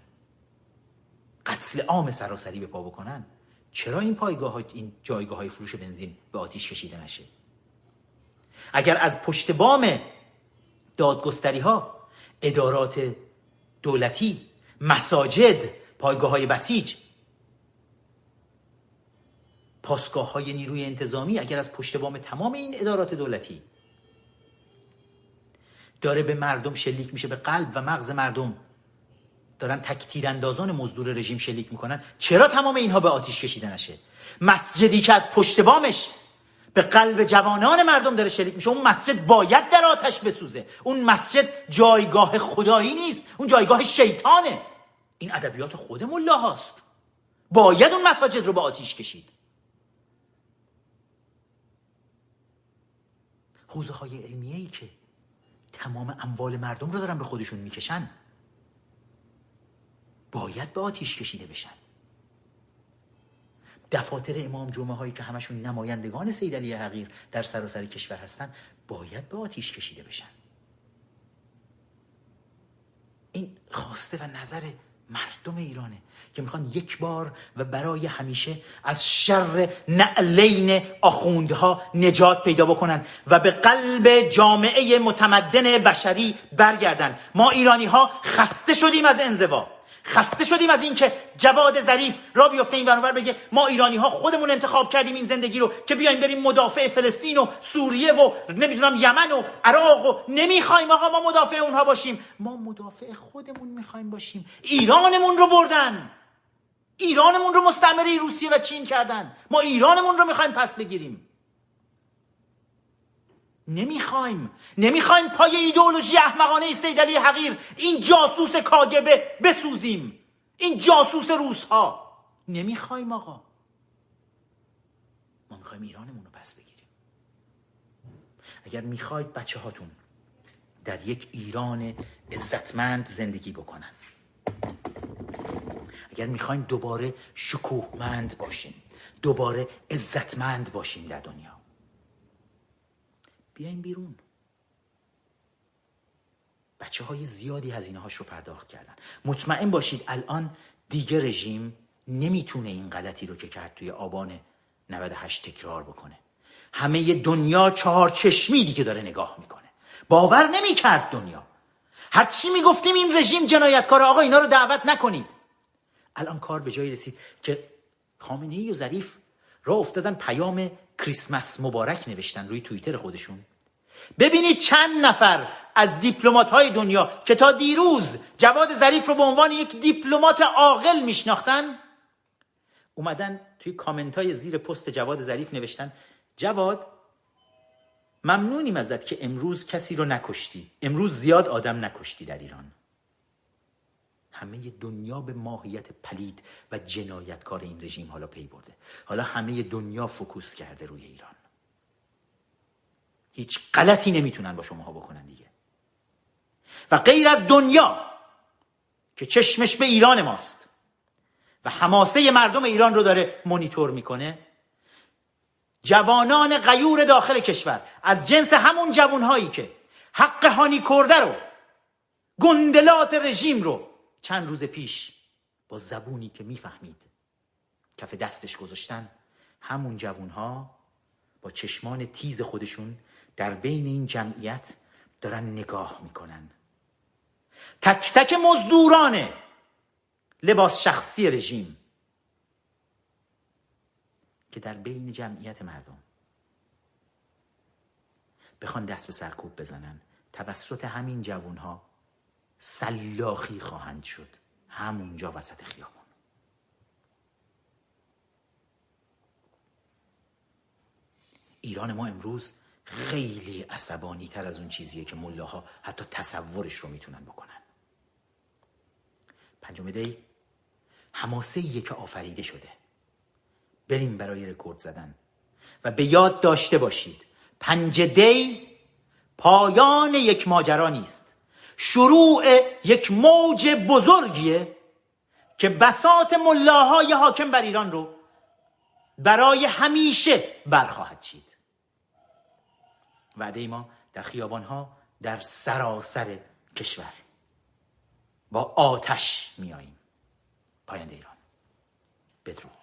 قتل عام سراسری به پا بکنن. چرا این پایگاه این جایگاه های فروش بنزین به آتیش کشیده نشه؟ اگر از پشت بام دادگستری ها ادارات دولتی مساجد پایگاه های بسیج پاسگاه های نیروی انتظامی اگر از پشت بام تمام این ادارات دولتی داره به مردم شلیک میشه به قلب و مغز مردم دارن تک اندازان مزدور رژیم شلیک می‌کنن چرا تمام اینها به آتیش کشیده نشه؟ مسجدی که از پشت بامش به قلب جوانان مردم داره شلیک میشه اون مسجد باید در آتش بسوزه. اون مسجد جایگاه خدایی نیست اون جایگاه شیطانه. این ادبیات خود ملا هاست باید اون مساجد رو به آتیش کشید. حوزه های علمیه ای که تمام اموال مردم رو دارن به خودشون می‌کشن باید به آتیش کشیده بشن. دفاتر امام جمعه هایی که همشون نمایندگان سید علی حقیر در سراسر کشور هستن باید به آتیش کشیده بشن. این خواسته و نظر مردم ایرانه که می‌خوان یک بار و برای همیشه از شر نعلین آخوندها نجات پیدا بکنن و به قلب جامعه متمدن بشری برگردن. ما ایرانی ها خسته شدیم از انزوا. خسته شدیم از اینکه جواد ظریف را بیفته این برابر بگه ما ایرانی ها خودمون انتخاب کردیم این زندگی رو که بیایم بریم مدافع فلسطین و سوریه و نمی‌دونم یمن و عراق و نمی‌خوایم آقا ما مدافع اونها باشیم. ما مدافع خودمون می‌خوایم باشیم. ایرانمون رو بردن. ایرانمون رو مستعمره روسیه و چین کردن. ما ایرانمون رو می‌خوایم پس بگیریم. نمی‌خوایم. نمی‌خوایم پای ایدئولوژی احمقانه سیدلی حقیر این جاسوس کاگبه بسوزیم. این جاسوس روسها. نمی‌خوایم آقا. ما می‌خوایم ایرانمون رو پس بگیریم. اگر می‌خواید بچه هاتون در یک ایران عزتمند زندگی بکنن. اگر می‌خوایم دوباره شکوهمند باشیم دوباره عزتمند باشیم در دنیا. بیایم بیرون. بچه های زیادی هزینه هاش رو پرداخت کردن. مطمئن باشید الان دیگه رژیم نمی‌تونه این غلطی رو که کرد توی آبان 98 تکرار بکنه. همه دنیا چهار چشمی دیگه داره نگاه می‌کنه. باور نمی‌کرد دنیا. هرچی می‌گفتیم این رژیم جنایتکار آقا اینا رو دعوت نکنید. الان کار به جایی رسید که خامنه ای و ظریف را افتادن پیام کریسمس مبارک نوشتن روی توییتر خودشون. ببینید چند نفر از دیپلمات های دنیا که تا دیروز جواد ظریف رو به عنوان یک دیپلمات عاقل میشناختن اومدن توی کامنت های زیر پست جواد ظریف نوشتن جواد ممنونیم ازت که امروز کسی رو نکشتی. امروز زیاد آدم نکشتی در ایران. همه دنیا به ماهیت پلید و جنایتکار این رژیم حالا پی برده. حالا همه دنیا focus کرده روی ایران. هیچ غلطی نمی‌تونن با شماها بکنن دیگه. و غیر از دنیا که چشمش به ایران ماست و حماسه مردم ایران رو داره مونیتور می‌کنه جوانان غیور داخل کشور از جنس همون جوانهایی که حق هانی کرده رو گندلات رژیم رو چند روز پیش با زبونی که می‌فهمید کف دستش گذاشتن همون جوانها با چشمان تیز خودشون در بین این جمعیت دارن نگاه می‌کنن. تک تک مزدوران لباس شخصی رژیم که در بین جمعیت مردم بخوان دست به سرکوب بزنن. توسط همین جوانها سلاخی خواهند شد. همونجا وسط خیابان. ایران ما امروز خیلی عصبانی تر از اون چیزیه که ملاها حتی تصورش رو می‌تونن بکنن. پنجم دی حماسه که آفریده شده. بریم برای رکورد زدن. و به یاد داشته باشید پنج دی پایان یک ماجرا نیست. شروع یک موج بزرگیه که بسات ملاهای حاکم بر ایران رو برای همیشه برخواهد چید. وعده ما در خیابان ها در سراسر کشور. با آتش میاییم پاینده ایران. بدرود.